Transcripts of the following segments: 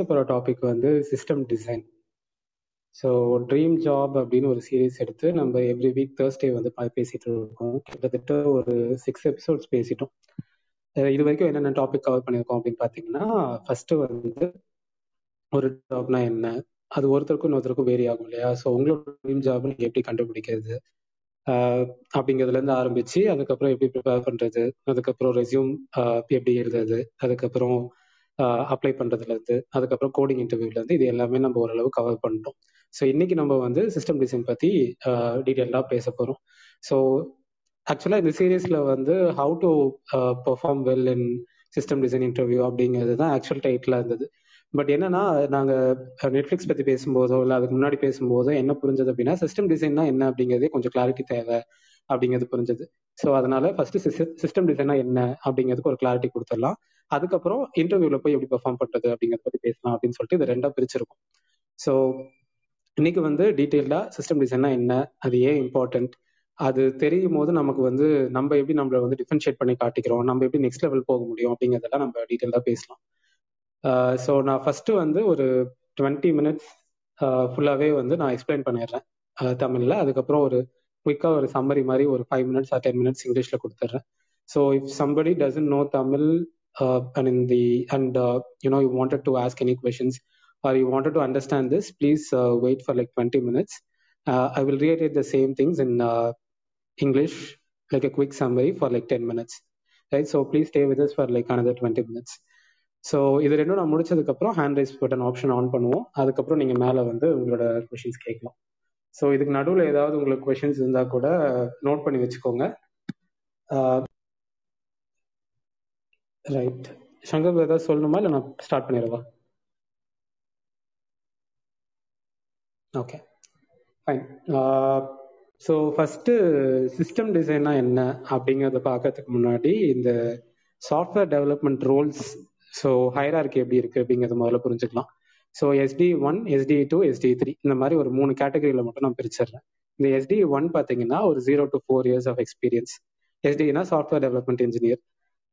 மக்களே பேச டாபிக் வந்து system design so dream job அப்படின்னு ஒரு சீரீஸ் எடுத்து நம்ம எவ்ரி வீக் தேர்ஸ்டே வந்து பா- பேசிட்டு இருக்கோம். கிட்டத்தட்ட ஒரு சிக்ஸ் எபிசோட்ஸ் பேசிட்டோம். இது வரைக்கும் என்னென்ன டாபிக் கவர் பண்ணியிருக்கோம் அப்படின்னு பார்த்தீங்கன்னா ஃபர்ஸ்ட் வந்து ஒரு ஜாப்னா என்ன? அது ஒருத்தருக்கும் இன்னொருத்தருக்கும் வேரி ஆகும் இல்லையா? ஸோ உங்களோட ட்ரீம் ஜாப் நீங்கள் எப்படி கண்டுபிடிக்கிறது? அப்படிங்கிறதுலேருந்து ஆரம்பிச்சு அதுக்கப்புறம் எப்படி ப்ரிப்பேர் பண்ணுறது அதுக்கப்புறம் ரெஸ்யூம் எப்படி எழுதுறது? அதுக்கப்புறம் அப்ளை பண்றதுல அதுக்கப்புறம் கோடிங் இன்டர்வியூலேருந்து இது எல்லாமே நம்ம ஓரளவு கவர் பண்ணிட்டோம். ஸோ இன்னைக்கு நம்ம வந்து சிஸ்டம் டிசைன் பற்றி டீட்டெயிலாக பேச போகிறோம் ஸோ ஆக்சுவலாக இந்த சீரீஸில் வந்து how to perform well in system design interview அப்படிங்கிறது தான் ஆக்சுவல் டைட்டிலாக இருந்தது. பட் என்னன்னா நாங்க நெட்ஃபிளிக்ஸ் பத்தி பேசும்போதோ இல்லை அதுக்கு முன்னாடி பேசும்போதோ என்ன புரிஞ்சது அப்படின்னா சிஸ்டம் டிசைன்னா என்ன அப்படிங்கிறதே கொஞ்சம் கிளாரிட்டி தேவை அப்படிங்கிறது புரிஞ்சது. ஸோ அதனால ஃபர்ஸ்ட் சிஸ்டம் டிசைனா என்ன அப்படிங்கிறதுக்கு ஒரு கிளாரிட்டி கொடுத்துடலாம். அதுக்கப்புறம் இன்டர்வியூல போய் எப்படி பெர்ஃபார்ம் பண்றது அப்படிங்கிறத பத்தி பேசலாம் அப்படின்னு சொல்லிட்டு இது ரெண்டா பிரிச்சிருக்கும். ஸோ இன்னைக்கு வந்து டீட்டெயில்டா சிஸ்டம் டிசைனா என்ன? அது ஏன் இம்பார்ட்டன்ட் அது தெரியும் போது நமக்கு வந்து நம்ம எப்படி நம்மளை வந்து டிஃபரன்ஷியேட் பண்ணி காட்டிக்கிறோம்? நம்ம எப்படி நெக்ஸ்ட் லெவல் போக முடியும் அப்படிங்கறதெல்லாம் நம்ம டீட்டெயிலாக பேசலாம். ஸோ நான் ஃபர்ஸ்ட் வந்து ஒரு டுவெண்ட்டி மினிட்ஸ் ஃபுல்லாகவே வந்து நான் எக்ஸ்பிளைன் பண்ணிடுறேன். தமிழில். அதுக்கப்புறம் ஒரு குயிக்காக ஒரு சம்மரி மாதிரி ஒரு five minutes or ten minutes இங்கிலீஷில் கொடுத்துட்றேன். So if somebody doesn't know Tamil uh, and in the and uh, you know you wanted to ask any questions or you wanted to understand this, please uh, wait for like 20 minutes. Uh, I will reiterate the same things in uh, English, like a quick summary for like 10 minutes. Right? So please stay with us for like another 20 minutes. So இது ரெண்டும் நான் முடிச்சதுக்கு அப்புறம் hand raise button option on பண்ணுவோம் அதுக்கப்புறம் நீங்க மேலே வந்து உங்களோட கொஷின்ஸ் கேட்கலாம் ஸோ இதுக்கு நடுவில் ஏதாவது உங்களுக்கு கொஷின்ஸ் இருந்தா கூட நோட் பண்ணி வச்சுக்கோங்க ரைட் சங்கர் ஏதாவது சொல்லணுமா? இல்லை நான் start பண்ணிடவா? Okay fine so first system டிசைனா என்ன அப்படிங்கிறத பார்க்கறதுக்கு முன்னாடி இந்த software development roles so hierarchy எப்படி இருக்கு அப்படிங்கிறத முதல்ல புரிஞ்சுக்கலாம். So SD one SD two SD three இந்த மாதிரி ஒரு மூணு கேட்டகரியில் மட்டும் நான் பிரிச்சிடுறேன். இந்த எஸ்டி ஒன் பார்த்தீங்கன்னா ஒரு zero to four years of experience எஸ்டினா software development engineer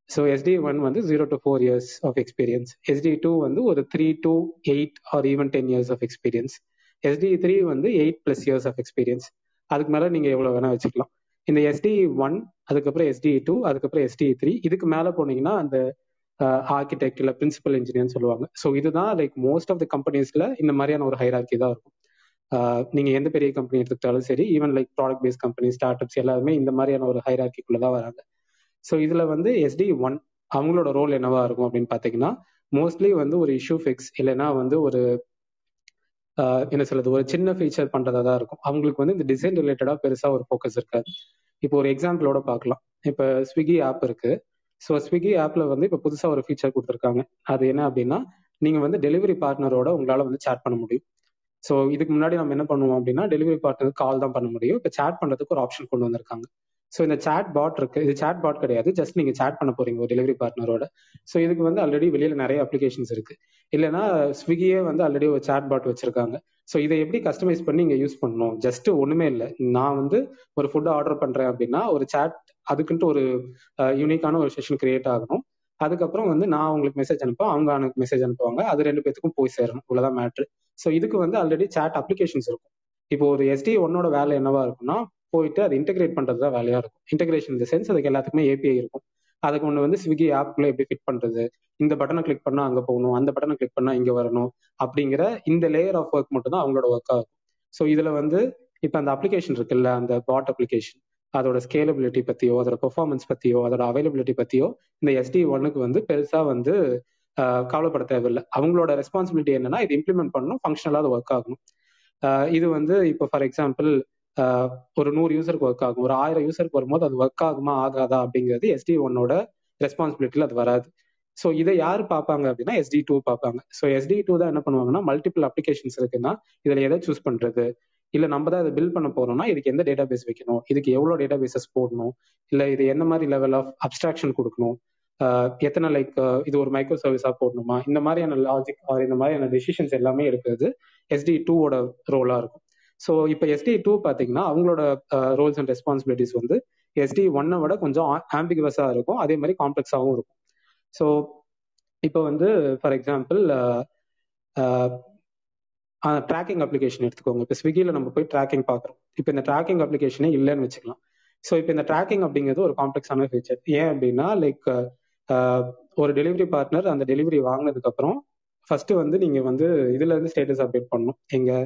so SD one வந்து zero to four years of experience SD two வந்து ஒரு three to eight or even ten years of experience SD three வந்து eight plus years of experience அதுக்கு மேலே நீங்கள் எவ்வளோ வேணால் வச்சுக்கலாம். இந்த எஸ்டி ஒன் அதுக்கப்புறம் எஸ்டி டூ அதுக்கப்புறம் எஸ்டி த்ரீ இதுக்கு மேலே போனீங்கன்னா அந்த ஆர்கிடெக்ட் இல்லை பிரின்சிபல் இன்ஜினியர்னு சொல்லுவாங்க. ஸோ இதுதான் லைக் மோஸ்ட் ஆஃப் த கம்பெனிஸ்ல இந்த மாதிரியான ஒரு ஹைராக்கி தான் இருக்கும். நீங்க எந்த பெரிய கம்பெனி எடுத்துக்கிட்டாலும் சரி even like product based company startups எல்லாருமே இந்த மாதிரியான ஒரு ஹைராக்கிக்குள்ள தான் வராங்க. ஸோ இதுல வந்து எஸ்டி ஒன் அவங்களோட ரோல் என்னவா இருக்கும் அப்படின்னு பாத்தீங்கன்னா மோஸ்ட்லி வந்து ஒரு இஷ்யூ ஃபிக்ஸ் இல்லைன்னா வந்து ஒரு என்ன சொல்றது ஒரு சின்ன ஃபீச்சர் பண்றதா தான் இருக்கும். அவங்களுக்கு வந்து இந்த டிசைன் ரிலேட்டடா பெருசா ஒரு ஃபோக்கஸ் இருக்காது. இப்போ ஒரு எக்ஸாம்பிளோட பார்க்கலாம் இப்போ ஸ்விக்கி ஆப் இருக்கு. ஸோ ஸ்விக்கி ஆப்ல வந்து இப்போ புதுசா ஒரு ஃபீச்சர் கொடுத்துருக்காங்க. அது என்ன அப்படின்னா நீங்க வந்து டெலிவரி பார்ட்னரோட உங்களால வந்து சேட் பண்ண முடியும். ஸோ இதுக்கு முன்னாடி நம்ம என்ன பண்ணுவோம் அப்படின்னா டெலிவரி பார்ட்னருக்கு கால் தான் பண்ண முடியும். இப்போ சேட் பண்றதுக்கு ஒரு ஆப்ஷன் கொண்டு வந்திருக்காங்க. ஸோ இந்த சேட் பாட் இருக்கு. இது சேட் பாட் கிடையாது. ஜஸ்ட் நீங்க சேட் பண்ண போறீங்க ஒரு டெலிவரி பார்ட்னரோட ஸோ இதுக்கு வந்து ஆல்ரெடி வெளியில நிறைய அப்ளிகேஷன்ஸ் இருக்கு. இல்லைன்னா ஸ்விக்கியே வந்து ஆல்ரெடி ஒரு சேட் பாட் வச்சிருக்காங்க. ஸோ இதை எப்படி கஸ்டமைஸ் பண்ணி இங்க யூஸ் பண்ணணும்? ஜஸ்ட் ஒண்ணுமே இல்லை. நான் வந்து ஒரு ஃபுட் ஆர்டர் பண்றேன் அப்படின்னா ஒரு சேட் அதுக்குன்ட்டு ஒரு யூனிக்கான ஒரு செஷன் கிரியேட் ஆகணும். அதுக்கப்புறம் வந்து நான் உங்களுக்கு மெசேஜ் அனுப்புவேன். அவங்க எனக்கு மெசேஜ் அனுப்புவாங்க. அது ரெண்டு பேத்துக்கும் போய் சேரணும். இவ்வளவுதான் மேட்ரு ஸோ இதுக்கு வந்து ஆல்ரெடி சேட் அப்ளிகேஷன்ஸ் இருக்கும். இப்போ ஒரு எஸ்டி ஒன்னோட வேலை என்னவா இருக்கும்னா போயிட்டு அதை இன்டெகிரேட் பண்றது தான் வேலையா இருக்கும். இன்டெகிரேஷன் இந்த சென்ஸ் அதுக்கு எல்லாத்துக்குமே ஏபிஐ இருக்கும். அதுக்கு ஒன்று வந்து ஸ்விக்கி ஆப்ல எப்படி ஃபிட் பண்றது? இந்த பட்டனை கிளிக் பண்ணா அங்க போகணும் அந்த பட்டனை கிளிக் பண்ணா இங்க வரணும் அப்படிங்கிற இந்த லேயர் ஆஃப் ஒர்க் மட்டும் தான் அவங்களோட ஒர்க் ஆகும் ஸோ இதுல வந்து இப்போ அந்த அப்ளிகேஷன் இருக்குல்ல அந்த பாட் அப்ளிகேஷன் அதோட ஸ்கேலபிலிட்டி பத்தியோ அதோட பெர்ஃபார்மன்ஸ் பத்தியோ அதோட அவைலபிலிட்டி பத்தியோ இந்த எஸ்டி ஒன்னுக்கு வந்து பெருசா வந்து கவலைப்பட தேவையில்லை. அவங்களோட ரெஸ்பான்சிபிலிட்டி என்னன்னா இது இம்ப்ளிமெண்ட் பண்ணணும் ஃபங்க்ஷனலாக அது ஒர்க் ஆகணும். இது வந்து இப்போ ஃபார் எக்ஸாம்பிள் ஒரு நூறு யூசருக்கு ஒர்க் ஆகும். ஒரு ஆயிரம் யூசருக்கு வரும்போது அது ஒர்க் ஆகுமா ஆகாதா அப்படிங்கிறது எஸ்டி ஒன்னோட ரெஸ்பான்சிபிலிட்டியில் அது வராது. ஸோ இதை யார் பார்ப்பாங்க அப்படின்னா எஸ்டி டூ பார்ப்பாங்க. ஸோ எஸ்டி டூ தான் என்ன பண்ணுவாங்கன்னா மல்டிபிள் அப்ளிகேஷன்ஸ் இருக்குன்னா இதில் எதை சூஸ் பண்ணுறது இல்லை நம்ம தான் இதை பில் பண்ண போறோம்னா இதுக்கு எந்த டேட்டா பேஸ் வைக்கணும்? இதுக்கு எவ்வளோ டேட்டா பேசஸ் போடணும்? இல்லை இது எந்த மாதிரி லெவல் ஆஃப் அப்ட்ராக்ஷன் கொடுக்கணும்? எத்தனை லைக் இது ஒரு மைக்ரோ சர்வீஸாக போடணுமா? இந்த மாதிரியான லாஜிக் ஆர் இந்த மாதிரியான டிசிஷன்ஸ் எல்லாமே இருக்கிறது எஸ்டி டூவோட ரோலாக இருக்கும். ஸோ இப்போ எஸ்டி டூ பார்த்தீங்கன்னா அவங்களோட ரோல்ஸ் அண்ட் ரெஸ்பான்சிபிலிட்டிஸ் வந்து எஸ்டி ஒன்னை விட கொஞ்சம் ஆம்பிகுவஸாக இருக்கும். அதே மாதிரி காம்ப்ளெக்ஸாகவும் இருக்கும். ஸோ இப்போ வந்து ஃபார் எக்ஸாம்பிள் ட்ராக்கிங் அப்ளிகேஷன் எடுத்துக்கோங்க. இப்போ ஸ்விக்கியில் நம்ம போய் ட்ராக்கிங் பார்க்குறோம் இப்போ இந்த ட்ராக்கிங் அப்ளிகேஷனே இல்லைன்னு வச்சுக்கலாம். ஸோ இப்போ இந்த ட்ராக்கிங் அப்படிங்கிறது ஒரு காம்ப்ளெக்ஸான ஃபீச்சர் ஏன் அப்படின்னா லைக் ஒரு டெலிவரி பார்ட்னர் அந்த டெலிவரி வாங்கினதுக்கப்புறம் ஃபர்ஸ்ட் வந்து நீங்கள் வந்து இதுலேருந்து ஸ்டேட்டஸ் அப்டேட் பண்ணணும். எங்கள்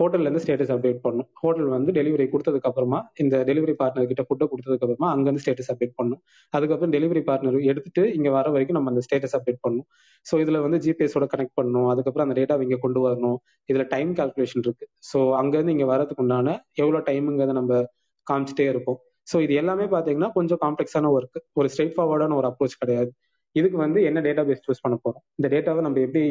ஹோட்டல்ல இருந்து ஸ்டேட்டஸ் அப்டேட் பண்ணும். ஹோட்டல் வந்து டெலிவரி கொடுத்ததுக்கு அப்புறமா இந்த டெலிவரி பார்ட்னர் கிட்ட ஃபுட்டை கொடுத்ததுக்கு அப்புறமா அங்க இருந்து ஸ்டேட்டஸ் அப்டேட் பண்ணும். அதுக்கப்புறம் டெலிவரி பார்ட்னர் எடுத்துட்டு இங்க வர வரைக்கும் நம்ம அந்த ஸ்டேட்டஸ் அப்டேட் பண்ணணும் ஸோ இதுல வந்து ஜிபிஎஸோட கனெக்ட் பண்ணணும் அதுக்கப்புறம் அந்த டேட்டா இங்க கொண்டு வரணும். இதுல டைம் கால்குலேஷன் இருக்கு. ஸோ அங்க இருந்து இங்க வரதுக்கு உண்டான எவ்வளவு டைமுங்கிறத நம்ம காமிச்சிட்டே இருப்போம். ஸோ இது எல்லாமே பாத்தீங்கன்னா கொஞ்சம் காம்ப்ளெக்ஸான ஒர்க் ஒரு ஸ்ட்ரெயிட் ஃபார்வர்டான ஒரு அப்ரோச் கிடையாது. இதுக்கு வந்து என்ன டேட்டா பேஸ் சூஸ் பண்ண போறோம்? இந்த டேட்டாவை நம்ம எப்படி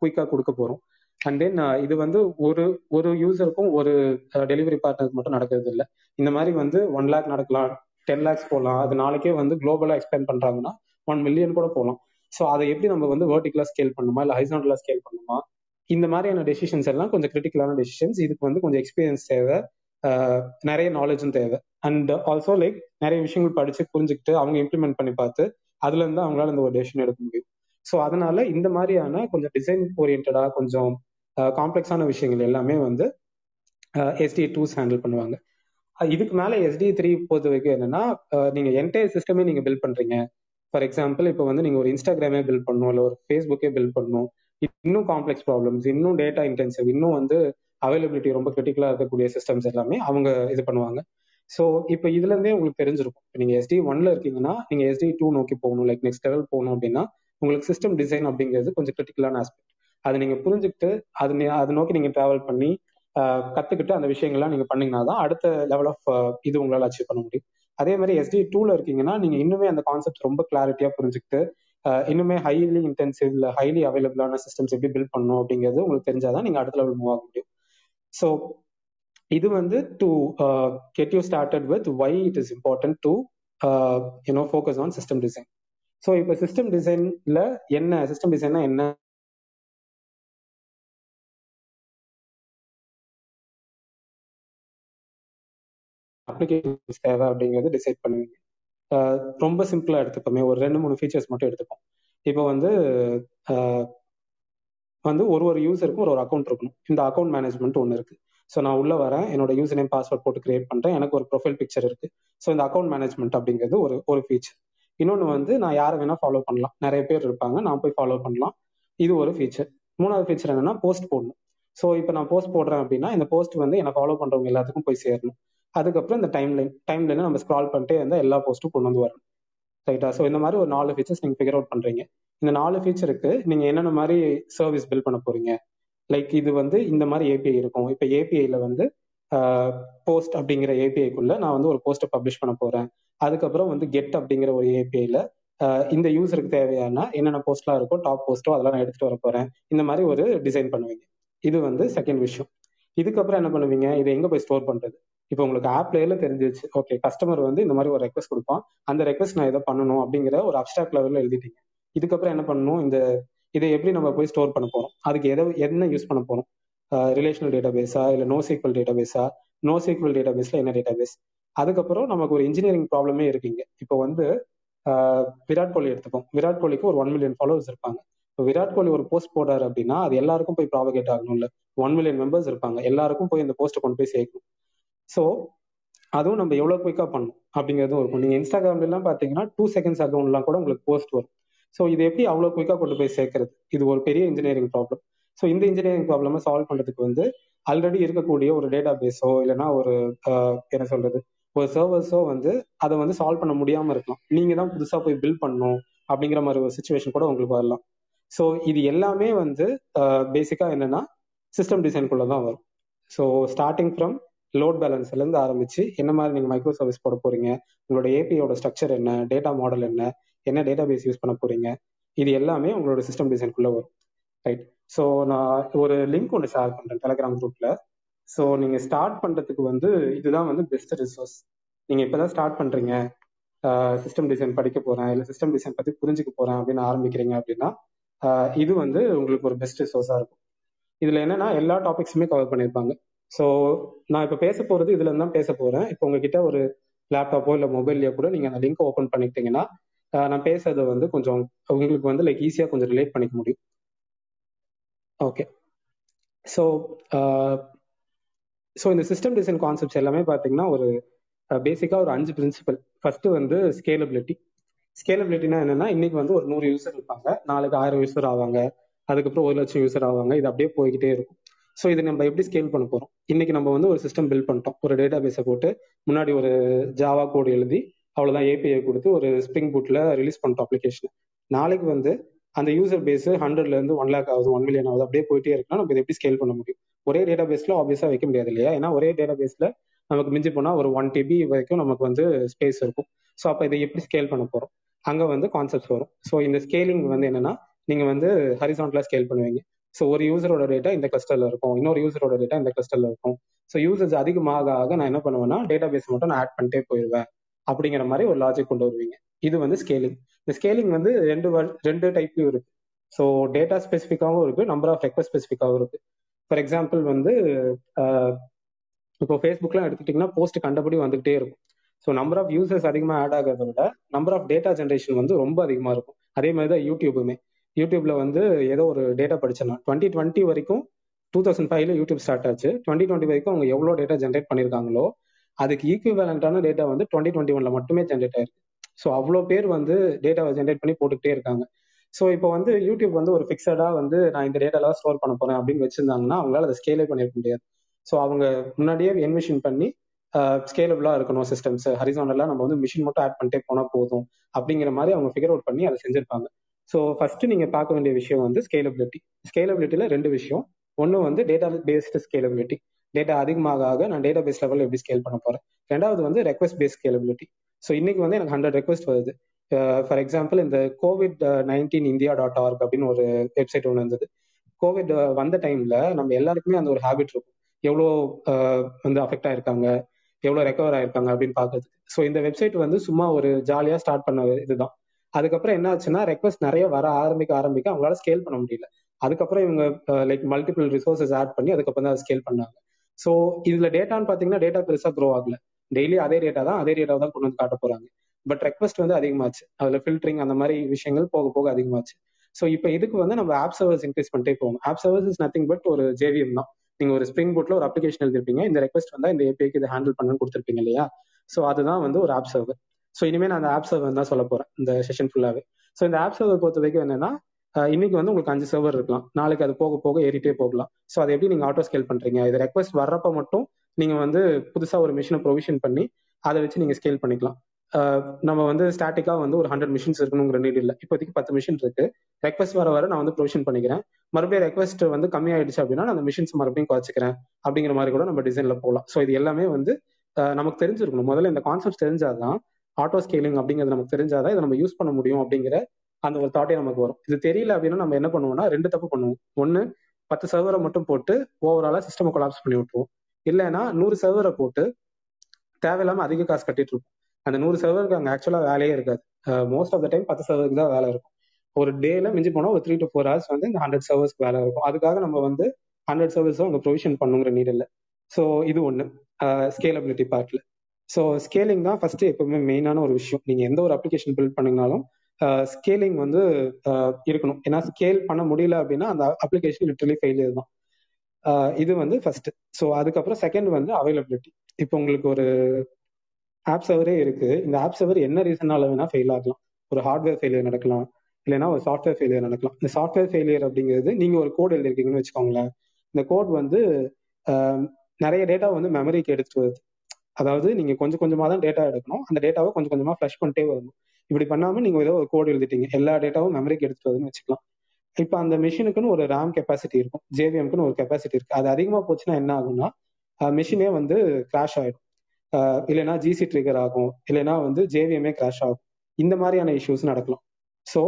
குயிக்கா கொடுக்க போறோம்? அண்ட் தென் uh, இது வந்து ஒரு ஒரு யூசருக்கும் ஒரு uh, டெலிவரி பார்ட்னருக்கு மட்டும் நடக்கிறது இல்லை இந்த மாதிரி வந்து ஒன் லேக் நடக்கலாம் டென் லேக்ஸ் போகலாம் அது நாளைக்கே வந்து குளோபலா எக்ஸ்பேண்ட் பண்றாங்கன்னா ஒன் மில்லியன் கூட போகலாம் ஸோ அதை எப்படி நம்ம வந்து வேர்ட்டிகலா ஸ்கேல் பண்ணுமா? இல்லை ஹைசான்டலா ஸ்கேல் பண்ணுமா? இந்த மாதிரியான டெசிஷன்ஸ் எல்லாம் கொஞ்சம் கிரிட்டிக்கலான டெசிஷன்ஸ் இதுக்கு வந்து கொஞ்சம் எக்ஸ்பீரியன்ஸ் தேவை. Uh, நிறைய நாலேஜும் தேவை. அண்ட் ஆல்சோ லைக் நிறைய விஷயங்கள் படிச்சு புரிஞ்சுக்கிட்டு அவங்க இம்ப்ளிமெண்ட் பண்ணி பார்த்து அதுல இருந்து அவங்களால இந்த ஒரு டெசிஷன் எடுக்க முடியும். ஸோ அதனால இந்த மாதிரியான கொஞ்சம் டிசைன் ஓரியன்டா கொஞ்சம் காம்ப்ளெக்ஸான விஷயங்கள் எல்லாமே வந்து எஸ்டி டூஸ் ஹேண்டில் பண்ணுவாங்க. இதுக்கு மேல எஸ்டி த்ரீ பொறுத்த வரைக்கும் என்னன்னா நீங்க என்டையர் சிஸ்டமே நீங்க பில்ட் பண்றீங்க. ஃபார் எக்ஸாம்பிள் இப்போ வந்து நீங்க ஒரு இன்ஸ்டாகிராமே பில்ட் பண்ணணும் இல்லை ஒரு ஃபேஸ்புக்கே பில்ட் பண்ணணும். இன்னும் காம்ப்ளெக்ஸ் ப்ராப்ளம்ஸ் இன்னும் டேட்டா இன்டென்சிவ் இன்னும் வந்து அவைலபிலிட்டி ரொம்ப கிரிட்டிக்கலா இருக்கக்கூடிய சிஸ்டம்ஸ் எல்லாமே அவங்க இது பண்ணுவாங்க. ஸோ இப்போ இதுல இருந்தே உங்களுக்கு தெரிஞ்சிருக்கும். இப்போ நீங்க எஸ்டி ஒன்ல இருக்கீங்கன்னா நீங்க எஸ்டி டூ நோக்கி போகணும் லைக் நெக்ஸ்ட் லெவல் போகணும் அப்படின்னா உங்களுக்கு சிஸ்டம் டிசைன் அப்படிங்கிறது கொஞ்சம் கிரிட்டிக்கலான ஆஸ்பெக்ட் அதை நீங்க புரிஞ்சுக்கிட்டு அது அதை நோக்கி நீங்க டிராவல் பண்ணி கத்துக்கிட்டு அந்த விஷயங்கள்லாம் நீங்க பண்ணீங்கன்னா தான் அடுத்த லெவல் ஆஃப் இது உங்களால் அச்சீவ் பண்ண முடியும். அதே மாதிரி எஸ்டி டூல இருக்கீங்கன்னா நீங்க இன்னுமே அந்த கான்செப்ட் ரொம்ப கிளாரிட்டியா புரிஞ்சுக்கிட்டு இன்னுமே ஹைலி இன்டென்சிவ் இல்லை ஹைலி அவைலபிளான சிஸ்டம்ஸ் எப்படி பில்ட் பண்ணணும் அப்படிங்கிறது உங்களுக்கு தெரிஞ்சாதான் நீங்க அடுத்த லெவல் மூவ் ஆக முடியும். ஸோ இது வந்து to get you started with why it is important to you know focus on system design so இப்போ சிஸ்டம் டிசைன்ல என்ன சிஸ்டம் டிசைன்னா என்ன அப்ளிகேஷன்ஸ் தேவை அப்படிங்கிறது டிசைட் பண்ணுவீங்க. ரொம்ப சிம்பிளா எடுத்துப்போமே. ஒரு ரெண்டு மூணு ஃபீச்சர்ஸ் மட்டும் எடுத்துப்போம். இப்போ வந்து வந்து ஒரு ஒரு யூசருக்கும் ஒரு ஒரு அக்கௌண்ட் இருக்கணும். இந்த அக்கௌண்ட் மேனேஜ்மெண்ட் ஒன்று இருக்கு. ஸோ நான் உள்ள வரேன். என்னோட யூசர் நேம் பாஸ்வேர்ட் போட்டு கிரியேட் பண்றேன். எனக்கு ஒரு ப்ரொஃபைல் பிக்சர் இருக்கு. ஸோ இந்த அக்கௌண்ட் மேனேஜ்மெண்ட் அப்படிங்கிறது ஒரு ஒரு ஃபீச்சர் இன்னொன்று வந்து நான் யாரை வேணா ஃபாலோ பண்ணலாம். நிறைய பேர் இருப்பாங்க. நான் போய் ஃபாலோ பண்ணலாம். இது ஒரு ஃபீச்சர் மூணாவது ஃபீச்சர் என்னன்னா போஸ்ட் போடணும். ஸோ இப்போ நான் போஸ்ட் போடுறேன் அப்படின்னா இந்த போஸ்ட் வந்து என்னை ஃபாலோ பண்றவங்க எல்லாத்துக்கும் போய் சேரணும். அதுக்கப்புறம் இந்த டைம் லைன் டைம் லைனை நம்ம ஸ்க்ரால் பண்ணிட்டே இருந்தால் எல்லா போஸ்ட்டும் கொண்டு வந்து வரணும். ரைட்டா ஸோ இந்த மாதிரி ஒரு நாலு ஃபீச்சர்ஸ் நீங்கள் ஃபிகர் அவுட் பண்றீங்க. இந்த நாலு ஃபீச்சருக்கு நீங்கள் என்னென்ன மாதிரி சர்வீஸ் பில் பண்ண போறீங்க? லைக் இது வந்து இந்த மாதிரி ஏபிஐ இருக்கும். இப்போ ஏபிஐல வந்து போஸ்ட் அப்படிங்கிற ஏபிஐக்குள்ள நான் வந்து ஒரு போஸ்ட்டை பப்ளிஷ் பண்ண போறேன். அதுக்கப்புறம் வந்து கெட் அப்படிங்கிற ஒரு ஏபிஐல இந்த யூஸருக்கு தேவையான என்னென்ன போஸ்ட்லாம் இருக்கோ டாப் போஸ்ட்டோ அதெல்லாம் நான் எடுத்துட்டு வர போறேன். இந்த மாதிரி ஒரு டிசைன் பண்ணுவீங்க. இது வந்து செகண்ட் விஷயம். இதுக்கப்புறம் என்ன பண்ணுவீங்க? இதை எங்க போய் ஸ்டோர் பண்றது? இப்போ உங்களுக்கு ஆப் லேயர்ல தெரிஞ்சிச்சு ஓகே கஸ்டமர் வந்து இந்த மாதிரி ஒரு ரெக்வஸ்ட் கொடுப்பான். அந்த ரெக்வஸ்ட் நான் இதை பண்ணணும் அப்படிங்கிற ஒரு அப்டாக் லெவலில் எழுதிட்டீங்க. இதுக்கப்புறம் என்ன பண்ணணும்? இந்த இதை எப்படி நம்ம போய் ஸ்டோர் பண்ண போறோம்? அதுக்கு எதை என்ன யூஸ் பண்ண போறோம்? ரிலேஷனல் டேட்டா பேஸா இல்ல நோ சீக்வல் டேட்டா பேஸா நோ சீக்வல் டேட்டா பேஸ்ல என்ன டேட்டா பேஸ் அதுக்கப்புறம் நமக்கு ஒரு இன்ஜினியரிங் ப்ராப்ளமே இருக்கீங்க இப்போ வந்து விராட் கோலி எடுத்துப்போம். விராட் கோலிக்கு ஒரு ஒன் மில்லியன் ஃபாலோவர்ஸ் இருப்பாங்க. இப்போ விராட் கோலி ஒரு போஸ்ட் போடுறாரு அப்படின்னா அது எல்லாருக்கும் போய் ப்ராபகேட் ஆகணும் இல்ல ஒன் மில்லியன் மெம்பர்ஸ் இருப்பாங்க. எல்லாருக்கும் போய் இந்த போஸ்ட்டை கொண்டு போய் சேர்க்கணும். ஸோ அதுவும் நம்ம எவ்வளோ குயிக்காக பண்ணணும் அப்படிங்கிறதும் இருக்கும். நீங்கள் இன்ஸ்டாகிராம்லாம் பார்த்தீங்கன்னா டூ செகண்ட்ஸ் அக்கௌண்ட்லாம் கூட உங்களுக்கு போஸ்ட் வரும். ஸோ இது எப்படி அவ்வளோ குயிக்காக கொண்டு போய் சேர்க்கறது? இது ஒரு பெரிய இன்ஜினியரிங் ப்ராப்ளம் ஸோ இந்த இன்ஜினியரிங் ப்ராப்ளமை சால்வ் பண்ணுறதுக்கு வந்து ஆல்ரெடி இருக்கக்கூடிய ஒரு டேட்டா பேஸோ இல்லைன்னா ஒரு என்ன சொல்றது ஒரு சர்வர்ஸோ வந்து அதை வந்து சால்வ் பண்ண முடியாமல் இருக்கலாம். நீங்கள் தான் புதுசாக போய் பில்ட் பண்ணணும் அப்படிங்கிற மாதிரி ஒரு சுச்சுவேஷன் கூட உங்களுக்கு வரலாம். ஸோ இது எல்லாமே வந்து பேசிக்காக என்னன்னா சிஸ்டம் டிசைன்குள்ளே தான் வரும். ஸோ ஸ்டார்டிங் ஃப்ரம் லோட் பேலன்ஸ்ல இருந்து ஆரம்பிச்சு என்ன மாதிரி நீங்க மைக்ரோ சர்வீஸ் போட போறீங்க உங்களோட ஏபியோட ஸ்ட்ரக்சர் என்ன டேட்டா மாடல் என்ன என்ன டேட்டா பேஸ் யூஸ் பண்ண போறீங்க இது எல்லாமே உங்களோட சிஸ்டம் டிசைன்குள்ள வரும். ரைட் ஸோ நான் ஒரு லிங்க் ஒன்று ஷேர் பண்றேன் டெலகிராம் குரூப்ல ஸோ நீங்க ஸ்டார்ட் பண்றதுக்கு வந்து இதுதான் வந்து பெஸ்ட் ரிசோர்ஸ் நீங்க இப்பதான் ஸ்டார்ட் பண்றீங்க. சிஸ்டம் டிசைன் படிக்க போறேன் இல்லை சிஸ்டம் டிசைன் பத்தி புரிஞ்சுக்க போறேன் அப்படின்னு ஆரம்பிக்கிறீங்க அப்படின்னா இது வந்து உங்களுக்கு ஒரு பெஸ்ட் ரிசோர்ஸா இருக்கும். இதுல என்னன்னா எல்லா டாபிக்ஸுமே கவர் பண்ணியிருப்பாங்க ஸோ நான் இப்போ பேச போறது இதுல தான் பேச போறேன். இப்போ உங்ககிட்ட ஒரு லேப்டாப்போ இல்லை மொபைல்லையோ கூட நீங்க அந்த லிங்க் ஓப்பன் பண்ணிட்டீங்கன்னா நான் பேசுறது வந்து கொஞ்சம் உங்களுக்கு வந்து லைக் ஈஸியா கொஞ்சம் ரிலேட் பண்ணிக்க முடியும். ஓகே ஸோ ஸோ இந்த சிஸ்டம் டிசைன் கான்செப்ட்ஸ் எல்லாமே பார்த்தீங்கன்னா ஒரு பேசிக்காக ஒரு அஞ்சு பிரின்சிபல் ஃபர்ஸ்ட் வந்து ஸ்கேலபிலிட்டி ஸ்கேலபிலிட்டினா என்னன்னா இன்னைக்கு வந்து ஒரு நூறு யூசர் இருப்பாங்க. நாளைக்கு ஆயிரம் யூசர் ஆவாங்க. அதுக்கப்புறம் ஒரு லட்சம் யூசர் ஆவாங்க. இது அப்படியே போய்கிட்டே இருக்கும். ஸோ இது நம்ம எப்படி ஸ்கேல் பண்ண போறோம்? இன்னைக்கு நம்ம வந்து ஒரு சிஸ்டம் பில்ட் பண்ணிட்டோம். ஒரு டேட்டா பேஸை போட்டு முன்னாடி ஒரு ஜாவா கோடு எழுதி அவ்வளோதான் ஏபிஐ கொடுத்து ஒரு ஸ்ப்ரிங் பூட்ல ரிலீஸ் பண்ணிட்டோம் அப்ளிகேஷன் நாளைக்கு வந்து அந்த யூசர் பேஸ் ஹண்ட்ரட்ல இருந்து ஒன் லேக் ஆகுது ஒன் மில்லியன் ஆகுது அப்படியே போயிட்டே இருக்குன்னா நம்ம இதை எப்படி ஸ்கேல் பண்ண முடியும்? ஒரே டேட்டா பேஸ்ல ஆப்வியஸா வைக்க முடியாது இல்லையா? ஏன்னா ஒரே டேட்டா பேஸ்ல நமக்கு மிஞ்சி போனா ஒரு ஒன் டிபி வரைக்கும் நமக்கு வந்து ஸ்பேஸ் இருக்கும். ஸோ அப்போ இதை எப்படி ஸ்கேல் பண்ண போறோம்? அங்க வந்து கான்செப்ட்ஸ் வரும். ஸோ இந்த ஸ்கேலிங் வந்து என்னன்னா நீங்க வந்து ஹரிசான்டலா ஸ்கேல் பண்ணுவீங்க. ஸோ ஒரு யூசரோட டேட்டா இந்த கிளஸ்டர்ல இருக்கும். இன்னொரு யூசரோட டேட்டா இந்த கிளஸ்டர்ல இருக்கும். ஸோ யூசர்ஸ் அதிகமாக ஆக நான் என்ன பண்ணுவேன்னா டேட்டா பேஸ் மட்டும் நான் ஆட் பண்ணிட்டே போயிடுவேன். அப்படிங்கிற மாதிரி ஒரு லாஜிக் கொண்டு வருவீங்க. இது வந்து ஸ்கேலிங் இந்த ஸ்கேலிங் வந்து ரெண்டு ரெண்டு டைப்லயும் இருக்கு. ஸோ டேட்டா ஸ்பெசிஃபிக்காகவும் இருக்கு நம்பர் ஆஃப் ரெக்வஸ்ட் ஸ்பெசிஃபிக்காகவும் இருக்கு. ஃபார் எக்ஸாம்பிள் வந்து இப்போ ஃபேஸ்புக்லாம் எடுத்துக்கிட்டிங்கன்னா போஸ்ட் கண்டபடி வந்துகிட்டே இருக்கும். ஸோ நம்பர் ஆஃப் யூசர்ஸ் அதிகமாக ஆட் ஆகிறத விட நம்பர் ஆஃப் டேட்டா ஜென்ரேஷன் வந்து ரொம்ப அதிகமாக இருக்கும். அதே மாதிரி தான் யூடியூபுமே. யூடியூப்ல வந்து ஏதோ ஒரு டேட்டா படிச்சேன் டுவெண்ட்டி டுவெண்ட்டி வரைக்கும் டூ தௌசண்ட் ஃபைவ்ல யூடியூப் ஸ்டார்ட் ஆச்சு. டுவெண்ட்டி டுவெண்ட்டி வரைக்கும் அவங்க எவ்வளோ டேட்டா ஜென்ரேட் பண்ணியிருக்காங்களோ அதுக்கு ஈக்குவலண்டான டேட்டா வந்து டுவெண்ட்டி டுவெண்ட்டி ஒன்ல மட்டுமே ஜென்ரேட் ஆயிருக்கு. ஸோ அவ்வளோ பேர் வந்து டேட்டாவை ஜென்ரேட் பண்ணி போட்டுக்கிட்டே இருக்காங்க. ஸோ இப்போ வந்து யூடியூப் வந்து ஒரு ஃபிக்ஸடாக வந்து நான் இந்த டேட்டாலாம் ஸ்டோர் பண்ண போறேன் அப்படின்னு வச்சிருந்தாங்கன்னா அவங்களால அதை ஸ்கேலே பண்ணிருக்க முடியாது. ஸோ அவங்க முன்னாடியே என்மிஷன் பண்ணி ஸ்கேலபிளா இருக்கணும் சிஸ்டம்ஸ் ஹரிசானலா நம்ம வந்து மிஷின் மட்டும் ஆட் பண்ணிட்டே போனா போதும் அப்படிங்கிற மாதிரி அவங்க ஃபிகர் அவுட் பண்ணி அதை செஞ்சிருப்பாங்க. ஸோ ஃபர்ஸ்ட் நீங்க பார்க்க வேண்டிய விஷயம் வந்து ஸ்கேலபிலிட்டி ஸ்கேலபிலிட்டியில ரெண்டு விஷயம். ஒன்று வந்து டேட்டா பேஸ்டு ஸ்கேலபிலிட்டி டேட்டா அதிகமாக ஆக நான் டேட்டா பேஸ் லெவலில் எப்படி ஸ்கேல் பண்ண போறேன்? ரெண்டாவது வந்து ரெக்வஸ்ட் பேஸ் ஸ்கேலபிலிட்டி ஸோ இன்னைக்கு வந்து எனக்கு ஹண்ட்ரட் ரெக்வஸ்ட் வருது. ஃபார் எக்ஸாம்பிள் இந்த Covid nineteen India dot org அப்படின்னு ஒரு வெப்சைட் ஒன்று இருந்தது. கோவிட் வந்த டைம்ல நம்ம எல்லாருக்குமே அந்த ஒரு ஹேபிட் இருக்கும். எவ்வளோ வந்து அஃபெக்ட் ஆயிருக்காங்க? எவ்வளோ ரெக்கவர் ஆயிருக்காங்க அப்படின்னு பார்க்கறதுக்கு. ஸோ இந்த வெப்சைட் வந்து சும்மா ஒரு ஜாலியாக ஸ்டார்ட் பண்ண இதுதான். அதுக்கப்புறம் என்ன ஆச்சுன்னா ரெக்வஸ்ட் நிறைய வர ஆரம்பிக்க ஆரம்பிக்க அவங்களால ஸ்கேல் பண்ண முடியல. அதுக்கப்புறம் இவங்க லைக் மல்டிபிள் ரிசோர்சஸ் ஆட் பண்ணி அதுக்கப்புறம் தான் ஸ்கேல் பண்ணாங்க. ஸோ இதுல டேட்டான்னு பாத்தீங்கன்னா டேட்டா பெருசா க்ரோ ஆகல. டெய்லி அதே டேட்டா தான் அதே டேட்டா தான் கொண்டு வந்து காட்ட போறாங்க. பட் ரெக்வஸ்ட் வந்து அதிகமாச்சு. அதுல ஃபில்டரிங் அந்த மாதிரி விஷயங்கள் போக போக அதிகமாச்சு. ஸோ இப்போ இதுக்கு வந்து நம்ம ஆப் சர்வர்ஸ் இன்க்ரீஸ் பண்ணிட்டே போகணும். App servers is nothing but ஒரு ஜேவிஎம் தான். நீங்க ஒரு ஸ்பிரிங் போட்ல ஒரு அப்ளிகேஷன் எழுதிருப்பீங்க. இந்த ரெக்வஸ்ட் வந்தா இந்த ஏபிஐக்கு இதை ஹேண்டில் பண்ணணும்னு கொடுத்துருப்பீங்க இல்லையா? ஸோ அதுதான் வந்து ஒரு ஆப் சர்வர் ஸோ இனிமே நான் அந்த ஆப் சர்வர் தான் சொல்ல போறேன். இந்த செஷன் ஃபுல்லாவே ஸோ இந்த ஆப் சர்வர் பொறுத்த வரைக்கும் என்னன்னா இன்னைக்கு வந்து உங்களுக்கு அஞ்சு சர்வர் இருக்கலாம். நாளைக்கு அது போக போக ஏறிட்டே போகலாம். ஸோ அதை எப்படி நீங்க ஆட்டோ ஸ்கேல் பண்றீங்க? இது ரெக்வஸ்ட் வர்றப்ப மட்டும் நீங்க வந்து புதுசா ஒரு மிஷினை ப்ரொவிஷன் பண்ணி அதை வச்சு நீங்க ஸ்கேல் பண்ணிக்கலாம். நம்ம வந்து ஸ்டாட்டிக்கா வந்து ஒரு ஹண்ட்ரட் மிஷின்ஸ் இருக்கணுங்கிற நீட் இல்லை. இப்போதைக்கு பத்து மிஷின் இருக்கு. ரெக்வஸ்ட் வர வர நான் வந்து ப்ரொவிஷன் பண்ணிக்கிறேன். மறுபடியும் ரெக்வஸ்ட் வந்து கம்மியாயிடுச்சு அப்படின்னா அந்த மிஷின்ஸ் மறுபடியும் குறைச்சிக்கிறேன். அப்படிங்கிற மாதிரி கூட நம்ம டிசைன்ல போகலாம். ஸோ இது எல்லாமே வந்து நமக்கு தெரிஞ்சிருக்கணும். முதல்ல இந்த கான்செப்ட் தெரிஞ்சாதான் ஆட்டோ ஸ்கேலிங் அப்படிங்கிறது நமக்கு தெரிஞ்சாதான் இதை நம்ம யூஸ் பண்ண முடியும் அப்படிங்கிற அந்த ஒரு தாட்டே நமக்கு வரும். இது தெரியல அப்படின்னா நம்ம என்ன பண்ணுவோம்னா ரெண்டு தப்பு பண்ணுவோம். ஒன்னு பத்து சர்வரை மட்டும் போட்டு ஓவராலா சிஸ்டம் கொலாப்ஸ் பண்ணி விட்டுருவோம். இல்லைன்னா நூறு சர்வரை போட்டு தேவையில்லாம அதிக காசு கட்டிட்டு இருப்போம். அந்த நூறு சர்வருக்கு அங்கே ஆக்சுவலா வேலையே இருக்காது. மோஸ்ட் ஆஃப் த டைம் பத்து சர்வருக்கு தான் வேலை இருக்கும். ஒரு டேல மிஞ்சி போனா ஒரு த்ரீ டு ஃபோர் ஹவர்ஸ் வந்து இந்த ஹண்ட்ரட் சர்வர்ஸ்க்கு வேலை இருக்கும். அதுக்காக நம்ம வந்து ஹண்ட்ரட் சர்வீஸும் அங்கே ப்ரொவிஷன் பண்ணுங்கிற நீட் இல்லை. ஸோ இது ஒன்று ஸ்கேலபிலிட்டி பார்ட்ல ஸோ ஸ்கேலிங் தான் ஃபர்ஸ்ட் எப்பவுமே மெயினான ஒரு விஷயம். நீங்க எந்த ஒரு அப்ளிகேஷன் பில்ட் பண்ணீங்கனாலும் ஸ்கேலிங் வந்து இருக்கணும். ஏன்னா ஸ்கேல் பண்ண முடியல அப்படின்னா அந்த அப்ளிகேஷன் லிட்டரலி ஃபெயிலியர் தான். இது வந்து ஃபர்ஸ்ட் ஸோ அதுக்கப்புறம் செகண்ட் வந்து அவைலபிலிட்டி இப்போ உங்களுக்கு ஒரு ஆப் சர்வரே இருக்கு. இந்த ஆப் சர்வர் என்ன ரீசனால வேணா ஃபெயில் ஆகலாம். ஒரு ஹார்ட்வேர் ஃபெயிலியர் நடக்கலாம். இல்லைன்னா ஒரு சாஃப்ட்வேர் ஃபெயிலியர் நடக்கலாம். இந்த சாஃப்ட்வேர் ஃபெயிலியர் அப்படிங்கிறது நீங்க ஒரு கோட் எழுதிருக்கீங்கன்னு வச்சுக்கோங்களேன். இந்த கோட் வந்து நிறைய டேட்டா வந்து மெமரிக்கு எடுத்துட்டு வருது. அதாவது நீங்க கொஞ்சம் கொஞ்சமா தான் டேட்டா எடுக்கணும். அந்த டேட்டாவை கொஞ்சம் கொஞ்சமா ஃபிளஷ் பண்ணிட்டே வரணும். இப்படி பண்ணாம நீங்க ஏதோ ஒரு கோட் எழுதிட்டீங்க. எல்லா டேட்டாவும் மெமரிக்கு எடுத்துட்டு வருதுன்னு வச்சுக்கலாம். இப்போ அந்த மிஷினுக்குன்னு ஒரு ரேம் கெப்பாசிட்டி இருக்கும். ஜேவிஎம்க்குன்னு ஒரு கெப்பாசிட்டி இருக்கு. அது அதிகமா போச்சுன்னா என்ன ஆகும்னா மிஷினே வந்து கிராஷ் ஆயிடும். இல்லைன்னா ஜிசி ட்ரிகர் ஆகும். இல்லைன்னா வந்து ஜேவிஎம்ஏ கிராஷ் ஆகும். இந்த மாதிரியான இஷ்யூஸ் நடக்கலாம். ஸோ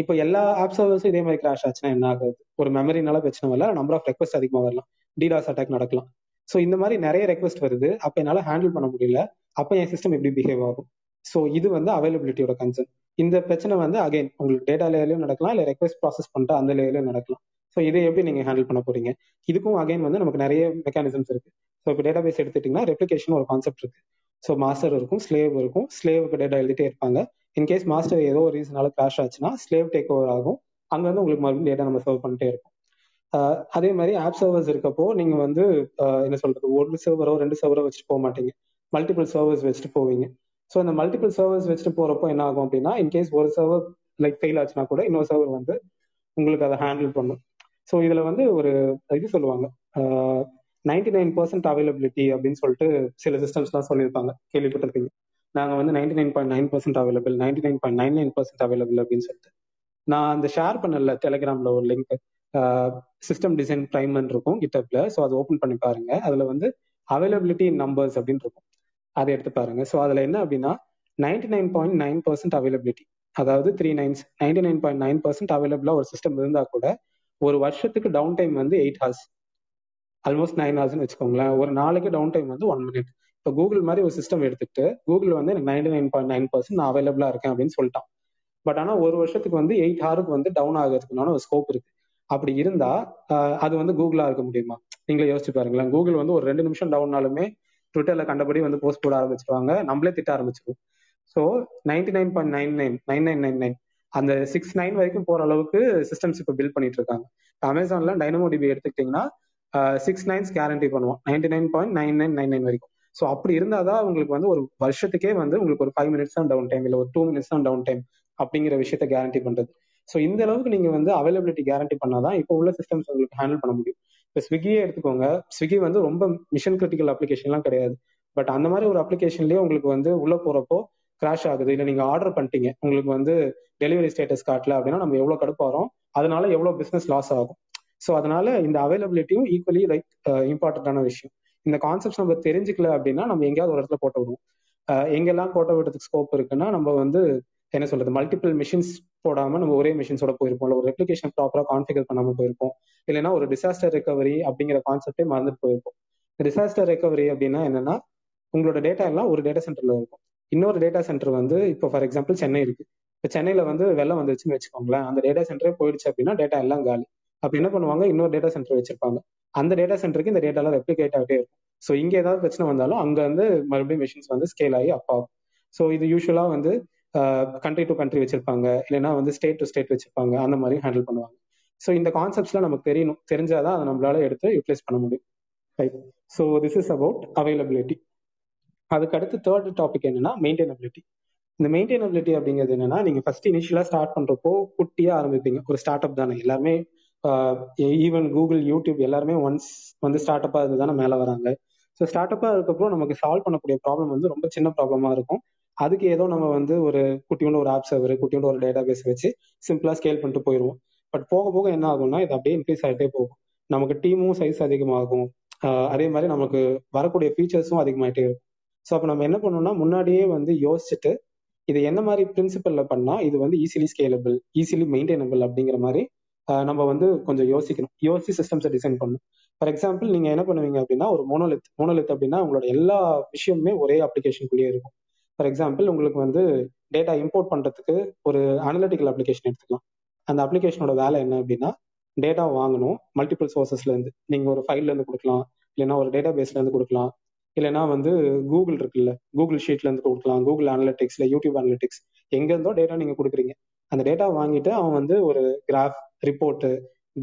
இப்போ எல்லா ஆப் சர்வர்ஸும் இதே மாதிரி கிராஷ் ஆச்சுன்னா என்ன ஆகுது? ஒரு மெமரினால பிரச்சனை வரல. நம்பர் ஆஃப் ரெக்வஸ்ட் அதிகமாக வரலாம். டிடாஸ் அட்டாக் நடக்கலாம். ஸோ இந்த மாதிரி நிறைய ரெக்வஸ்ட் வருது. அப்போ என்னால் ஹேண்டில் பண்ண முடியல. அப்போ என் சிஸ்டம் எப்படி பிஹேவ் ஆகும்? ஸோ இது வந்து அவைலபிலிட்டியோட கன்சர்ன் இந்த பிரச்சனை வந்து அகைன் உங்களுக்கு டேட்டா லேயர்லையும் நடக்கலாம். இல்லை ரெக்வஸ்ட் ப்ராசஸ் பண்ணுற அந்த லேயர்லையும் நடக்கலாம். ஸோ இதை எப்படி நீங்கள் ஹேண்டில் பண்ண போறீங்க? இதுக்கும் அகைன் வந்து நமக்கு நிறைய மெக்கானிசம்ஸ் இருக்கு. ஸோ இப்போ டேட்டா பேஸ் எடுத்துட்டீங்கன்னா ரெப்ளிகேஷன் ஒரு கான்செப்ட் இருக்கு. ஸோ மாஸ்டர் இருக்கும் ஸ்லேவ் இருக்கும். ஸ்லேவுக்கு டேட்டா எழுதிட்டே இருப்பாங்க. இன்கேஸ் மாஸ்டர் ஏதோ ஒரு ரீசனால கிராஷ் ஆச்சுன்னா ஸ்லேவ் டேக் ஓவர் ஆகும். அங்கே வந்து உங்களுக்கு மறுபடியும் டேட்டா நம்ம சர்வ் பண்ணிட்டே இருக்கும் அதே மாதிரி ஆப் சர்வர்ஸ் இருக்கப்போ நீங்க வந்து என்ன சொல்றது ஒரு சர்வரோ ரெண்டு சர்வரோ வச்சுட்டு போக மாட்டீங்க. மல்டிபிள் சர்வர்ஸ் வச்சுட்டு போவீங்க. ஸோ அந்த மல்டிபிள் சர்வர்ஸ் வச்சுட்டு போறப்போ என்ன ஆகும் அப்படின்னா இன்கேஸ் ஒரு சர்வர் லைக் ஃபெயில் ஆச்சுன்னா கூட இன்னொரு சர்வர் வந்து உங்களுக்கு அதை ஹேண்டில் பண்ணும். ஸோ இதுல வந்து ஒரு இது சொல்லுவாங்க நைன்டி நைன் பர்சன்ட் அவைலபிலிட்டி அப்படின்னு சொல்லிட்டு சில சிஸ்டம்ஸ்லாம் சொல்லியிருப்பாங்க. கேள்விப்பட்டிருப்பீங்க. நாங்கள் வந்து ninety nine point nine percent available ninety nine point nine nine percent available அப்படின்னு சொல்லிட்டு. நான் அந்த ஷேர் பண்ணல டெலிகிராம்ல ஒரு லிங்க் சிஸ்டம் டிசைன் ப்ரைமன் இருக்கும் கிட்டப்ல ஸோ அதை ஓப்பன் பண்ணி பாருங்க. அதுல வந்து அவைலபிலிட்டி நம்பர்ஸ் அப்படின்னு இருக்கும். அதை எடுத்து பாருங்க. ஸோ அதுல என்ன அப்படின்னா ninety nine point nine percent availability அதாவது three nines ninety nine point nine percent அவைலபிளா ஒரு சிஸ்டம் இருந்தா கூட ஒரு வருஷத்துக்கு டவுன் டைம் வந்து எயிட் ஹார்ஸ் ஆல்மோஸ்ட் நைன் ஹவர்ஸ்னு வச்சுக்கோங்களேன். ஒரு நாளைக்கு டவுன் டைம் வந்து ஒன் மினிட் இப்போ கூகுள் மாதிரி ஒரு சிஸ்டம் எடுத்துட்டு கூகுள் வந்து எனக்கு ninety nine point nine percent நான் அவைலபிளா இருக்கேன் அப்படின்னு சொல்லிட்டான். பட் ஆனால் ஒரு வருஷத்துக்கு வந்து எயிட் ஹாருக்கு வந்து டவுன் ஆகிறதுக்குனால ஒரு ஸ்கோப் இருக்கு. அப்படி இருந்தா அது வந்து கூகுளா இருக்க முடியுமா? நீங்களே யோசிச்சு பாருங்களேன். கூகுள் வந்து ஒரு ரெண்டு நிமிஷம் டவுன்னாலுமே ட்விட்டர்ல கண்டபடி வந்து போஸ்ட் போட ஆரம்பிச்சிருவாங்க. நம்மளே திட்ட ஆரம்பிச்சிருவோம். So ninety nine point nine nine nine nine nine nine அந்த சிக்ஸ் நைன் வரைக்கும் போற அளவுக்கு சிஸ்டம்ஸ் இப்போ பில்ட் பண்ணிட்டு இருக்காங்க. அமேசான்ல டைனமோ டிபி எடுத்துக்கிட்டீங்கன்னா சிக்ஸ் நைன்ஸ் கேரண்டி பண்ணுவோம். Ninety nine point nine nine nine nine வரைக்கும். ஸோ அப்படி இருந்தாதான் உங்களுக்கு வந்து ஒரு வருஷத்துக்கே வந்து உங்களுக்கு ஒரு ஃபைவ் மினிட்ஸ் தான் டவுன் டைம் இல்லை ஒரு டூ மினிட்ஸ் தான் டவுன் டைம் அப்படிங்கிற விஷயத்த கேரண்டி பண்றது. ஸோ இந்த அளவுக்கு நீங்க வந்து அவைலபிலிட்டி கேரண்டி பண்ணாதான் இப்போ உள்ள சிஸ்டம்ஸ் உங்களுக்கு ஹேண்டில் பண்ண முடியும். இப்போ ஸ்விக்கியே எடுத்துக்கோங்க. ஸ்விக்கி வந்து ரொம்ப மிஷன் கிரிட்டிக்கல் அப்ளிகேஷன்லாம் கிடையாது. பட் அந்த மாதிரி ஒரு அப்ளிகேஷன்லயே உங்களுக்கு வந்து உள்ள போறப்போ கிராஷ் ஆகுது. இல்லை நீங்க ஆர்டர் பண்ணிட்டீங்க. உங்களுக்கு வந்து டெலிவரி ஸ்டேட்டஸ் காட்டல அப்படின்னா நம்ம எவ்வளவு கடுப்பாரோம் அதனால எவ்வளவு பிசினஸ் லாஸ் ஆகும். ஸோ அதனால இந்த அவைலபிலிட்டியும் ஈக்குவலி லைக் இம்பார்ட்டன்டான விஷயம். இந்த கான்செப்ட் நம்ம தெரிஞ்சுக்கல அப்படின்னா நம்ம எங்கேயாவது ஒரு இடத்துல போட்ட விடுவோம். எங்கெல்லாம் போட்ட விடுறதுக்கு ஸ்கோப் இருக்குன்னா நம்ம வந்து என்ன சொல்றது மல்டிபிள் மிஷின்ஸ் போடாம நம்ம ஒரே மிஷின்ஸோட போயிருப்போம் ஒரு ரெப்ளிகேஷன் ப்ராப்பரா கான்ஃபிகர் பண்ணாம போயிருப்போம். இல்லைன்னா ஒரு டிசாஸ்டர் ரெக்கவரி அப்படிங்கிற கான்செப்டே மறந்துட்டு போயிருப்போம். டிசாஸ்டர் ரெக்கவரி அப்படின்னா என்னன்னா உங்களோட டேட்டா எல்லாம் ஒரு டேட்டா சென்டர்ல இருக்கும். இன்னொரு டேட்டா சென்டர் வந்து இப்போ ஃபார் எக்ஸாம்பிள் சென்னை இருக்கு. இப்போ சென்னையில வந்து வெள்ளம் வந்துருச்சுன்னு வச்சுக்கோங்களேன். அந்த டேட்டா சென்டரே போயிடுச்சு அப்படின்னா டேட்டா எல்லாம் காலி. அப்ப என்ன பண்ணுவாங்க? இன்னொரு டேட்டா சென்டர் வச்சிருப்பாங்க. அந்த டேட்டா சென்டருக்கு இந்த டேட்டாலாம் ரெப்ளிகேட் ஆகிட்டே இருக்கும். ஸோ இங்க ஏதாவது பிரச்சனை வந்தாலும் அங்க வந்து மறுபடியும் மிஷின்ஸ் வந்து ஸ்கேல் ஆகி அப் ஆகும். ஸோ இது யூஸ்வலா வந்து கண்ட்ரி டு கண்ட்ரி வச்சிருப்பாங்க. இல்லைன்னா வந்து ஸ்டேட் டு ஸ்டேட் வச்சிருப்பாங்க. அந்த மாதிரி ஹேண்டில் பண்ணுவாங்க. ஸோ இந்த கான்செப்ட்ஸ்லாம் நமக்கு தெரியணும். தெரிஞ்சாதான் அதை நம்மளால எடுத்து யூட்டிலைஸ் பண்ண முடியும். Right so this is about availability அதுக்கு அடுத்து தேர்ட் டாபிக் என்னன்னா மெயின்டைனபிலிட்டி இந்த மெயின்டைனபிலிட்டி அப்படிங்கிறது என்னன்னா நீங்க ஃபர்ஸ்ட் இனிஷியலா ஸ்டார்ட் பண்றப்போ குட்டியா ஆரம்பிப்பீங்க. ஒரு ஸ்டார்ட் அப் தானே எல்லாமே ஈவன் கூகுள் யூடியூப் எல்லாருமே ஒன்ஸ் வந்து ஸ்டார்ட் அப்பா இருந்து தானே மேலே வராங்க. ஸோ ஸ்டார்ட் அப்பா இருக்கப்போ நமக்கு சால்வ் பண்ணக்கூடிய ப்ராப்ளம் வந்து ரொம்ப சின்ன ப்ராப்ளமா இருக்கும். அதுக்கு ஏதோ நம்ம வந்து ஒரு குட்டியோண்டு ஒரு ஆப் சர்வர் குட்டியோண்டு ஒரு டேட்டா பேஸ் வச்சு சிம்பிளா ஸ்கேல் பண்ணிட்டு போயிடுவோம் பட் போக போக என்ன ஆகும்னா இது அப்படியே இன்க்ரீஸ் ஆகிட்டே போகும். நமக்கு டீமும் சைஸ் அதிகமாகும். அதே மாதிரி நமக்கு வரக்கூடிய ஃபீச்சர்ஸும் அதிகமாயிட்டே இருக்கும். ஸோ அப்போ நம்ம என்ன பண்ணோம்னா முன்னாடியே வந்து யோசிச்சுட்டு இது என்ன மாதிரி பிரின்சிபல்ல பண்ணா இது வந்து ஈஸிலி ஸ்கேலபிள் ஈஸிலி மெயின்டைனபிள் அப்படிங்கிற மாதிரி நம்ம வந்து கொஞ்சம் யோசிக்கணும். யோசிச்சு சிஸ்டம்ஸை டிசைன் பண்ணணும். ஃபார் எக்ஸாம்பிள் நீங்க என்ன பண்ணுவீங்க அப்படின்னா ஒரு மோனோலித் மோனோலித் அப்படின்னா உங்களோட எல்லா விஷயமுமே ஒரே அப்ளிகேஷனுக்குள்ளேயே இருக்கும். ஃபார் எக்ஸாம்பிள் உங்களுக்கு வந்து டேட்டா இம்போர்ட் பண்ணுறதுக்கு ஒரு அனலிட்டிக்கல் அப்ளிகேஷன் எடுத்துக்கலாம். அந்த அப்ளிகேஷனோட வேலை என்ன அப்படின்னா டேட்டா வாங்கணும் மல்டிபிள் சோர்சஸ்லேருந்து நீங்கள் ஒரு ஃபைல்லேருந்து கொடுக்கலாம் இல்லைன்னா ஒரு டேட்டா பேஸ்லேருந்து கொடுக்கலாம். இல்லைன்னா வந்து கூகுள் இருக்குல்ல கூகுள் ஷீட்லேருந்து கொடுக்கலாம் கூகுள் அனலிட்டிக்ஸ்ல யூடியூப் அனலிட்டிக்ஸ் எங்கேருந்தோ டேட்டா நீங்கள் கொடுக்குறீங்க. அந்த டேட்டா வாங்கிட்டு அவன் வந்து ஒரு கிராஃப் ரிப்போர்ட்டு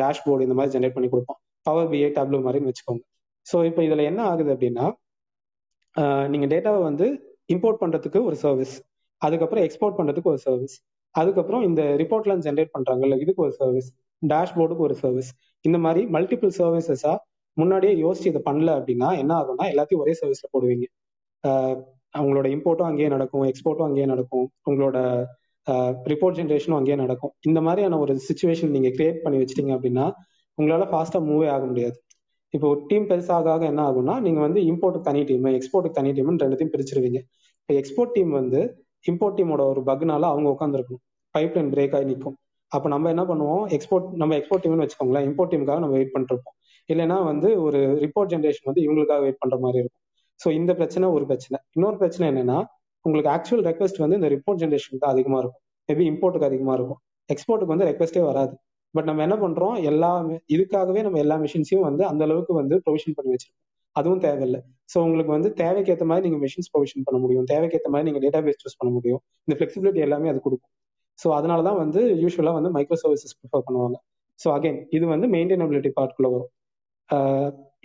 டேஷ்போர்டு இந்த மாதிரி ஜென்ரேட் பண்ணி கொடுப்பான். பவர் பிஐ டேப்லோ மாதிரின்னு வச்சுக்கோங்க. ஸோ இப்போ இதில் என்ன ஆகுது அப்படின்னா நீங்கள் டேட்டாவை வந்து இம்போர்ட் பண்றதுக்கு ஒரு சர்வீஸ் அதுக்கப்புறம் எக்ஸ்போர்ட் பண்றதுக்கு ஒரு சர்வீஸ் அதுக்கப்புறம் இந்த ரிப்போர்ட்லாம் ஜென்ரேட் பண்றாங்கல்ல இதுக்கு ஒரு சர்வீஸ் டேஷ்போர்டுக்கு ஒரு சர்வீஸ் இந்த மாதிரி மல்டிபிள் சர்வீசஸா முன்னாடியே யோசிச்சு இதை பண்ணல அப்படின்னா என்ன ஆகும்னா எல்லாத்தையும் ஒரே சர்வீஸ்ல போடுவீங்க. அவங்களோட இம்போர்ட்டும் அங்கேயே நடக்கும் எக்ஸ்போர்ட்டும் அங்கேயே நடக்கும் உங்களோட ரிப்போர்ட் ஜென்ரேஷனும் அங்கேயே நடக்கும். இந்த மாதிரியான ஒரு சுச்சுவேஷன் நீங்க கிரியேட் பண்ணி வச்சிட்டீங்க அப்படின்னா உங்களால ஃபாஸ்டா மூவே ஆக முடியாது. இப்போ ஒரு டீம் பெருசாக ஆக என்ன ஆகும்னா நீங்க வந்து இம்போர்ட்டுக்கு தனி டீம் எக்ஸ்போர்ட்டுக்கு தனி டீம்னு ரெண்டுத்தையும் பிரிச்சிருவீங்க. இப்போ எக்ஸ்போர்ட் டீம் வந்து இம்போர்ட் டீமோட ஒரு பக்னால அவங்க உட்காந்துருக்கும் பைப் லைன் பிரேக் ஆகி நிற்கும். அப்போ நம்ம என்ன பண்ணுவோம்? எக்ஸ்போர்ட் நம்ம எக்ஸ்போர்ட் டீம்னு வச்சுக்கோங்களேன் இம்போர்ட் டீமுக்காக நம்ம வெயிட் பண்ணிருப்போம் இல்லைன்னா வந்து ஒரு ரிப்போர்ட் ஜென்ரேஷன் வந்து இவங்களுக்காக வெயிட் பண்ற மாதிரி இருக்கும். ஸோ இந்த பிரச்சனை ஒரு பிரச்சனை. இன்னொரு பிரச்சனை என்னன்னா உங்களுக்கு ஆக்சுவல் ரெக்வஸ்ட் வந்து இந்த ரிப்போர்ட் ஜென்ரேஷன் தான் அதிகமா இருக்கும். மேபி இம்போர்ட்டுக்கு அதிகமா இருக்கும். எக்ஸ்போர்ட்டுக்கு வந்து ரெக்வஸ்டே வராது. பட் நம்ம என்ன பண்றோம்? எல்லா இதுக்காகவே நம்ம எல்லா மிஷின்ஸையும் வந்து அந்த அளவுக்கு வந்து ப்ரொவிஷன் பண்ணி வச்சிருக்கோம். அதுவும் தேவையில்லை. ஸோ உங்களுக்கு வந்து தேவைக்கேற்ற மாதிரி நீங்க மிஷின்ஸ் ப்ரொவிஷன் பண்ண முடியும். தேவைக்கேற்ற மாதிரி நீங்க டேட்டா பேஸ் சூஸ் பண்ண முடியும். இந்த ஃபிளெக்சிபிலிட்டி எல்லாமே அது கொடுக்கும். ஸோ அதனால தான் வந்து யூஸ்வலாக வந்து மைக்ரோ சர்வீசஸ் ப்ரிஃபர் பண்ணுவாங்க. ஸோ அகைன் இது வந்து மெயின்டைனபிலிட்டி பார்ட்குள்ள வரும்.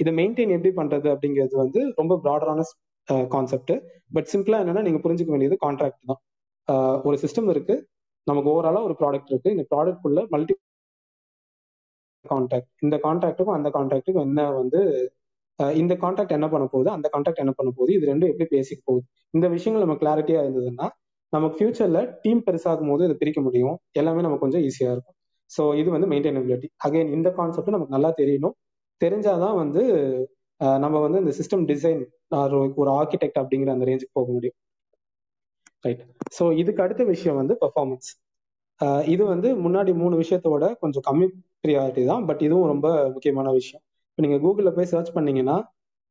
இதை மெயின்டைன் எப்படி பண்றது அப்படிங்கிறது வந்து ரொம்ப ப்ராடரான கான்செப்ட் பட் சிம்பிளா என்னன்னா நீங்க புரிஞ்சுக்க வேண்டியது கான்ட்ராக்ட் தான். ஒரு சிஸ்டம் இருக்கு. நமக்கு ஓவராலா ஒரு ப்ராடக்ட் இருக்கு. இந்த ப்ராடக்ட் மல்டி கான்ட்ராக்ட் இந்த கான்ட்ராக்ட்டுக்கும் அந்த கான்ட்ராக்ட்டுக்கும் என்ன வந்து இந்த கான்ட்ராக்ட் என்ன பண்ண போகுது அந்த கான்ட்ராக்ட் என்ன பண்ண போகுது இது ரெண்டும் எப்படி பேசிக்க போகுது? இந்த விஷயங்கள் நம்ம கிளாரிட்டியா இருந்ததுன்னா நமக்கு ஃபியூச்சர்ல டீம் பெருசாகும் போது இதை பிரிக்க முடியும். எல்லாமே நமக்கு கொஞ்சம் ஈஸியா இருக்கும். ஸோ இது வந்து மெயின்டைனபிலிட்டி அகைன் இந்த கான்செப்ட் நமக்கு நல்லா தெரியணும். தெரிஞ்சாதான் வந்து ஆஹ் நம்ம வந்து இந்த சிஸ்டம் டிசைன் ஒரு ஆர்கிடெக்ட் அப்படிங்கிற அந்த ரேஞ்சுக்கு போக முடியும். ரைட் ஸோ இதுக்கு அடுத்த விஷயம் வந்து பெர்ஃபார்மன்ஸ் இது வந்து முன்னாடி மூணு விஷயத்தோட கொஞ்சம் கம்மி ப்ரியாரிட்டி தான். பட் இதுவும் ரொம்ப முக்கியமான விஷயம். இப்போ நீங்கள் கூகுளில் போய் சர்ச் பண்ணீங்கன்னா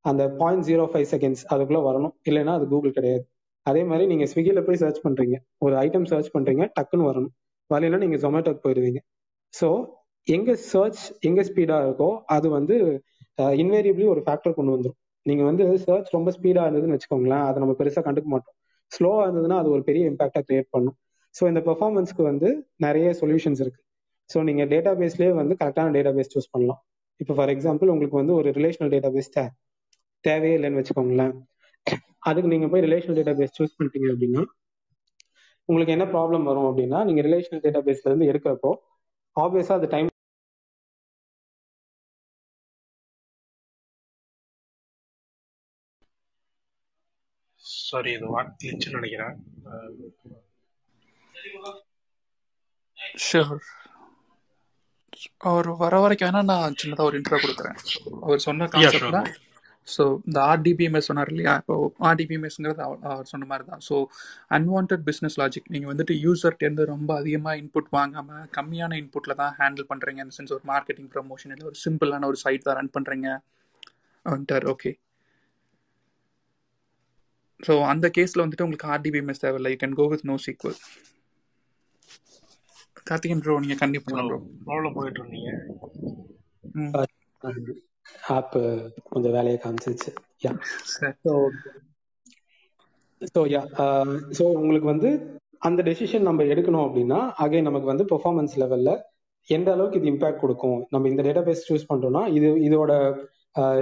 அந்த பாயிண்ட் ஜீரோ ஃபைவ் செகண்ட்ஸ் அதுக்குள்ளே வரணும். இல்லைன்னா அது கூகுள் கிடையாது. அதே மாதிரி நீங்கள் ஸ்விக்கியில் போய் சர்ச் பண்ணுறீங்க ஒரு ஐட்டம் சர்ச் பண்ணுறீங்க டக்குன்னு வரணும். வரலைன்னா நீங்கள் ஜொமேட்டோக்கு போயிடுவீங்க. ஸோ எங்கே சர்ச் எங்கே ஸ்பீடாக இருக்கோ அது வந்து இன்வேரியபிளி ஒரு ஃபேக்டர் கொண்டு வந்துடும் நீங்கள் வந்து சர்ச் ரொம்ப ஸ்பீடாக இருந்ததுன்னு வச்சுக்கோங்களேன் அதை நம்ம பெருசாக கண்டுக்க மாட்டோம். ஸ்லோவாக இருந்ததுன்னா அது ஒரு பெரிய இம்பாக்டாக கிரியேட் பண்ணும். ஸோ இந்த பெர்ஃபார்மன்ஸ்க்கு வந்து நிறைய சொல்யூஷன்ஸ் இருக்கு. ஸோ நீங்க டேட்டா பேஸ்லேயே வந்து கரெக்டான டேட்டா பேஸ் சூஸ் பண்ணலாம். இப்போ ஃபார் எக்ஸாம்பிள் உங்களுக்கு வந்து ஒரு ரிலேஷனல் டேட்டா பேஸ் தேவையே இல்லைன்னு வச்சுக்கோங்களேன். அதுக்கு நீங்க போய் ரிலேஷனல் டேட்டா பேஸ் சூஸ் பண்ணிட்டீங்க அப்படின்னா உங்களுக்கு என்ன ப்ராப்ளம் வரும் அப்படின்னா நீங்க ரிலேஷனல் டேட்டா பேஸ்ல இருந்து எடுக்கிறப்போ ஆப்வியஸா அது டைம் சாரி இது வாட் கிளிச்சுன்னு நினைக்கிறேன். ஷூர் அவர் வர வரைக்கும் வேணா நான் சின்னதாக ஒரு இன்ட்ரோ கொடுக்குறேன். அவர் சொன்ன யா கான்செப்ட் ஷூர் தான் ஸோ இந்த ஆர்டிபிஎம்எஸ் சொன்னார் இல்லையா? இப்போ ஆர்டிபிஎம்எஸ்ங்கிறது அவர் சொன்ன மாதிரி தான் ஸோ அன்வான்ட் பிஸ்னஸ் லாஜிக் நீங்கள் வந்துட்டு யூசர்ட்டேருந்து ரொம்ப அதிகமாக இன்புட் வாங்காமல் கம்மியான இன்புட்டில் தான் ஹேண்டில் பண்ணுறீங்க இந்த சென்ஸ் ஒரு மார்க்கெட்டிங் ப்ரமோஷன் இல்லை ஒரு சிம்பிளான ஒரு சைட் தான் ரன் பண்ணுறீங்க வந்துட்டார். ஓகே ஸோ அந்த கேஸில் வந்துட்டு உங்களுக்கு ஆர்டிபிஎம்எஸ் தேவையில்லை. You can go with no SQL Karthikan bro நீங்கள் கண்டிப்பாக பண்ணலாம் ப்ரோ ஃப்ளோவில் போயிட்டு இருந்தீங்க. ம். ஆப் கொஞ்சம் வேலையை காமிச்சிச்சு yeah so so yeah so உங்களுக்கு வந்து அந்த டெசிஷன் நம்ம எடுக்கணும் அப்படின்னா அகைன் நமக்கு வந்து பெர்ஃபார்மன்ஸ் லெவல்ல எந்த அளவுக்கு இது இம்பாக்ட் கொடுக்கும்? நம்ம இந்த டேட்டா பேஸ் சூஸ் பண்றோம்னா இது இதோட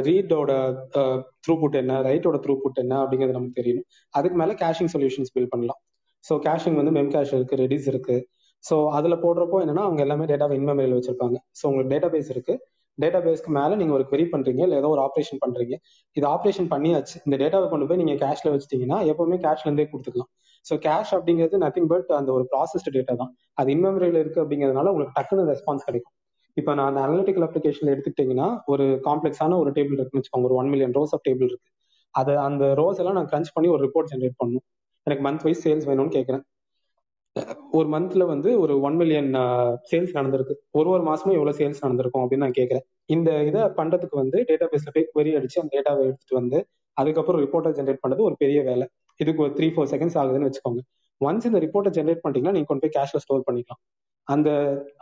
ரீடோட த்ரூபுட் என்ன ரைட்டோட த்ரூபுட் என்ன அப்படிங்கிறது நமக்கு தெரியும். அதுக்கு மேல கேஷிங் சொல்யூஷன்ஸ் பில்ட் பண்ணலாம். ஸோ கேஷிங் வந்து மெம் கேஷ் இருக்கு ரெடிஸ் இருக்கு. ஸோ அதில் போடுறப்போ என்னன்னா அவங்க எல்லாமே டேட்டாவை இன்மெமரியில் வச்சிருப்பாங்க. ஸோ உங்களுக்கு டேட்டா பேஸ் இருக்கு. டேட்டா பேஸ்க்கு மேலே நீங்கள் ஒரு query பண்ணுறீங்க இல்லை ஏதோ ஒரு ஆப்ரேஷன் பண்ணுறீங்க இது ஆப்ரேஷன் பண்ணியாச்சு. இந்த டேட்டாவை கொண்டு போய் நீங்கள் கேஷ்ல வச்சிட்டீங்கன்னா எப்பவுமே கேஷ்லேருந்தே கொடுத்துக்கலாம். ஸோ கேஷ் அப்படிங்கிறது நத்திங் பட் அந்த ஒரு ப்ராசஸ்டு டேட்டா தான். அது இன்மெமரியில் இருக்குது அப்படிங்கிறதுனால உங்களுக்கு டக்குன்னு ரெஸ்பான்ஸ் கிடைக்கும். இப்போ நான் அந்த அனலிட்டிக்கல் அப்ளிகேஷன் எடுத்துக்கிட்டீங்கன்னா ஒரு காம்ப்ளெக்ஸான ஒரு டேபிள் இருக்குன்னு வச்சுக்கோங்க. ஒரு one million rows of table இருக்கு. அதை அந்த ரோஸ் எல்லாம் நான் கிரன்ச் பண்ணி ஒரு ரிப்போர்ட் ஜென்ரேட் பண்ணணும் எனக்கு மந்த் வைஸ் சேல்ஸ் வேணும்னு கேட்குறேன். ஒரு மந்த்ல வந்து ஒரு ஒன் மில்லியன் சேல்ஸ் நடந்திருக்கு. ஒரு ஒரு மாசமும் எவ்வளவு சேல்ஸ் நடந்திருக்கும் அப்படின்னு நான் கேட்கறேன். இந்த இதை பண்றதுக்கு வந்து டேட்டா பேஸ்ல போய் கொரி அடிச்சு அந்த டேட்டாவை எடுத்துட்டு வந்து அதுக்கப்புறம் ரிப்போர்ட்டை ஜென்ரேட் பண்றது ஒரு பெரிய வேலை. இதுக்கு ஒரு த்ரீ ஃபோர் செகண்ட்ஸ் ஆகுதுன்னு வச்சுக்கோங்க. ஒன்ஸ் இந்த ரிப்போர்ட்டை ஜென்ரேட் பண்ணிட்டீங்கன்னா நீங்க கொண்டு போய் கேஷ்ல ஸ்டோர் பண்ணிக்கலாம். அந்த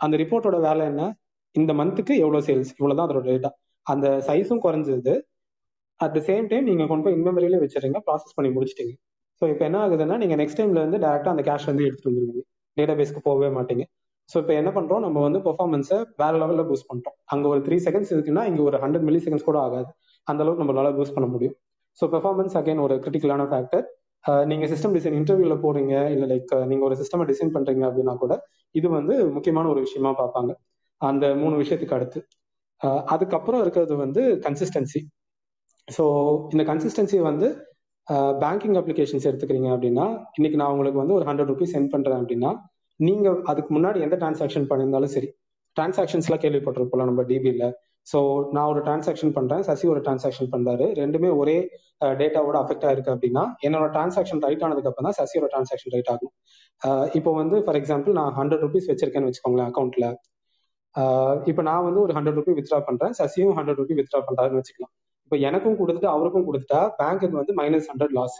அந்த ரிப்போர்ட்டோட வேலை என்ன? இந்த மந்த்துக்கு எவ்வளவு சேல்ஸ் இவ்வளவுதான் அதோட டேட்டா அந்த சைஸும் குறைஞ்சது. அட் த சேம் டைம் நீங்க கொண்டு போய் இன்மெமரியிலே வச்சிருங்க ப்ராசஸ் பண்ணி முடிச்சிட்டீங்க. ஸோ இப்போ என்ன ஆகுதுன்னா நீங்க நெக்ஸ்ட் டைம்ல இருந்து டேரெக்டாக அந்த கேஷ் வந்து எடுத்துட்டு வந்துருவீங்க. டேட்டா பேஸ்க்கு போகவே மாட்டீங்க. ஸோ இப்போ என்ன பண்ணுறோம் நம்ம வந்து பெர்ஃபார்மன்ஸை வேற லெவலில் பூஸ்ட் பண்ணுறோம் அங்கே ஒரு த்ரீ செகண்ட்ஸ் இருக்குன்னா இங்கே ஒரு ஹண்ட்ரட் மில்லி செகண்ட்ஸ் கூட ஆகாது. அந்த அளவுக்கு நம்மளால பூஸ்ட் பண்ண முடியும். ஸோ பெர்ஃபார்மன்ஸ் அகைன் ஒரு கிரிட்டிக்கலான ஃபேக்டர் நீங்க சிஸ்டம் டிசைன் இன்டர்வியூவில் போறீங்க இல்லை லைக் நீங்க ஒரு சிஸ்டம் டிசைன் பண்ணுறீங்க அப்படின்னா கூட இது வந்து முக்கியமான ஒரு விஷயமா பார்ப்பாங்க. அந்த மூணு விஷயத்துக்கு அடுத்து. அதுக்கப்புறம் இருக்கிறது வந்து கன்சிஸ்டன்சி ஸோ இந்த கன்சிஸ்டன்சி வந்து பேங்கிங் அப்ளிகேஷன்ஸ் எடுத்துக்கிறீங்க அப்படின்னா இன்னைக்கு நான் உங்களுக்கு வந்து ஒரு ஹண்ட்ரட் ருபீஸ் சென்ட் பண்றேன் அப்படின்னா நீங்க அதுக்கு முன்னாடி எந்த டிரான்சாக்ஷன் பண்ணியிருந்தாலும் சரி டிரான்சாக்ஷன்ஸ்லாம் கேள்விப்பட்டிருப்போம்ல நம்ம டிபியில் ஸோ நான் ஒரு டிரான்சாக்ஷன் பண்றேன் சசி ஒரு டிரான்சாக்ஷன் பண்றாரு ரெண்டுமே ஒரே டேட்டாவோட அஃபெக்ட் ஆயிருக்கு அப்படின்னா என்னோட டிரான்சாக்ஷன் ரைட் ஆனதுக்கு அப்புறம் தான் சசியோட டிரான்சாக்ஷன் ரைட் ஆகும். இப்போ வந்து ஃபார் எக்ஸாம்பிள் நான் ஹண்ட்ரட் ருபீஸ் வச்சிருக்கேன்னு வச்சுக்கோங்களேன் அக்கௌண்ட்ல இப்போ நான் வந்து ஒரு ஹண்ட்ரட் ருபி வித்ரா பண்றேன் சசியும் ஹண்ட்ரட் ருபி வித்ரா பண்றாருன்னு வச்சுக்கலாம். இப்போ எனக்கும் கொடுத்துட்டு அவருக்கும் கொடுத்துட்டா பேங்க்குக்கு வந்து மைனஸ் ஹண்ட்ரட் லாஸ்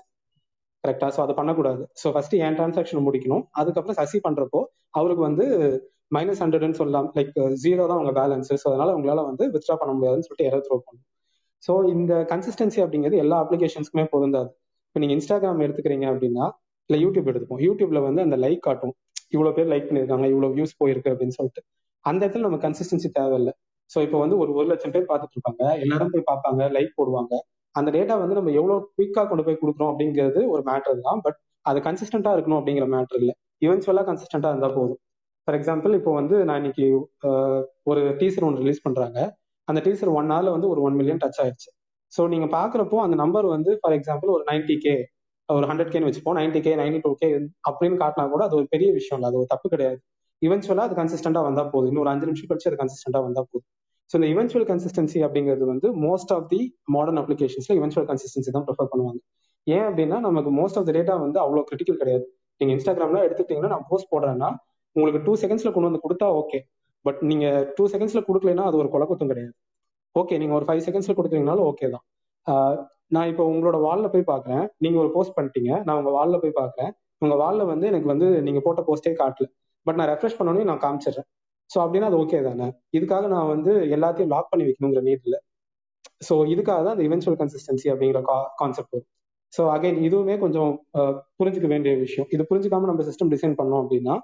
கரெக்டா ஸோ அதை பண்ணக்கூடாது. ஸோ ஃபர்ஸ்ட் என் டிரான்சாக்ஷன் முடிக்கணும்? அதுக்கப்புறம் சசி பண்றப்போ அவருக்கு வந்து மைனஸ் ஹண்ட்ரட்னு சொல்லலாம் லைக் ஜீரோ தான் உங்க பேலன்ஸ் ஸோ அதனால உங்களால வந்து வித்ரா பண்ண முடியாதுன்னு சொல்லிட்டு எரர் த்ரோ பண்ணும் ஸோ இந்த கன்சிஸ்டன்சி அப்படிங்கிறது எல்லா அப்ளிகேஷன்ஸ்க்குமே பொருந்தாது. இப்போ நீங்க இன்ஸ்டாகிராம் எடுத்துக்கிறீங்க அப்படின்னா இல்லை யூடியூப் எடுத்துப்போம். யூடியூப்ல வந்து அந்த லைக் காட்டும். இவ்வளோ பேர் லைக் பண்ணியிருக்காங்க இவ்வளோ வியூஸ் போயிருக்கு அப்படின்னு சொல்லிட்டு. அந்த இடத்துல நம்ம கன்சிஸ்டன்சி தேவையில்லை. ஸோ இப்போ வந்து ஒரு ஒரு லட்சம் பேர் பார்த்துட்டு இருப்பாங்க எல்லாரும் போய் பார்ப்பாங்க லைக் போடுவாங்க. அந்த டேட்டா வந்து நம்ம எவ்வளோ குயிக்காக கொண்டு போய் கொடுக்குறோம் அப்படிங்கிறது ஒரு மேட்டர் தான். பட் அது கன்சிஸ்டண்டா இருக்கணும் அப்படிங்கிற மேட்டர் இல்லை. ஈவென்ச்சுவலாக கன்சிஸ்டண்டா இருந்தா போதும். ஃபார் எக்ஸாம்பிள் இப்போ வந்து நான் இன்னைக்கு ஒரு டீசர் ஒன்று ரிலீஸ் பண்றாங்க. அந்த டீசர் ஒன் ஹவர்ல வந்து ஒரு ஒன் மில்லியன் டச் ஆயிடுச்சு ஸோ நீங்க பாக்குறப்போ அந்த நம்பர் வந்து ஃபார் எக்ஸாம்பிள் ஒரு நைன்டி கே ஒரு ஹண்ட்ரட் கேன்னு வச்சுப்போம். Ninety K ninety two K அப்படின்னு காட்டினா கூட அது ஒரு பெரிய விஷயம் இல்லை. அது ஒரு தப்பு கிடையாது. இவென்ச்சுவலா அது கன்சிஸ்டண்டா வந்தா போதும். இன்னொரு அஞ்சு நிமிஷம் கழிச்சு அது கன்சிஸ்டண்டா வந்தா போதும். ஸோ இந்த இவென்ச்சுவல் கன்சிஸ்டன்சி அப்படிங்கிறது வந்து மோஸ்ட் ஆஃப் தி மாடர்ன் அப்ளிகேஷன்ஸ்ல இவென்ச்சுவல் கன்சிஸ்டன்சி தான் ப்ரிஃபர் பண்ணுவாங்க. ஏன் அப்படின்னா நமக்கு மோஸ்ட் ஆஃப் த டேட்டா வந்து அவ்வளோ கிரிட்டிக்கல் கிடையாது. நீங்க இன்ஸ்டாகிராம்ல எடுத்துட்டீங்கன்னா நான் போஸ்ட் போடுறேன்னா உங்களுக்கு டூ செகண்ட்ஸ்ல கொண்டு வந்து கொடுத்தா ஓகே பட் நீங்க டூ செகண்ட்ஸ்ல கொடுக்கலனா அது ஒரு குழப்பத்தும் கிடையாது. ஓகே நீங்க ஒரு ஃபைவ் செகண்ட்ஸ்ல கொடுக்குறீங்கனாலும் ஓகே தான். நான் இப்போ உங்களோட வால்ல போய் பாக்குறேன். நீங்க ஒரு போஸ்ட் பண்ணிட்டீங்க. நான் உங்க வால்ல போய் பாக்குறேன். உங்க வால்ல வந்து எனக்கு வந்து நீங்க போட்ட போஸ்டே காட்டல. பட் நான் ரெஃப்ரெஷ் பண்ணோன்னே நான் காமிச்சிடுறேன். ஸோ அப்படின்னா அது ஓகே தானே? இதுக்காக நான் வந்து எல்லாத்தையும் லாக் பண்ணி வைக்கணுங்கிற நீட் இல்லை. ஸோ இதுக்காக தான் அந்த இவென்ச்சுவல் கன்சிஸ்டன்சி அப்படிங்கிற கான்செப்ட் வரும். ஸோ அகைன் இதுவுமே கொஞ்சம் புரிஞ்சுக்க வேண்டிய விஷயம். இது புரிஞ்சுக்காம நம்ம சிஸ்டம் டிசைன் பண்ணோம் அப்படின்னா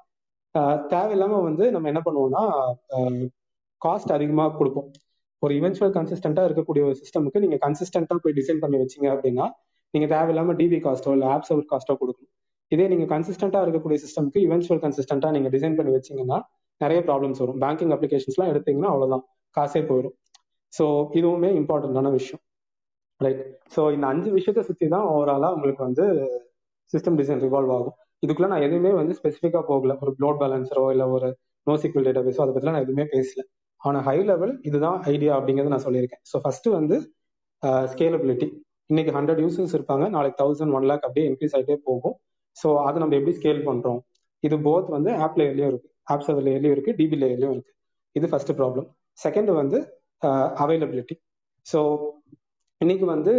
தேவையில்லாம வந்து நம்ம என்ன பண்ணுவோம்னா காஸ்ட் அதிகமாக கொடுப்போம். ஒரு இவென்ச்சுவல் கன்சிஸ்டண்டா இருக்கக்கூடிய ஒரு சிஸ்டமுக்கு நீங்க கன்சிஸ்டண்டா போய் டிசைன் பண்ணி வச்சீங்க அப்படின்னா நீங்க தேவையில்லாம டிபி காஸ்ட்டோ இல்லை ஆப் சர்வர் காஸ்ட்டோ கொடுக்கணும். இதே நீங்க கன்சிஸ்டண்டா இருக்கக்கூடிய சிஸ்டம்க்கு இவென்ச்சுவல் கன்சிஸ்டண்டா நீங்க டிசைன் பண்ணி வச்சீங்கன்னா நிறைய ப்ராப்ளம்ஸ் வரும். பேங்கிங் அப்ளிகேஷன்ஸ்லாம் எடுத்தீங்கன்னா அவ்வளவுதான். காசே போயிடும் ஸோ இதுவுமே இம்பார்ட்டன்டான விஷயம். ரைட் ஸோ இந்த அஞ்சு விஷயத்தை சுற்றி தான் ஓவராலா உங்களுக்கு வந்து சிஸ்டம் டிசைன் ரிவால்வ் ஆகும். இதுக்குள்ள நான் எதுவுமே வந்து ஸ்பெசிஃபிக்காக போகல. ஒரு லோட் பேலன்ஸரோ இல்லை ஒரு நோ சீக்வல் டேட்டா பேஸோ அதை பற்றிலாம் நான் எதுவுமே பேசல. ஆனால் ஹை லெவல் இதுதான் ஐடியா அப்படிங்கிறத நான் சொல்லியிருக்கேன். ஸோ ஃபர்ஸ்ட் வந்து ஸ்கேலபிலிட்டி இன்னைக்கு ஹண்ட்ரட் யூசர்ஸ் இருப்பாங்க. நாளைக்கு தௌசண்ட் ஒன் லேக் அப்படியே இன்க்ரீஸ் ஆகிட்டே போகும். ஸோ அதை நம்ம எப்படி ஸ்கேல் பண்றோம்? இது போத் வந்து ஆப் லேயர்லயும் இருக்கு. ஆப் சர்வர் லேயர்லயும் இருக்கு டிபி லேயர்லயும் இருக்கு. இது ஃபர்ஸ்ட் ப்ராப்ளம் செகண்ட் வந்து அவைலபிலிட்டி ஸோ இன்னைக்கு வந்து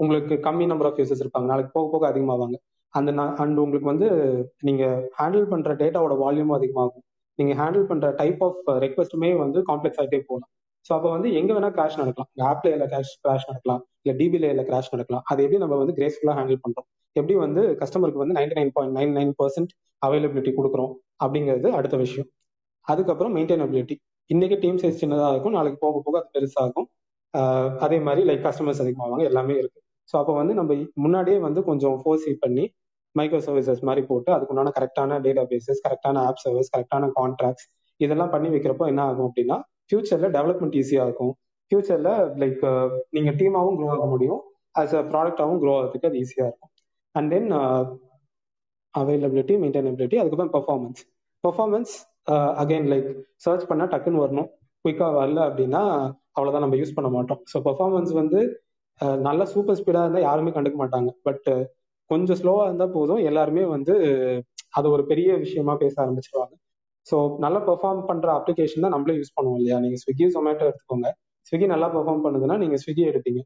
உங்களுக்கு கம்மி நம்பர் ஆஃப் யூசர்ஸ் இருப்பாங்க. நாளைக்கு போக போக அதிகமாவாங்க. அந்த அண்ட் உங்களுக்கு வந்து நீங்க ஹேண்டில் பண்ற டேட்டாவோட வால்யூமும் அதிகமாகும். நீங்க ஹேண்டில் பண்ற டைப் ஆஃப் ரெக்வஸ்ட்டுமே வந்து காம்ப்ளெக்ஸ் ஆகிட்டே போகலாம். ஸோ அப்போ வந்து எங்க வேணா கிராஷ் நடக்கலாம். ஆப்ல லேயர்ல கிராஷ் கிராஷ் நடக்கலாம். இல்ல டிபி லேயர்ல கிராஷ் நடக்கலாம். அதை எப்படி நம்ம வந்து கிரேஸ்ஃபுல்லா ஹேண்டில் பண்றோம்? எப்படி வந்து கஸ்டமருக்கு வந்து ninety nine point nine nine percent availability கொடுக்குறோம்? அப்படிங்கிறது அடுத்த விஷயம். அதுக்கப்புறம் மெயின்டைனபிலிட்டி இன்னைக்கு டீம் சைஸ் சின்னதாக இருக்கும். நாளைக்கு போக போக அது பெருசாகும். அதே மாதிரி லைக் கஸ்டமர்ஸ் அதிகமாவாங்க. எல்லாமே இருக்கு. ஸோ அப்போ வந்து நம்ம முன்னாடியே வந்து கொஞ்சம் ஃபோர்ஸி பண்ணி மைக்ரோ சர்வீசஸ் மாதிரி போட்டு அதுக்குண்டான கரெக்டான டேட்டா பேசஸ் கரெக்டான ஆப் சர்வீஸ் கரெக்டான கான்ட்ராக்ட்ஸ் இதெல்லாம் பண்ணி வைக்கிறப்போ என்ன ஆகும் அப்படின்னா ஃபியூச்சர்ல டெவலப்மெண்ட் ஈஸியா இருக்கும். ஃபியூச்சர்ல லைக் uh, நீங்க டீமாவும் க்ரோ ஆக முடியும். ஆஸ் அ ப்ராடக்டாகவும் க்ரோ ஆகிறதுக்கு அது ஈஸியா இருக்கும். அண்ட் தென் அவைலபிலிட்டி மெயின்டைனபிலிட்டி அதுக்கப்புறம் performance performance again like search பண்ணா டக்குன்னு வரணும். குயிக்காக வரல அப்படின்னா அவ்வளோதான் நம்ம யூஸ் பண்ண மாட்டோம். ஸோ பெர்ஃபார்மன்ஸ் வந்து uh, நல்ல சூப்பர் ஸ்பீடாக இருந்தால் யாருமே கண்டுக்க மாட்டாங்க. பட் uh, கொஞ்சம் ஸ்லோவாக இருந்தால் போதும். எல்லாருமே வந்து அது ஒரு பெரிய விஷயமா பேச ஆரம்பிச்சிருவாங்க. ஸோ நல்லா பெர்ஃபார்ம் பண்ற அப்ளிகேஷன் தான் நம்மளே யூஸ் பண்ணுவோம் இல்லையா? நீங்க ஸ்விக்கி ஜொமேட்டோ எடுத்துக்கோங்க. ஸ்விக்கி நல்லா பெர்ஃபார்ம் பண்ணுதுன்னா நீங்க ஸ்விக்கி எடுப்பீங்க.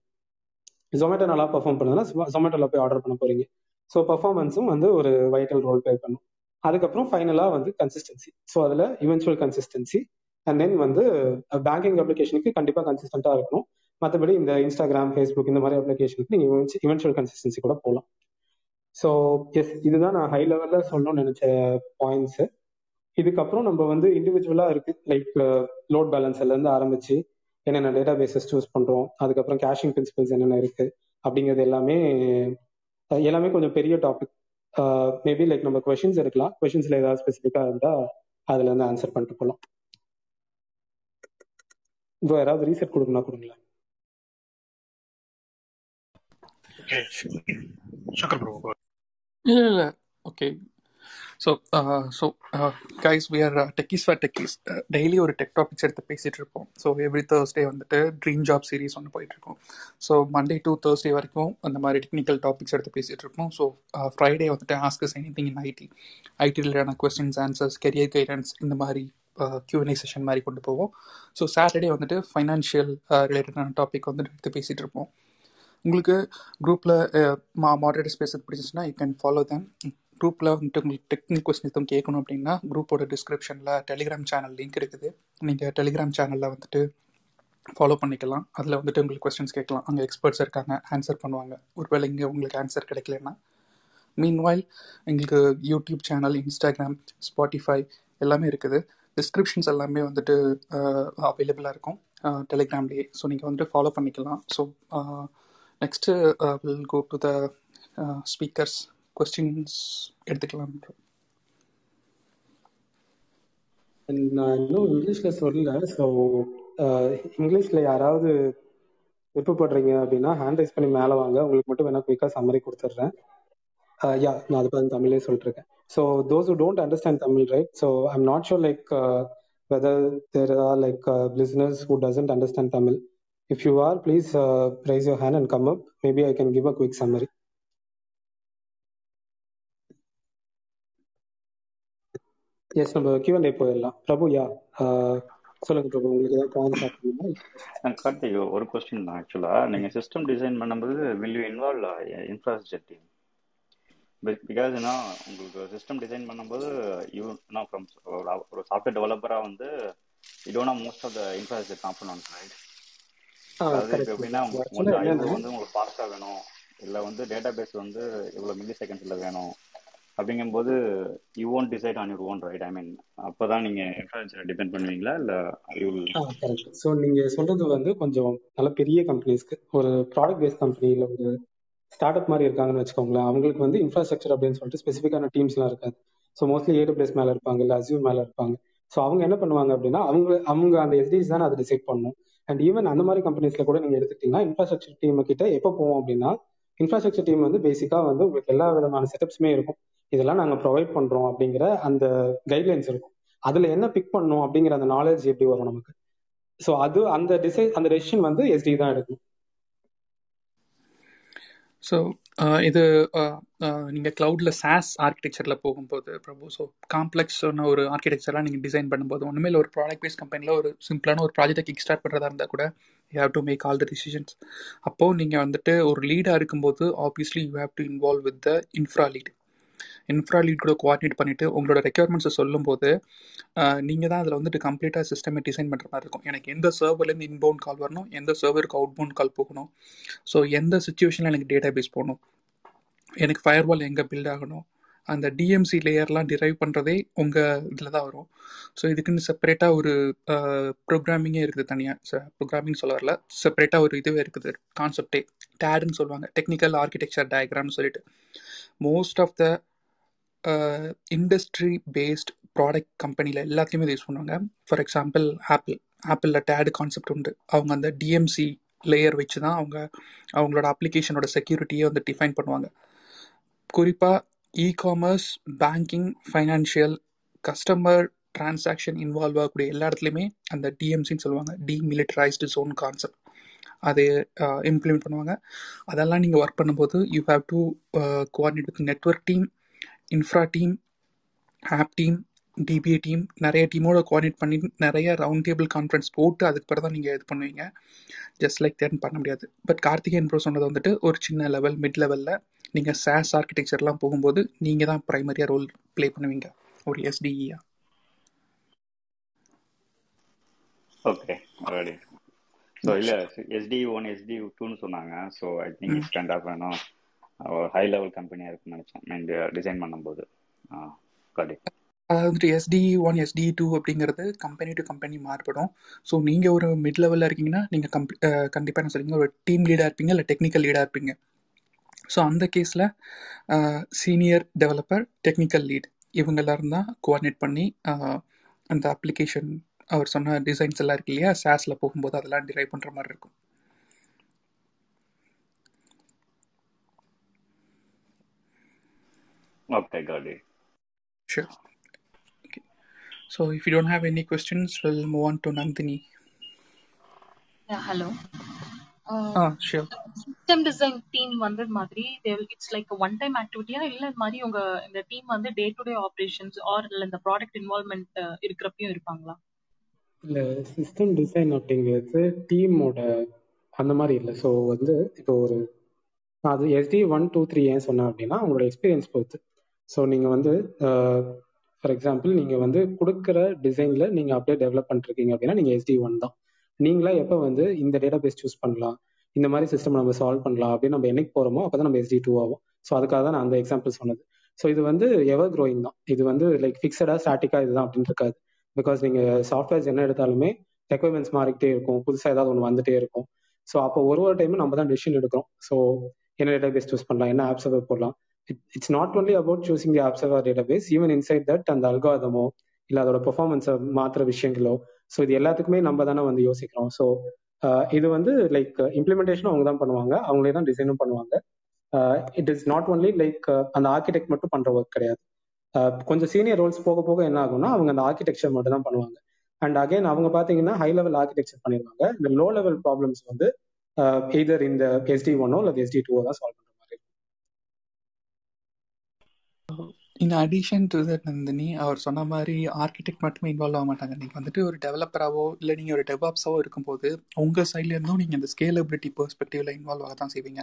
ஜொமேட்டோ நல்லா பெர்ஃபார்ம் பண்ணுதுன்னா ஜொமேட்டோல போய் ஆர்டர் பண்ண போறீங்க. ஸோ பெர்ஃபார்மன்ஸும் வந்து ஒரு வைட்டல் ரோல் பிளே பண்ணும். அதுக்கப்புறம் ஃபைனலா வந்து கன்சிஸ்டன்சி ஸோ அதுல இவென்ச்சுவல் கன்சிஸ்டன்சி அண்ட் தென் வந்து பேங்கிங் அப்ளிகேஷனுக்கு கண்டிப்பா கன்சிஸ்டண்டா இருக்கணும். மற்றபடி இந்த இன்ஸ்டாகிராம் ஃபேஸ்புக் இந்த மாதிரி அப்ளிகேஷனுக்கு நீங்க இவென்ச்சுவல் கன்சிஸ்டன்சி கூட போகலாம் ஸோ எஸ் இதுதான் நான் ஹை லெவல்ல சொல்லணும்னு நினைச்ச பாயிண்ட்ஸ் இதுக்கப்புறம் நம்ம வந்து இண்டிவிஜுவலா இருக்கு. லைக் லோட் பேலன்ஸ்ல இருந்து ஆரம்பிச்சு என்னென்ன டேட்டா பேசஸ் சூஸ் பண்றோம் அதுக்கப்புறம் கேஷிங் பிரின்சிபல்ஸ் என்னென்ன இருக்கு அப்படிங்கிறது எல்லாமே எல்லாமே கொஞ்சம் பெரிய டாபிக் மேபி லைக் நம்ம கொஷின்ஸ் எடுக்கலாம். கொஷின்ஸ்ல ஏதாவது ஸ்பெசிஃபிக்கா இருந்தா அதுல இருந்து ஆன்சர் பண்ணிட்டு போகலாம் ப்ரோ யாராவது ரீசெட் கொடுக்கணும் கொடுங்களேன். இல்லை இல்லை okay so so guys we are techies for techies daily ஒரு டெக் டாபிக்ஸ் எடுத்து பேசிகிட்டு இருப்போம். ஸோ எவ்ரி தேர்ஸ்டே வந்துட்டு ட்ரீம் ஜாப் சீரிஸ் ஒன்று போயிட்டுருக்கோம் ஸோ மண்டே டு தேர்ஸ்டே வரைக்கும் அந்த மாதிரி டெக்னிக்கல் டாபிக்ஸ் எடுத்து பேசிகிட்டு இருப்போம். ஸோ ஃப்ரைடே uh, வந்துட்டு ask us anything in IT IT ரிலேட்டான questions answers career guidance இந்த மாதிரி uh, கியூஎன்ஏ செஷன் மாதிரி கொண்டு போவோம். ஸோ சாட்டர்டே வந்துட்டு ஃபைனான்ஷியல் ரிலேட்டடான டாபிக் வந்துட்டு எடுத்து பேசிகிட்டு இருப்போம். உங்களுக்கு குரூப்பில் மா மாடரேட்டர்ஸ் பேசுறது பிடிச்சிச்சுன்னா யூ கேன் ஃபாலோ தேம் குரூப்பில் வந்துட்டு உங்களுக்கு டெக்னிக் கொஸ்டின் எதுவும் கேட்கணும் அப்படின்னா குரூப்போட டிஸ்கிரிப்ஷனில் டெலிகிராம் சேனல் லிங்க் இருக்குது. நீங்கள் டெலிகிராம் சேனலில் வந்துட்டு ஃபாலோ பண்ணிக்கலாம். அதில் வந்துட்டு உங்களுக்கு கொஸ்டின்ஸ் கேட்கலாம். அங்கே எக்ஸ்பர்ட்ஸ் இருக்காங்க ஆன்சர் பண்ணுவாங்க. ஒருவேளை இங்கே உங்களுக்கு ஆன்சர் கிடைக்கலன்னா. மீன்வாயில் எங்களுக்கு யூடியூப் சேனல் இன்ஸ்டாகிராம் ஸ்பாட்டிஃபை எல்லாமே இருக்குது. டிஸ்கிரிப்ஷன்ஸ் எல்லாமே வந்துட்டு அவைலபிளாக இருக்கும் டெலிகிராம்லேயே ஸோ நீங்கள் வந்துட்டு ஃபாலோ பண்ணிக்கலாம். So next will go to the speakers questions எடுத்துக்கலாம். நான் இன்னும் இங்கிலீஷ்ல சொல்லல. ஸோ இங்கிலீஷ்ல யாராவது விருப்பப்படுறீங்க அப்படின்னா ஹேண்ட் ரைஸ் பண்ணி மேலே வாங்க. உங்களுக்கு மட்டும் வேணா குயிக்காக சம்மரி கொடுத்துட்றேன். யா நான் அதை பார்த்து தமிழ்லேயே சொல்லிட்டு இருக்கேன் so those who don't understand Tamil right so I'm not sure like whether there are like listeners who doesn't understand Tamil if you are please raise your hand and come up maybe I can give a quick summary yes நம்ம Q&A போயிடலாம். பிரபு யா சொல்லுங்க பிரபு உங்களுக்கு ஏதாவது கார்த்திக் ஒரு question தான் ஆக்சுவலா நீங்க system design பண்ணும்போது will you involve infrastructure team because ஏன்னா உங்களுக்கு சிஸ்டம் டிசைன் பண்ணும்போது யூ நான் ஃப்ரம் ஒரு சாஃப்ட்வேர் டெவலப்பரா வந்து don't most of the infrastructure components right இப்போ எப்படின்னா உங்களுக்கு வந்து உங்களுக்கு ஃபாஸ்டா வேணும். இல்ல வந்து டேட்டா பேஸ் வந்து இவ்வளவு மில்லி செகண்ட்ஸ்ல வேணும். அப்படிங்கும்போது you won't decide on your own right I mean அப்பதான் நீங்க இன்ஃப்ராஸ்ட்ரக்சர் டிபெண்ட் பண்ணுவீங்களா? இல்ல யூ கரெக்ட் ஸோ நீங்க சொல்றது வந்து கொஞ்சம் நல்ல பெரிய கம்பெனிஸ்க்கு ஒரு ப்ராடக்ட் பேஸ்ட் கம்பெனி இல்லை ஒரு ஸ்டார்ட் அப் மாதிரி இருக்காங்கன்னு வச்சுக்கோங்களேன் அவங்களுக்கு வந்து இன்ஃப்ராஸ்ட்ரக்சர் அப்படின்னு சொல்லிட்டு ஸ்பெசிஃபிக்கான டீம்ஸ்லாம் இருக்காது. ஸோ மோஸ்ட்லி ஏடபிள்யூஎஸ் மேல இருப்பாங்க இல்லை அசியூ மேல இருப்பாங்க. ஸோ அவங்க என்ன பண்ணுவாங்க அப்படின்னா அவங்க அவங்க அந்த எஸ்டிஸ் தான் அதை டிசைட் பண்ணும். அண்ட் ஈவன் அந்த மாதிரி கம்பெனிஸ்ல கூட நீங்க எடுத்துக்கிட்டீங்கன்னா இன்ஃப்ராஸ்ட்ரக்சர் டீம் கிட்ட எப்போ போவோம் அப்படின்னா இன்ஃப்ராஸ்ட்ரக்சர் டீம் வந்து பேசிக்கா வந்து உங்களுக்கு எல்லா விதமான செட்டப்ஸுமே இருக்கும். இதெல்லாம் நாங்கள் ப்ரொவைட் பண்ணுறோம் அப்படிங்கிற அந்த கைட்லைன்ஸ் இருக்கும். அதில் என்ன பிக் பண்ணணும் அப்படிங்கிற அந்த நாலேஜ் எப்படி வரும் நமக்கு? ஸோ அது அந்த டிசை அந்த டெசிஷன் வந்து எஸ்டி தான் எடுக்கும் ஸோ இது நீங்கள் க்ளவுடில் சாஸ் ஆர்கிடெக்சரில் போகும்போது பிரபு ஸோ காம்ப்ளெக்ஸான ஒரு ஆர்கிடெக்சர்லாம் நீங்கள் டிசைன் பண்ணும்போது ஒன்றுமே ஒரு ப்ராடக்ட் பேஸ் கம்பெனியில் ஒரு சிம்பிளான ஒரு ப்ராஜெக்டை கிக் ஸ்டார்ட் பண்ணுறதா இருந்தால் கூட you have to make all the decisions அப்போது நீங்கள் வந்துட்டு ஒரு லீடாக இருக்கும்போது obviously you have to involve with the infra lead infra lead கூட கோஆர்டினேட் பண்ணிவிட்டு உங்களோட ரெக்யர்மெண்ட்ஸை சொல்லும்போது நீங்கள் தான் அதில் வந்துட்டு கம்ப்ளீட்டாக சிஸ்டமை டிசைன் பண்ணுற மாதிரி இருக்கும். எனக்கு எந்த சர்வர்லேருந்து இன்பவுண்ட் கால் வரணும் எந்த சர்வருக்கு அவுட்பவுண்ட் கால் போகணும் ஸோ எந்த சுச்சுவேஷனில் எனக்கு டேட்டா பேஸ் போகணும் எனக்கு ஃபயர்வால் எங்கே பில்ட் ஆகணும் அந்த டிஎம்சி லேயர்லாம் டிரைவ் பண்ணுறதே உங்கள் இதில் தான் வரும். ஸோ இதுக்குன்னு செப்பரேட்டாக ஒரு ப்ரோக்ராமிங்கே இருக்குது தனியாக ப்ரோக்ராமிங் சொல்ல வரல. செப்பரேட்டாக ஒரு இதுவே இருக்குது கான்செப்டே டேடுன்னு சொல்லுவாங்க. டெக்னிக்கல் ஆர்கிடெக்சர் டயக்ராம்னு சொல்லிட்டு. Most of the industry based product கம்பெனியில் எல்லாத்தையுமே யூஸ் பண்ணுவாங்க. ஃபார் எக்ஸாம்பிள் ஆப்பிள் ஆப்பிளில் டேடு கான்செப்ட் உண்டு. அவங்க அந்த டிஎம்சி லேயர் வச்சு தான் அவங்க அவங்களோட அப்ளிகேஷனோட செக்யூரிட்டியை வந்து டிஃபைன் பண்ணுவாங்க. குறிப்பாக e commerce banking financial customer transaction involve ஆகக்கூடிய எல்லா இடத்துலையுமே அந்த டிஎம்சின்னு சொல்லுவாங்க. டிமிலிட்டரைஸ்டு ஜோன் கான்செப்ட் அதை இம்ப்ளிமெண்ட் பண்ணுவாங்க. அதெல்லாம் நீங்கள் ஒர்க் பண்ணும்போது you have to coordinate with network team infra team app team DBA team நிறைய டீமோட கோஆர்டினேட் பண்ணி நிறைய ரவுண்ட் டேபிள் கான்ஃபரன்ஸ் போட்டு அதுக்கு பிறகு தான் நீங்கள் இது பண்ணுவீங்க. ஜஸ்ட் லைக் தேர்ன் பண்ண முடியாது. பட் கார்த்திகேயன் ப்ரோ சொன்னது வந்துட்டு ஒரு சின்ன லெவல் மிட் லெவலில் நீங்கள் சாஸ் ஆர்கிடெக்சர்லாம் போகும்போது நீங்கள் தான் ப்ரைமரியாக ரோல் ப்ளே பண்ணுவீங்க. ஒரு எஸ்டிஇயா ஓகே ஸோ இல்லை எஸ்டி ஒன் எஸ்டி டூன்னு சொன்னாங்க. ஸோ ஐ திங்க் ஆஃப் வேணும் ஒரு ஹை லெவல் கம்பெனியாக இருக்குன்னு நினச்சேன். மீன் டிசைன் பண்ணும்போது. வந்துட்டு எஸ்டி ஒன் எஸ்டி டூ அப்படிங்கிறது கம்பெனி டு கம்பெனி மாறுபடும். ஸோ நீங்கள் ஒரு மிட் லெவலில் இருக்கீங்கன்னா நீங்கள் கம்ப் கண்டிப்பாக என்ன சொல்லுவீங்க ஒரு டீம் லீடாக இருப்பீங்க இல்லை டெக்னிக்கல் லீடாக இருப்பீங்க. ஸோ அந்த கேஸில் சீனியர் டெவலப்பர் டெக்னிக்கல் லீட் இவங்க எல்லாரும் தான் கோஆர்டினேட் பண்ணி அந்த அப்ளிகேஷன் அவர் சொன்ன டிசைன்ஸ் எல்லாம் இருக்கு இல்லையா? சாஸில் போகும்போது அதெல்லாம் டிரைவ் பண்ணுற மாதிரி இருக்கும். Okay, got it. Sure. Okay. So if you don't have any questions, we'll move on to Nandini. Yeah, hello. Ah, sure. System design team வந்து மாதிரி இட்ஸ் லைக் ஒன் டைம் ஆக்டிவிட்டியா இல்ல இது மாதிரி உங்க இந்த டீம் வந்து day to day operations or இல்ல இந்த ப்ராடக்ட் இன்வால்மெண்ட் இருக்கிறப்பையும் இருப்பாங்களா இல்ல சிஸ்டம் டிசைன் அப்படிங்கிறது டீமோட அந்த மாதிரி இல்லை ஸோ வந்து இப்போ ஒரு அது எஸ்டி ஒன் டூ த்ரீ ஏன் சொன்னேன் அப்படின்னா உங்களோட எக்ஸ்பீரியன்ஸ் பொறுத்து ஸோ நீங்கள் வந்து ஃபார் எக்ஸாம்பிள் நீங்கள் வந்து கொடுக்குற டிசைனில் நீங்கள் அப்படியே டெவலப் பண்ணிருக்கீங்க அப்படின்னா நீங்கள் எஸ்டி ஒன் தான். நீங்களா எப்போ வந்து இந்த டேட்டா பேஸ் சூஸ் பண்ணலாம்? இந்த மாதிரி சிஸ்டம் நம்ம சால்வ் பண்ணலாம் அப்படின்னு நம்ம என்னைக்கு அப்போ தான் நம்ம எஸ்டி டூ ஆகும். ஸோ அதுக்காக தான் நான் அந்த எக்ஸாம்பிள் சொன்னது. ஸோ இது வந்து எவர் க்ரோயிங் தான். இது வந்து லைக் ஃபிக்ஸடாக ஸ்டாட்டிக்காக இதுதான் அப்படின்னு இருக்காது. பிகாஸ் நீங்கள் சாஃப்ட்வேர்ஸ் என்ன எடுத்தாலுமே ரெக்குவயர்மெண்ட்ஸ் மாறிக்கிட்டே இருக்கும். புதுசாக ஏதாவது ஒன்று வந்துட்டே இருக்கும். ஸோ அப்போ ஒரு ஒரு டைமும் நம்ம தான் டெசிஷன் எடுக்கிறோம். ஸோ என்ன டேட்டா பேஸ் சூஸ் பண்ணலாம்? என்ன ஆப்ஸ் போடலாம்? It's not only about choosing the app server database even inside that அந்த அல்காதமோ இல்லை அதோட பெர்ஃபார்மன்ஸை மாற்றுற விஷயங்களோ ஸோ இது எல்லாத்துக்குமே நம்ம தானே வந்து யோசிக்கிறோம். ஸோ இது வந்து லைக் இம்ப்ளிமெண்டேஷனும் அவங்க தான் பண்ணுவாங்க அவங்களே தான் டிசைனும் பண்ணுவாங்க. It is not only like அந்த ஆர்கிடெக்ட் மட்டும் பண்ற ஒர்க் கிடையாது. கொஞ்சம் சீனியர் ரோல்ஸ் போக போக என்ன ஆகும்னா அவங்க அந்த ஆர்கிடெக்சர் மட்டும் தான் பண்ணுவாங்க. அண்ட் அகைன் அவங்க பாத்தீங்கன்னா ஹை லெவல் ஆர்கிடெக்சர் பண்ணிருவாங்க இந்த லோ லெவல் ப்ராப்ளம்ஸ் வந்து எய்தர் இந்த எஸ்டி ஒன்னோ இல்லை எஸ்டி டூவோ தான் சால்வ் பண்ணுவாங்க மாதிரி in addition to that Nandini அவர் சொன்ன மாதிரி ஆர்கிடெக்ட் மட்டுமே இன்வால்வ் ஆக மாட்டாங்க. நீங்கள் வந்துட்டு ஒரு டெவலப்பராகவோ இல்லை நீங்கள் ஒரு டெவாப்ஸாவோ இருக்கும்போது உங்கள் சைட்லேருந்தும் நீங்கள் இந்த ஸ்கேலபிலிட்டி பெர்ஸ்பெக்டிவில் இன்வால்வ் ஆக தான் செய்வீங்க.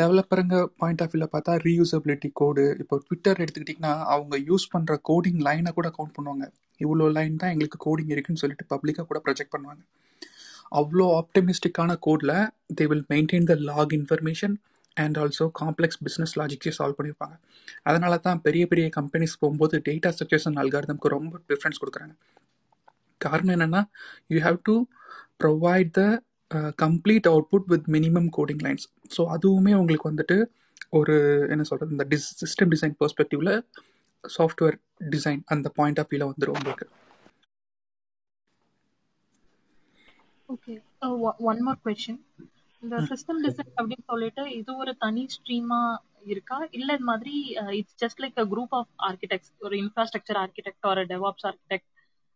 டெவலப்பருங்க பாயிண்ட் ஆஃப் வியூவில் பார்த்தா ரீயூசபிலிட்டி கோடு இப்போ ட்விட்டர் எடுத்துக்கிட்டிங்கன்னா அவங்க யூஸ் பண்ணுற கோடிங் லைனை கூட கவுண்ட் பண்ணுவாங்க. இவ்வளோ லைன் தான் எங்களுக்கு கோடிங் இருக்குன்னு சொல்லிட்டு பப்ளிக்காக கூட ப்ரொஜெக்ட் பண்ணுவாங்க. அவ்வளோ ஆப்டமிஸ்டிக்கான கோடில் they will maintain the log information and also complex business லாஜிக்ஸே solve பண்ணியிருப்பாங்க அதனால தான் பெரிய பெரிய கம்பெனிஸ் போகும்போது டேட்டா ஸ்ட்ரக்சர்ஸ் அல்காரதம்க்கு ரொம்ப டிஃப்ரென்ஸ் கொடுக்குறாங்க. காரணம் என்னென்னா you have to provide the complete output with minimum coding lines so அதுவுமே உங்களுக்கு வந்துட்டு ஒரு என்ன சொல்கிறது இந்த டிஸ் சிஸ்டம் டிசைன் பெர்ஸ்பெக்டிவில் சாஃப்ட்வேர் டிசைன் அந்த பாயிண்ட் ஆஃப் வியூவில் வந்துடும் உங்களுக்கு. ஓகே ஒன் மோர் கொஷின் இந்த சிஸ்டம் டிசைன் அப்படின்னு சொல்லிட்டு இது ஒரு தனி ஸ்ட்ரீமா இருக்கா? இல்ல இந்த மாதிரி it's just like a group of architects ஒரு இன்ஃப்ராஸ்ட்ரக்சர் ஆர்கிடெக்ட் ஒரு டெவாப்ஸ் ஆர்கிடெக்ட்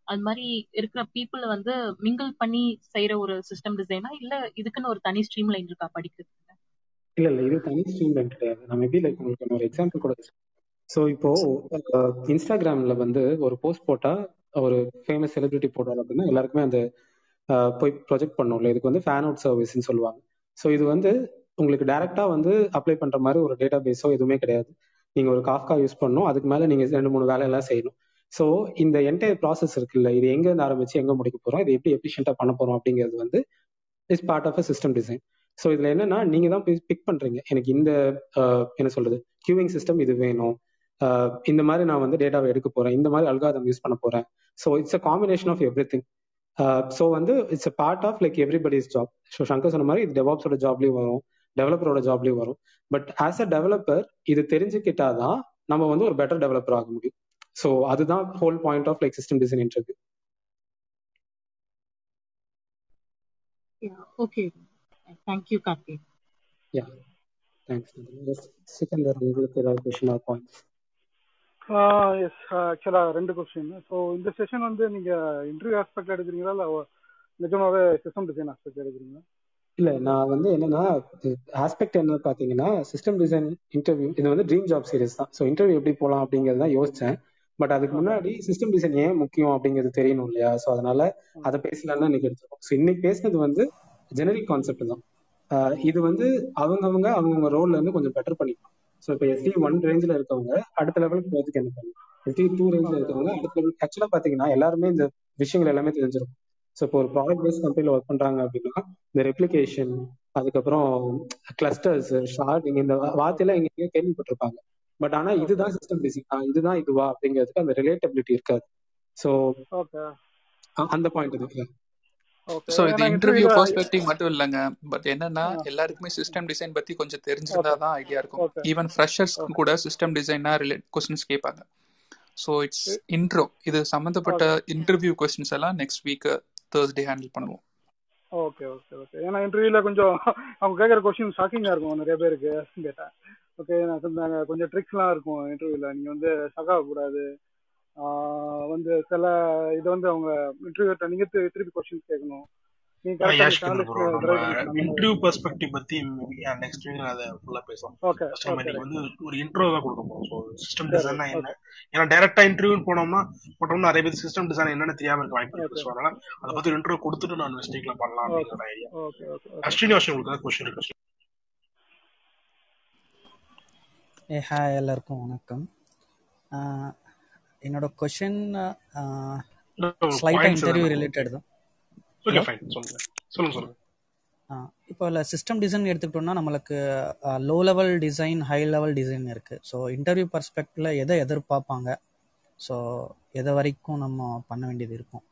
அது மாதிரி இருக்கிற பீப்புள் வந்து மிங்கிள் பண்ணி செய்யற ஒரு சிஸ்டம் டிசைனா இல்ல இதுக்குன்னு ஒரு தனி ஸ்ட்ரீம் லைன் இருக்கா படிக்கிறதுக்கு? இல்ல இல்ல இது தனி ஸ்ட்ரீம் லைன் கிடையாது. நான் மேபி லைக் உங்களுக்கு ஒரு எக்ஸாம்பிள் கூட ஸோ இப்போ இன்ஸ்டாகிராம்ல வந்து ஒரு போஸ்ட் போட்டா ஒரு ஃபேமஸ் செலிபிரிட்டி போட்டாலும் அப்படின்னா எல்லாருக்குமே அந்த போய் ப்ரொஜெக்ட் பண்ணும்ல. இதுக்கு வந்து ஃபேன் அவுட் சர்வீஸ்ன்னு சொல்லுவாங்க. ஸோ இது வந்து உங்களுக்கு டைரக்டா வந்து அப்ளை பண்ற மாதிரி ஒரு டேட்டா பேஸோ எதுவுமே கிடையாது. நீங்க ஒரு காஃப்கா யூஸ் பண்ணணும். அதுக்கு மேல நீங்க ரெண்டு மூணு வேலையெல்லாம் செய்யணும். ஸோ இந்த என்டையர் ப்ராசஸ் இருக்குல்ல இது எங்க இருந்து ஆரம்பிச்சு எங்க முடிக்க போறோம் இது எப்படி எஃபிஷியன்டா பண்ண போறோம் அப்படிங்கிறது வந்து is part of a system design so இதுல என்னன்னா நீங்க தான் போய் பிக் பண்றீங்க. எனக்கு இந்த என்ன சொல்றது கியூவிங் சிஸ்டம் இது வேணும். இந்த மாதிரி நான் வந்து டேட்டாவை எடுக்க போறேன். இந்த மாதிரி அல்காதம் யூஸ் பண்ண போறேன். So it's a combination of everything so வந்து it's a part of like everybody's job so Shankar சொன்ன மாதிரி இது டெவாப்ஸோட ஜாப்லயும் வரும் டெவலப்பரோட ஜாப்லயும் வரும். பட் ஆஸ் அ டெவலப்பர் இது தெரிஞ்சுக்கிட்டாதான் நம்ம வந்து ஒரு பெட்டர் டெவலப்பர் ஆக முடியும். ஸோ அதுதான் whole point of like system design interview okay thank you Karthik yeah thanks Sikandar உங்களுக்கு ஏதாவது கொஸ்டின் ஆர் பாயிண்ட்ஸ் எஸ் ஆக்சுவலாக ரெண்டு கொஸ்டின் ஸோ இந்த செஷன் வந்து நீங்கள் இன்டர்வியூ ஆஸ்பெக்ட் எடுக்கிறீங்களா? இல்லை நிஜமாவே சிஸ்டம் டிசைன் ஆஸ்பெக்ட் எடுக்கிறீங்களா? இல்ல நான் வந்து என்னன்னா ஆஸ்பெக்ட் என்ன பாத்தீங்கன்னா சிஸ்டம் டிசைன் இன்டர்வியூ இது வந்து ட்ரீம் ஜாப் சீரிஸ் தான். ஸோ இன்டர்வியூ எப்படி போகலாம் அப்படிங்கறத யோசிச்சேன். பட் அதுக்கு முன்னாடி சிஸ்டம் டிசைன் ஏன் முக்கியம் அப்படிங்கிறது தெரியணும் இல்லையா? ஸோ அதனால அதை பேசலாம்னு இன்னைக்கு எடுத்துருக்கோம். ஸோ இன்னைக்கு பேசினது வந்து ஜெனரிக் கான்செப்ட் தான். இது வந்து அவங்கவுங்க அவங்கவுங்க ரோல்ல இருந்து கொஞ்சம் பெட்டர் பண்ணிக்கலாம். ஸோ இப்போ எஸ்டி ஒன் ரேஞ்சில் இருக்கவங்க அடுத்த லெவலுக்கு போகிறதுக்கு என்ன பண்ணணும் எஸ்டி டூ ரேஞ்சில் இருக்கவங்க அடுத்த லெவல் ஆக்சுவலாக பார்த்தீங்கன்னா எல்லாருமே இந்த விஷயங்கள் எல்லாமே தெரிஞ்சிருக்கும். ஸோ இப்போ ஒரு ப்ராடக்ட் பேஸ்ட் கம்பெனியில் ஒர்க் பண்றாங்க அப்படின்னா இந்த ரெப்ளிகேஷன் அதுக்கப்புறம் கிளஸ்டர்ஸ் ஷார்டிங் இந்த வார்த்தையெல்லாம் எங்கேயோ கேள்விப்பட்டிருப்பாங்க. பட் ஆனா இதுதான் சிஸ்டம் டிசைன் இதுதான் இதுவா அப்படிங்கிறதுக்கு அந்த ரிலேட்டபிலிட்டி இருக்காது. ஸோ அந்த பாயிண்ட் இருக்கு ஸோ இது இன்டர்வியூ பெர்ஸ்பெக்டிவ் மட்டும் இல்லைங்க. பட் என்னன்னா எல்லாருக்குமே சிஸ்டம் டிசைன் பத்தி கொஞ்சம் தெரிஞ்சிருந்தா தான் ஐடியா இருக்கும். ஈவன் ஃப்ரெஷர்ஸ்க்கு கூட சிஸ்டம் டிசைனா ரிலேட் கொஸ்டின்ஸ் கேட்பாங்க. ஸோ இட்ஸ் இன்ட்ரோ இது சம்மந்தப்பட்ட இன்டர்வியூ கொஸ்டின்ஸ் எல்லாம் நெக்ஸ்ட் வீக் தேர்ஸ்டே ஹேண்டில் பண்ணுவோம். ஓகே ஓகே ஓகே ஏன்னா இன்டர்வியூல கொஞ்சம் அவங்க கேட்குற கொஸ்டின் ஷாக்கிங்காக இருக்கும் நிறைய பேருக்கு. கேட்டேன் ஓகே நான் கொஞ்சம் ட்ரிக்ஸ்லாம் இருக்கும் இன்டர்வியூல நீங்கள் வந்து சகாக கூடாது வந்து சில இது வந்து அவங்க இன்டர்வியூ நீங்க திருப்பி கொஸ்டின்ஸ் கேட்கணும் இன்டர்வியூ பெர்ஸ்பெக்டிவ் பத்தி நெக்ஸ்ட் வீக் அதை ஃபுல்லா பேசலாம். இன்னைக்கு வந்து ஒரு இன்ட்ரோ தான் கொடுக்க போறோம். ஸோ சிஸ்டம் டிசைன் என்ன? ஏன்னா டைரக்டா இன்டர்வியூ போனோம்னா போட்டோம்னா நிறைய பேர் சிஸ்டம் டிசைன் என்னன்னு தெரியாம இருக்க வாய்ப்பு இருக்கு. ஸோ அதனால அதை பத்தி இன்ட்ரோ கொடுத்துட்டு நான் நெக்ஸ்ட் வீக்ல பண்ணலாம் அப்படிங்கிற ஐடியா அஸ்வினி வருஷம் உங்களுக்கு கொஸ்டின் இருக்கு? ஏ ஹாய் எல்லாருக்கும் வணக்கம். என்னோட கொஷின் ஸ்லைட்டாக இன்டர்வியூ ரிலேட்டட் தான். ஓகே ஹலோ ஃபைன் சொல்லுங்க. சொல்லுங்க சொல்லுங்க. இப்போ இல்லை சிஸ்டம் டிசைன் எடுத்துக்கிட்டோம்னா நம்மளுக்கு low level design high level design இருக்குது ஸோ இன்டர்வியூ பர்ஸ்பெக்டில் எதை எதிர்பார்ப்பாங்க? ஸோ எதை வரைக்கும் நம்ம பண்ண வேண்டியது இருக்கும்?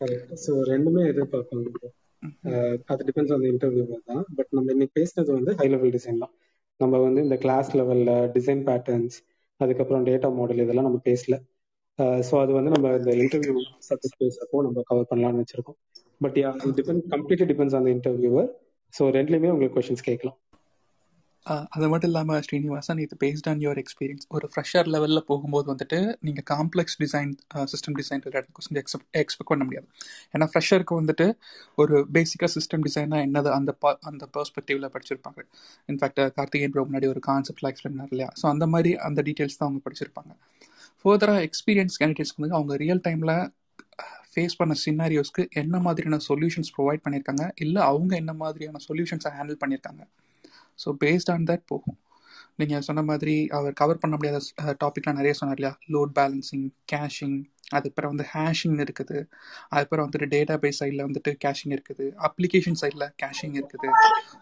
கரெக்ட் ஸோ ரெண்டுமே எதிர்பார்ப்பாங்க. அது டிபெண்ட்ஸ் ஆன் இன்டர்வியூ தான். பட் நம்ம இன்னைக்கு பேசினது வந்து ஹை லெவல் டிசைன் தான். நம்ம வந்து இந்த கிளாஸ் லெவல்ல டிசைன் பேட்டர்ன்ஸ் அதுக்கப்புறம் டேட்டா மாடல் இதெல்லாம் நம்ம பேசல. ஸோ அது வந்து நம்ம இந்த இன்டர்வியூ சப்ஜெக்ட் பேசுறப்போ நம்ம கவர் பண்ணலாம்னு வச்சிருக்கோம். But yeah depend completely depends on interviewer so ரெண்டுலையுமே உங்களுக்கு கொஸ்டின்ஸ் கேட்கலாம். அது மட்டும் இல்லாமல் ஸ்ரீனிவாசன் இது பேஸ்ட் ஆன் யுவர் எக்ஸ்பீரியன்ஸ் ஒரு ஃப்ரெஷர் லெவலில் போகும்போது வந்துட்டு நீங்கள் complex design system design related question expect expect பண்ண முடியாது. ஏன்னா ஃப்ரெஷருக்கு வந்துட்டு ஒரு பேசிக்காக சிஸ்டம் டிசைனாக என்னது? அந்த பா அந்த பெர்ஸ்பெக்டிவில் படிச்சிருப்பாங்க. இன்ஃபேக்ட் கார்த்திகேயன் ப்ரோ முன்னாடி ஒரு கான்செப்ட்லாம் எக்ஸ்பிளைன் பண்ணார் இல்லையா? ஸோ அந்த மாதிரி அந்த டீட்டெயில்ஸ் தான் அவங்க படிச்சிருப்பாங்க. ஃபர்தராக எக்ஸ்பீரியன்ஸ் கேண்டிடேட்ஸ்க்கு வந்து அவங்க ரியல் டைமில் ஃபேஸ் பண்ண சின்னாரியோஸ்க்கு என்ன மாதிரியான சொல்யூஷன்ஸ் ப்ரொவைட் பண்ணியிருக்காங்க இல்லை அவங்க என்ன மாதிரியான சொல்யூஷன்ஸை ஹேண்டில் பண்ணியிருக்காங்க ஸோ பேஸ்ட் ஆன் தட் போகும். நீங்கள் சொன்ன மாதிரி அவர் கவர் பண்ண முடியாத டாபிக்லாம் நிறைய சொன்னார் இல்லையா? லோட் பேலன்சிங் கேஷிங் அதுக்கப்புறம் வந்து ஹேஷிங் இருக்குது. அதுக்கப்புறம் வந்துட்டு டேட்டா பேஸ் சைடில் வந்துட்டு கேஷிங் இருக்குது. அப்ளிகேஷன் சைடில் கேஷிங் இருக்குது.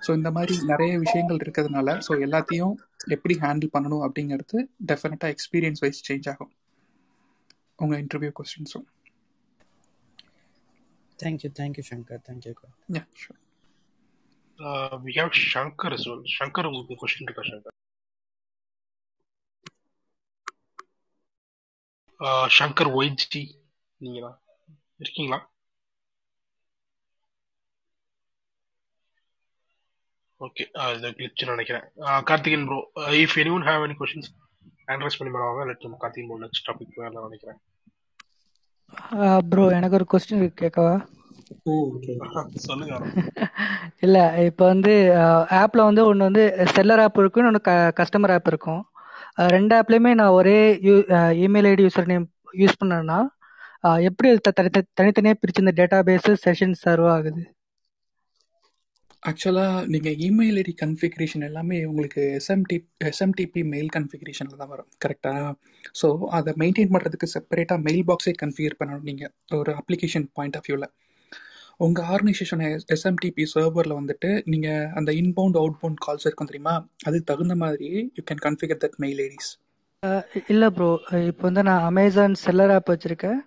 ஸோ இந்த மாதிரி நிறைய விஷயங்கள் இருக்கிறதுனால ஸோ எல்லாத்தையும் எப்படி ஹேண்டில் பண்ணணும் அப்படிங்கிறது டெஃபினட்டாக எக்ஸ்பீரியன்ஸ் வைஸ் சேஞ்ச் ஆகும். உங்கள் interview கொஸ்டின்ஸும் thank you thank you Shankar thank you yeah sure we have Shankar as well Shankar உங்களுக்கு கொஸ்டின் இருக்கா ஷங்கர் ஷங்கர் ஒய்ஜி நீங்க இருக்கீங்களா ஓகே அது கிளிச் நினைக்கிறேன் Karthikan bro if any one have any questions address பண்ணி மேடம் லெட் நம்ம கார்த்திகன் ப்ரோ நெக்ஸ்ட் டாபிக் வேற நினைக்கிறேன் ப்ரோ எனக்கு ஒரு கொஸ்டின் இருக்கு கேட்கவா இல்லை இப்போ வந்து ஆப்பில் வந்து ஒன்று வந்து செல்லர் ஆப் இருக்கும் இன்னொன்று க கஸ்டமர் ஆப் இருக்கும். ரெண்டு ஆப்லேயுமே நான் ஒரே email ID user name use பண்ணேன்னா எப்படி அது த- தனி தனித்தனியாக பிரித்து இந்த டேட்டா பேஸு செஷன் சர்வ் ஆகுது? ஆக்சுவலாக நீங்கள் இமெயில் ஐடி கன்ஃபிகரேஷன் எல்லாமே உங்களுக்கு எஸ்எம்டி எஸ்எம்டிபி மெயில் கன்ஃபிகரேஷனில் தான் வரும் கரெக்டாக ஸோ அதை மெயின்டைன் பண்ணுறதுக்கு செப்பரேட்டாக மெயில் பாக்ஸே கன்ஃபிகர் பண்ணணும் நீங்கள் ஒரு அப்ளிகேஷன் பாயிண்ட் ஆஃப் வியூவில் உங்கள் ஆர்கனைசேஷன் எஸ்எம்டிபி சர்வரில் வந்துட்டு நீங்கள் அந்த இன்பவுண்ட் அவுட்பவுண்ட் கால்ஸ் இருக்கும் தெரியுமா? அதுக்கு தகுந்த மாதிரி you can configure that mail IDs இல்லை ப்ரோ இப்போ வந்து நான் அமேசான் செல்லர் ஆப் வச்சுருக்கேன்.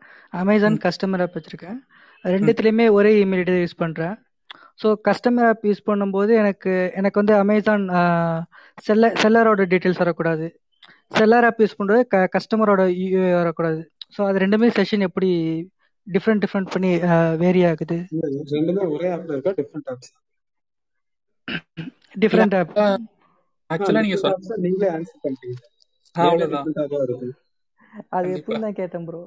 அமேசான் கஸ்டமர் ஆப் வச்சுருக்கேன். ரெண்டுத்துலேயுமே ஒரே இமெயில் யூஸ் பண்ணுறேன் ஸோ கஸ்டமர் ஆப் யூஸ் பண்ணும்போது எனக்கு எனக்கு வந்து அமேசான் செல்ல செல்லரோட டீட்டெயில்ஸ் வரக்கூடாது. செல்லர் ஆப் யூஸ் பண்ணுறது க கஸ்டமரோட வரக்கூடாது. ஸோ அது ரெண்டுமே செஷன் எப்படி டிஃப்ரெண்ட் டிஃப்ரெண்ட் பண்ணி வேரி ஆகுது. ரெண்டுமே ஒரே ஆப்ல இருக்கா? டிஃப்ரெண்ட் ஆப்ஸ் டிஃப்ரெண்ட் ஆப் ஆக்சுவலாக நீங்கள் சொல் ஆப்ஸ் நீங்களே ஆன்சர் பண்ணிட்டீங்க அவ்வளோதான் டிஃப்ரெண்டாக தான் இருக்கும் அது எப்படி நான் கேட்டேன் ப்ரோ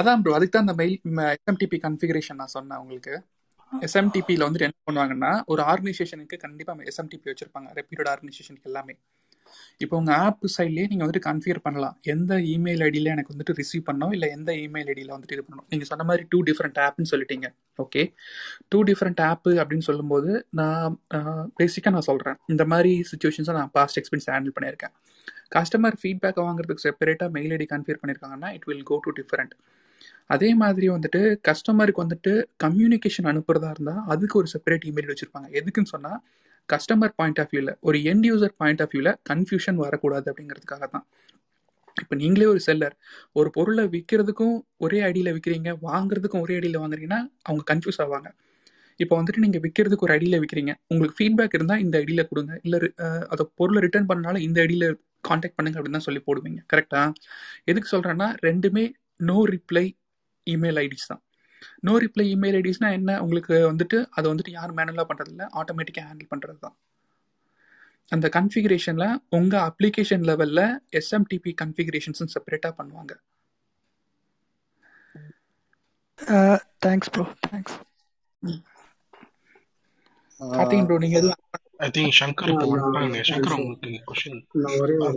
அதான் ப்ரோ அதுக்கு தான் அந்த மெயில் எஸ்எம்டிபி கன்ஃபிகரேஷன் நான் சொன்னேன் உங்களுக்கு. எஸ்எம்டிபியில் வந்துட்டு என்ன பண்ணுவாங்கன்னா ஒரு ஆர்கனைசேஷனுக்கு கண்டிப்பாக எஸ்எம்டிபி வச்சிருப்பாங்க. ரெப்யூட்டட் ஆர்கனைசேஷனுக்கு எல்லாமே. இப்போ உங்கள் ஆப் சைட்லேயே நீங்கள் வந்துட்டு கன்ஃபிகர் பண்ணலாம். எந்த இமெயில் ஐடியில் எனக்கு வந்துட்டு ரிசீவ் பண்ணோம் இல்லை எந்த இமெயில் ஐடியில் வந்துட்டு இது பண்ணணும்? நீங்கள் சொன்ன மாதிரி டூ டிஃப்ரெண்ட் ஆப்னு சொல்லிட்டீங்க. ஓகே டூ டிஃப்ரெண்ட் ஆப்பு அப்படின்னு சொல்லும்போது நான் பேசிக்காக நான் சொல்கிறேன் இந்த மாதிரி சுச்சுவேஷன்ஸை நான் பாஸ்ட் எக்ஸ்பீரியன்ஸ் ஹேண்டில் பண்ணியிருக்கேன். கஸ்டமர் ஃபீட்பேக் வாங்குறதுக்கு செப்பரேட்டாக மெயில் ஐடி கன்ஃபியர் பண்ணியிருக்காங்கன்னா it will go to different அதே மாதிரி வந்துட்டு கஸ்டமருக்கு வந்துட்டு கம்யூனிகேஷன் அனுப்புறதா இருந்தால் அதுக்கு ஒரு செப்பரேட் இமெயில் வச்சுருப்பாங்க. எதுக்குன்னு சொன்னால் கஸ்டமர் பாயிண்ட் ஆஃப் வியூவில் ஒரு எண்ட் யூசர் பாயிண்ட் ஆஃப் வியூவில் கன்ஃபியூஷன் வரக்கூடாது அப்படிங்கிறதுக்காக தான். இப்போ நீங்களே ஒரு செல்லர் ஒரு பொருளை விற்கிறதுக்கும் ஒரே ஐடியில் விற்கிறீங்க வாங்குறதுக்கும் ஒரே ஐடியில் வாங்குறீங்கன்னா அவங்க கன்ஃபியூஸ் ஆவாங்க. இப்போ வந்துட்டு நீங்கள் விற்கிறதுக்கு ஒரு ஐடியில் விற்கிறீங்க உங்களுக்கு ஃபீட்பேக் இருந்தால் இந்த ஐடியில் கொடுங்க. இல்லை அதை பொருளை ரிட்டர்ன் பண்ணாலும் இந்த ஐடியில் காண்டாக்ட் பண்ணுங்க அப்படின்னு தான் சொல்லி போடுவீங்க. கரெக்டாக எதுக்கு சொல்கிறேன்னா ரெண்டுமே நோ ரிப்ளை இமெயில் ஐடிஸ் தான். நோ ரிப்ளை இமெயில் ஐடிஸ்னா என்ன? உங்களுக்கு வந்துட்டு அதை வந்துட்டு யாரும் மேனுவலாக பண்ணுறதில்ல ஆட்டோமேட்டிக்காக ஹேண்டில் பண்ணுறது தான் அந்த கன்ஃபிகரேஷனில் உங்கள் அப்ளிகேஷன் லெவலில் எஸ்எம்டிபி கன்ஃபிகரேஷன்ஸ் செப்பரேட்டாக பண்ணுவாங்க. Thanks bro thanks Karthikan bro நீங்கள் எதுவும் ஐ திங்க் உங்களுக்கு கொஸ்டின்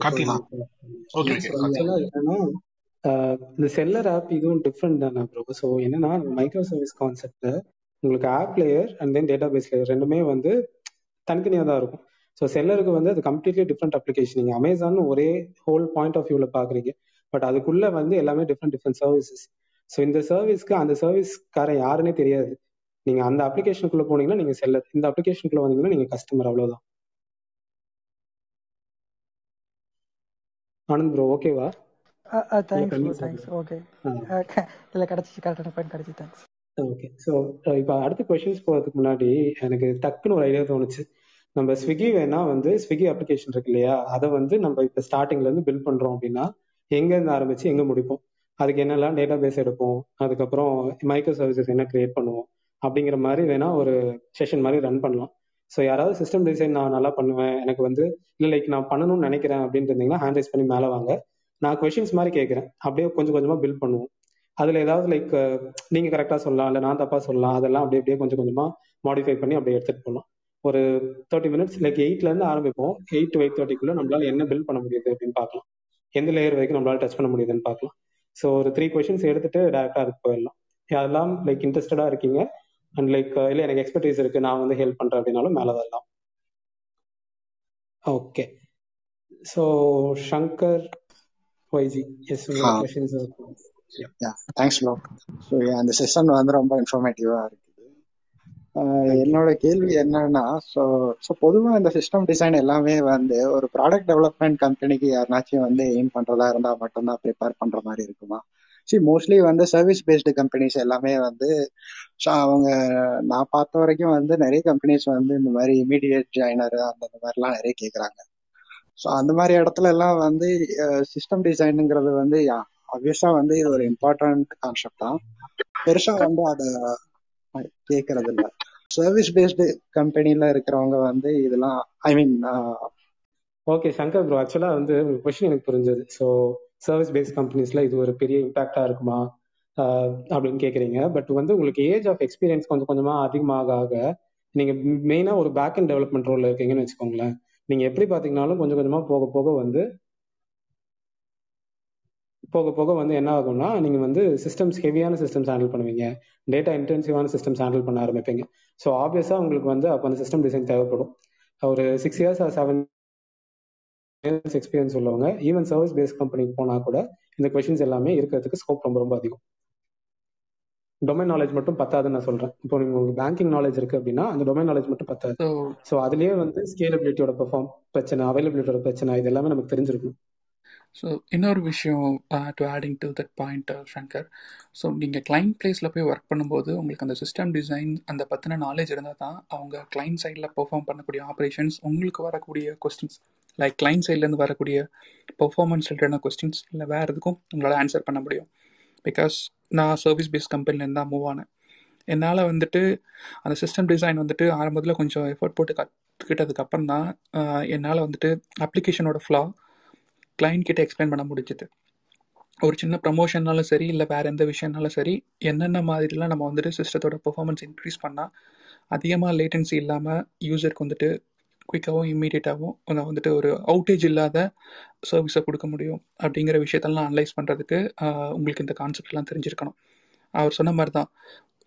கார்த்திகா ஓகே ஓகே இந்த செல்லர் ஆப் இதுவும் டிஃப்ரெண்ட் தானே ப்ரோ ஸோ என்னன்னா மைக்ரோ சர்வீஸ் கான்செப்ட்ல உங்களுக்கு app layer and then data base layer ரெண்டுமே வந்து தனித்தனியாக தான் இருக்கும். ஸோ செல்லருக்கு வந்து அது கம்ப்ளீட்லி டிஃப்ரெண்ட் அப்ளிகேஷன் நீங்கள் அமேசான் ஒரே ஹோல் பாயிண்ட் ஆஃப் வியூவில் பார்க்குறீங்க பட் அதுக்குள்ள வந்து எல்லாமே டிஃப்ரெண்ட் டிஃப்ரெண்ட் சர்வீசஸ் ஸோ இந்த சர்வீஸ்க்கு அந்த சர்வீஸ்காரன் யாருன்னே தெரியாது. நீங்க அந்த அப்ளிகேஷனுக்குள்ள போனீங்கன்னா நீங்க செல்லர் இந்த அப்ளிகேஷனுக்குள்ள வந்தீங்கன்னா நீங்க கஸ்டமர் அவ்வளவுதான். ஆனந்த் ப்ரோ ஓகேவா தேங்க்ஸ் தேங்க்ஸ் ஓகே இல்லை கிடச்சிச்சு கரெக்டான பாயிண்ட் கிடச்சி தேங்க்ஸ் ஓகே ஸோ இப்போ அடுத்த கொஷின்ஸ் போகிறதுக்கு முன்னாடி எனக்கு டக்குன்னு ஒரு ஐடியா தோணுச்சு. நம்ம ஸ்விக்கி வேணா வந்து ஸ்விக்கி அப்ளிகேஷன் இருக்கு இல்லையா? அதை வந்து நம்ம இப்போ ஸ்டார்டிங்ல இருந்து பில்ட் பண்றோம் அப்படின்னா எங்க இருந்து ஆரம்பிச்சு எங்க முடிப்போம்? அதுக்கு என்னெல்லாம் டேட்டா பேஸ் எடுப்போம்? அதுக்கப்புறம் மைக்ரோ சர்வீசஸ் என்ன கிரியேட் பண்ணுவோம்? அப்படிங்கிற மாதிரி வேணா ஒரு செஷன் மாதிரி ரன் பண்ணலாம். ஸோ யாராவது சிஸ்டம் டிசைன் நான் நல்லா பண்ணுவேன். எனக்கு வந்து இல்லை லைக் நான் பண்ணணும்னு நினைக்கிறேன் அப்படின்ட்டு இருந்தீங்கன்னா ஹேண்ட் ரைஸ் பண்ணி மேலே வாங்க. நான் கொஷின்ஸ் மாதிரி கேட்குறேன். அப்படியே கொஞ்சம் கொஞ்சமாக பில்ட் பண்ணுவோம். அதில் ஏதாவது லைக் நீங்கள் கரெக்டாக சொல்லலாம் இல்லை நான் தப்பாக சொல்லலாம் அதெல்லாம் அப்படியே அப்படியே கொஞ்சம் கொஞ்சமாக மாடிஃபை பண்ணி அப்படியே எடுத்துகிட்டு போகலாம் ஒரு தேர்ட்டி மினிட்ஸ் லைக் எயிட்லேருந்து ஆரம்பிப்போம். எயிட் டு எயிட் தேர்ட்டிக்குள்ள நம்மளால என்ன பில்ட் பண்ண முடியுது அப்படின்னு பார்க்கலாம். எந்த லேயர் வரைக்கும் நம்மளால டச் பண்ண முடியுதுன்னு பார்க்கலாம். ஸோ ஒரு த்ரீ கொஷின்ஸ் எடுத்துட்டு டேரெக்டாக அதுக்கு போயிடலாம். அதெல்லாம் லைக் இன்ட்ரெஸ்டடாக இருக்கீங்க? அண்ட் லைக் இல்லை எனக்கு எக்ஸ்பர்டீஸ் இருக்கு நான் வந்து ஹெல்ப் பண்றேன் அப்படின்னாலும் மேலே வரலாம். ஓகே ஸோ ஷங்கர் ஒய்ஜி எஸ் தேங்க்ஸ் ப்ரோ ஸோ அந்த செஷன் வந்து ரொம்ப இன்ஃபர்மேட்டிவா இருக்குது என்னோட கேள்வி என்னன்னா ஸோ ஸோ பொதுவாக இந்த சிஸ்டம் டிசைன் எல்லாமே வந்து ஒரு ப்ராடக்ட் டெவலப்மெண்ட் கம்பெனிக்கு யாருனாச்சும் வந்து எய்ம் பண்றதா இருந்தா மட்டும்தான் ப்ரிப்பேர் பண்ற மாதிரி இருக்குமா? சி மோஸ்ட்லி வந்து சர்வீஸ் பேஸ்டு கம்பெனிஸ் எல்லாமே வந்து அவங்க நான் பார்த்த வரைக்கும் வந்து நிறைய கம்பெனிஸ் வந்து இந்த மாதிரி இமீடியட் ஜாயினர் அந்த மாதிரிலாம் நிறைய கேட்குறாங்க ஸோ அந்த மாதிரி இடத்துல எல்லாம் வந்து சிஸ்டம் டிசைனுங்கிறது வந்து ஆப்வியஸா வந்து இது ஒரு இம்பார்ட்டன்ட் கான்செப்ட் தான் பெருசா வந்து அதை கேட்கறது இல்லை. சர்வீஸ் பேஸ்டு கம்பெனில இருக்கிறவங்க வந்து இதெல்லாம் I mean okay Shankar bro actually வந்து கொஸ்டின் எனக்கு புரிஞ்சது. ஸோ சர்வீஸ் பேஸ்ட் கம்பெனிஸ்ல இது ஒரு பெரிய இம்பாக்டா இருக்குமா? அப்படின்னு கேக்குறீங்க. பட் வந்து உங்களுக்கு ஏஜ் ஆஃப் எக்ஸ்பீரியன்ஸ் கொஞ்சம் கொஞ்சமா அதிகமாக ஆக நீங்க மெயினா ஒரு பேக் அண்ட் டெவலப்மெண்ட் ரோல்ல இருக்கீங்கன்னு வச்சுக்கோங்களேன். நீங்க எப்படி பார்த்தீங்கனாலும் கொஞ்சம் கொஞ்சமா போக போக வந்து போக போக வந்து என்ன ஆகும்னா நீங்க வந்து சிஸ்டம்ஸ் ஹெவியான சிஸ்டம்ஸ் ஹேண்டில் பண்ணுவீங்க. டேட்டா இன்டென்சிவான சிஸ்டம்ஸ் ஹேண்டில் பண்ண ஆரம்பிப்பீங்க. ஸோ ஆப்வியஸா உங்களுக்கு வந்து அப்போ அந்த சிஸ்டம் டிசைன் தேவைப்படும். ஒரு six years or seven years experience உள்ளவங்க ஈவன் சர்வீஸ் பேஸ்ட் கம்பெனிக்கு போனா கூட இந்த கொஷின்ஸ் எல்லாமே இருக்கிறதுக்கு ஸ்கோப் ரொம்ப ரொம்ப அதிகம். டொமைன் நாலேஜ் மட்டும் பத்தாதுன்னு நான் சொல்றேன். இப்போ நீங்க உங்களுக்கு பேங்கிங் நாலேஜ் இருக்கு அப்படின்னா அந்த டொமைன் நாலேஜ் மட்டும் பத்தாது. ஸோ அதுலயே வந்து ஸ்கேலபிலிட்டியோட பெர்ஃபார்ம் பிரச்சனை அவைலபிலிட்டியோட பிரச்சனை இது எல்லாமே நமக்கு தெரிஞ்சிருக்கும் ஸோ இன்னொரு விஷயம் to adding to that point Shankar so நீங்கள் கிளைண்ட் பிளேஸில் போய் ஒர்க் பண்ணும்போது உங்களுக்கு அந்த சிஸ்டம் டிசைன் அந்த பற்றின நாலேஜ் இருந்தால் தான் அவங்க கிளைண்ட் சைடில் பெர்ஃபார்ம் பண்ணக்கூடிய ஆப்ரேஷன்ஸ் உங்களுக்கு வரக்கூடிய கொஸ்டின்ஸ் லைக் கிளைண்ட் சைட்லேருந்து வரக்கூடிய பெர்ஃபார்மன்ஸ் ரிலேட்டடான கொஸ்டின்ஸ் இல்லை வேறு எதுக்கும் உங்களால் ஆன்சர் பண்ண முடியும். பிகாஸ் நான் சர்வீஸ் பேஸ்ட் கம்பெனிலேருந்து தான் மூவ் ஆனேன். என்னால் வந்துட்டு அந்த சிஸ்டம் டிசைன் வந்துட்டு ஆரம்பத்தில் கொஞ்சம் எஃபர்ட் போட்டு கற்றுக்கிட்டதுக்கப்புறம் தான் என்னால் வந்துட்டு அப்ளிகேஷனோட ஃப்ளா கிளைண்ட் கிட்ட எக்ஸ்பிளைன் பண்ண முடிஞ்சது. ஒரு சின்ன ப்ரமோஷன்னாலும் சரி இல்லை வேறு எந்த விஷயம்னாலும் சரி என்னென்ன மாதிரிலாம் நம்ம வந்துட்டு சிஸ்டத்தோட பெர்ஃபார்மன்ஸ் இன்க்ரீஸ் பண்ணால் அதிகமாக லேட்டன்சி இல்லாமல் யூசருக்கு வந்துட்டு குயிக்காகவும் இம்மீடியட்டாகவும் வந்துட்டு ஒரு அவுட்டேஜ் இல்லாத சர்வீஸை கொடுக்க முடியும் அப்படிங்கிற விஷயத்தெல்லாம் அனலைஸ் பண்ணுறதுக்கு உங்களுக்கு இந்த கான்செப்ட்லாம் தெரிஞ்சிருக்கணும். அவர் சொன்ன மாதிரி தான்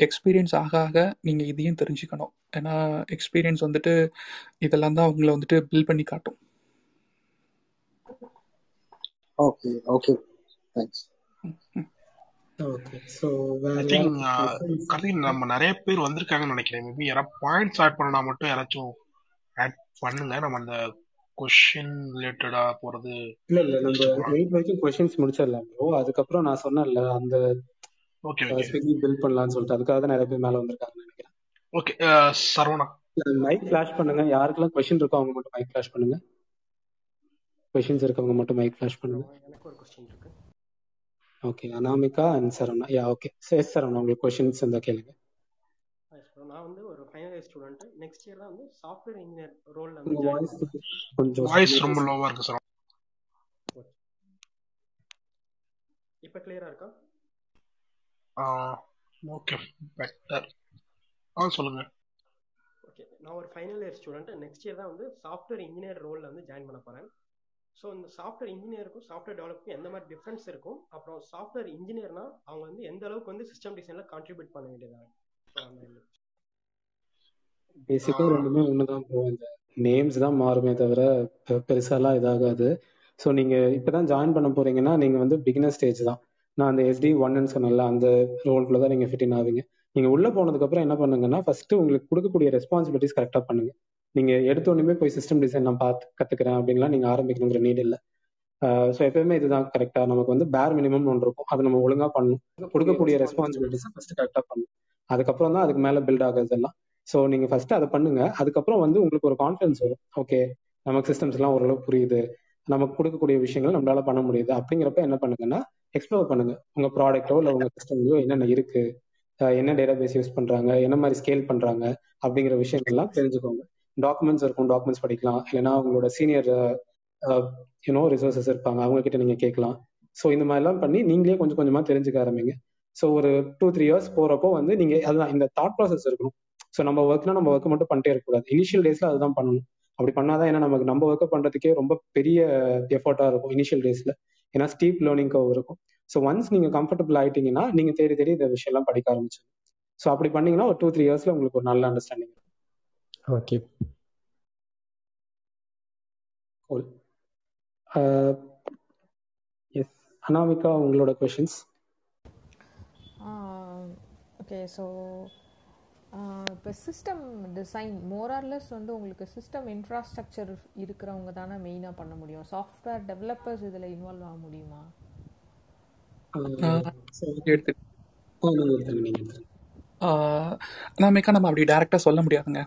எக்ஸ்பீரியன்ஸ் ஆக ஆக நீங்கள் இதையும் தெரிஞ்சுக்கணும். ஏன்னா எக்ஸ்பீரியன்ஸ் வந்துட்டு இதெல்லாம் தான் உங்களை வந்துட்டு பில் பண்ணி காட்டும். ஓகே ஓகே தேங்க்ஸ் நம்ம நிறைய பேர் வந்திருக்காங்கன்னு நினைக்கிறேன். மேபி யாராவது பாயிண்ட்ஸ் ஆட் பண்ணா மட்டும் யாராச்சும் பண்ணுங்க. நம்ம அந்த கொஸ்டின் ரிலேட்டடா போறது இல்ல இல்ல நம்ம எயிட் வரைக்கும் கொஸ்டின்ஸ் முடிச்சிடலாம் ப்ரோ அதுக்கப்புறம் நான் சொன்னேன்ல அந்த ஓகே ஸ்விக்கி பில் பண்ணலாம்னு சொல்லிட்டு. அதுக்காக தான் நிறைய பேர் மேல வந்திருக்காங்கன்னு நினைக்கிறேன். ஓகே சரவணா. மைக் ஃபிளாஷ் பண்ணுங்க. யாருக்கெல்லாம் கொஸ்டின் இருக்கோ அவங்க மட்டும் மைக் ஃபிளாஷ் பண்ணுங்க. கொஸ்டின்ஸ் இருக்கவங்க மட்டும் மைக் ஃபிளாஷ் பண்ணுங்க. எனக்கு ஒரு கொஸ்டின் இருக்கு. Okay Anamika and Saravana. Yeah okay yes Saravana உங்களுக்கு கொஸ்டின்ஸ் இருந்தா கேளுங்க. நான் வந்து ஒரு final year student next year தான் வந்து சாஃப்ட்வேர் இன்ஜினியர் ரோல்ல உங்க வாய்ஸ் கொஞ்சம் வாய்ஸ் ரொம்ப லோவா இருக்கு சார் இப்போ கிளியரா இருக்கா? ஓகே பெட்டர் ஆ சொல்லுங்க. ஓகே நான் ஒரு final year student next year தான் வந்து சாஃப்ட்வேர் இன்ஜினியர் ரோல்ல வந்து ஜாயின் பண்ண போறேன். ஸோ இந்த சாஃப்ட்வேர் இன்ஜினியருக்கும் சாஃப்ட்வேர் டெவலப்க்கும் எந்த மாதிரி டிஃப்ரென்ஸ் இருக்கும்? அப்புறம் சாஃப்ட்வேர் இன்ஜினியர்னா அவங்க வந்து எந்த அளவுக்கு வந்து சிஸ்டம் டிசைன்ல கான்ட்ரிபியூட் பண்ண வேண்டியதாக பேசிக்கா ரெண்டுமே ஒண்ணுதான் ப்ரோ இந்த நேம்ஸ் தான் மாறுமே தவிர பெருசாலாம் இதாகாது. ஸோ நீங்க இப்பதான் ஜாயின் பண்ண போறீங்கன்னா நீங்க வந்து பிகினர் ஸ்டேஜ் தான். நான் அந்த எஸ்டி ஒன்னு சொன்னல அந்த ரோல்குள்ள தான் நீங்க ஃபிட் இன் ஆவீங்க. நீங்க உள்ள போனதுக்கு அப்புறம் என்ன பண்ணுங்கன்னா ஃபர்ஸ்ட் உங்களுக்கு கொடுக்கக்கூடிய ரெஸ்பான்சிபிலிட்டிஸ் கரெக்டா பண்ணுங்க. நீங்க எடுத்த உடனே போய் சிஸ்டம் டிசைன் நான் பார்த்து கத்துக்கிறேன் அப்படின்லாம் நீங்க ஆரம்பிக்கணுங்கிற நீட் இல்லை. ஸோ எப்பயுமே இதுதான் கரெக்டா நமக்கு வந்து பேர் மினிமம் ஒன்று இருக்கும். அதை நம்ம ஒழுங்கா பண்ணணும். கொடுக்கக்கூடிய ரெஸ்பான்சிபிலிட்டிஸ் ஃபர்ஸ்ட் கரெக்டா பண்ணணும். அதுக்கப்புறம் தான் அதுக்கு மேல பில்ட் ஆகுறது எல்லாம் ஸோ நீங்க ஃபர்ஸ்ட் அதை பண்ணுங்க. அதுக்கப்புறம் வந்து உங்களுக்கு ஒரு கான்ஃபிடன்ஸ் வரும். ஓகே நமக்கு சிஸ்டம்ஸ் எல்லாம் ஓரளவு புரியுது. நமக்கு கொடுக்கக்கூடிய விஷயங்கள் நம்மளால பண்ண முடியுது. அப்படிங்கிறப்ப என்ன பண்ணுங்கன்னா எக்ஸ்ப்ளோர் பண்ணுங்க. உங்க ப்ராடக்ட்டோ இல்லை உங்க சிஸ்டம்லயோ என்னென்ன இருக்கு? என்ன டேட்டா பேஸ் யூஸ் பண்றாங்க? என்ன மாதிரி ஸ்கேல் பண்றாங்க? அப்படிங்கிற விஷயங்கள்லாம் தெரிஞ்சுக்கோங்க. டாக்குமெண்ட்ஸ் இருக்கும். டாக்குமெண்ட்ஸ் படிக்கலாம். இல்லைன்னா உங்களோட சீனியர் யூனோ ரிசோர்சஸ் இருப்பாங்க. அவங்க கிட்ட நீங்க கேட்கலாம். ஸோ இந்த மாதிரிலாம் பண்ணி நீங்களே கொஞ்சம் கொஞ்சமா தெரிஞ்சுக்க ஆரம்பிங்க. ஸோ ஒரு டூ த்ரீ இயர்ஸ் போறப்போ வந்து நீங்க அதுதான் இந்த தாட் ப்ராசஸ் இருக்கணும். ஸோ நம்ம ஒர்க்னா நம்ம ஒர்க் மட்டும் பண்ணிட்டே இருக்கக்கூடாது. இனிஷியல் டேஸ்ல அதுதான் பண்ணணும். அப்படி பண்ணாதான் ஏன்னா நமக்கு நம்ம ஒர்க் பண்றதுக்கே ரொம்ப பெரிய எஃபர்ட்டா இருக்கும் இனிஷியல் டேஸ்ல ஏன்னா ஸ்டீப் லேர்னிங் கவ் இருக்கும். ஸோ ஒன்ஸ் நீங்க கம்ஃபர்டபுள் ஆயிட்டீங்கன்னா நீங்க தேடி தேடி இந்த விஷயம்லாம் படிக்க ஆரம்பிச்சு ஸோ அப்படி பண்ணீங்கன்னா ஒரு டூ த்ரீ இயர்ஸ்ல உங்களுக்கு ஒரு நல்ல அண்டர்ஸ்டாண்டிங் ஓகே கோல் எஸ் அனாமிகா உங்களோட கொஷின்ஸ் ஓகே ஸோ இப்போ system design more or less வந்து உங்களுக்கு சிஸ்டம் இன்ஃப்ராஸ்ட்ரக்சர் இருக்கிறவங்க தானே மெயினாக பண்ண முடியும். சாஃப்ட்வேர் டெவலப்பர்ஸ் இதில் இன்வால்வ் ஆக முடியுமா? நாமேக்கா நம்ம அப்படி டேரெக்டாக சொல்ல முடியாதுங்க.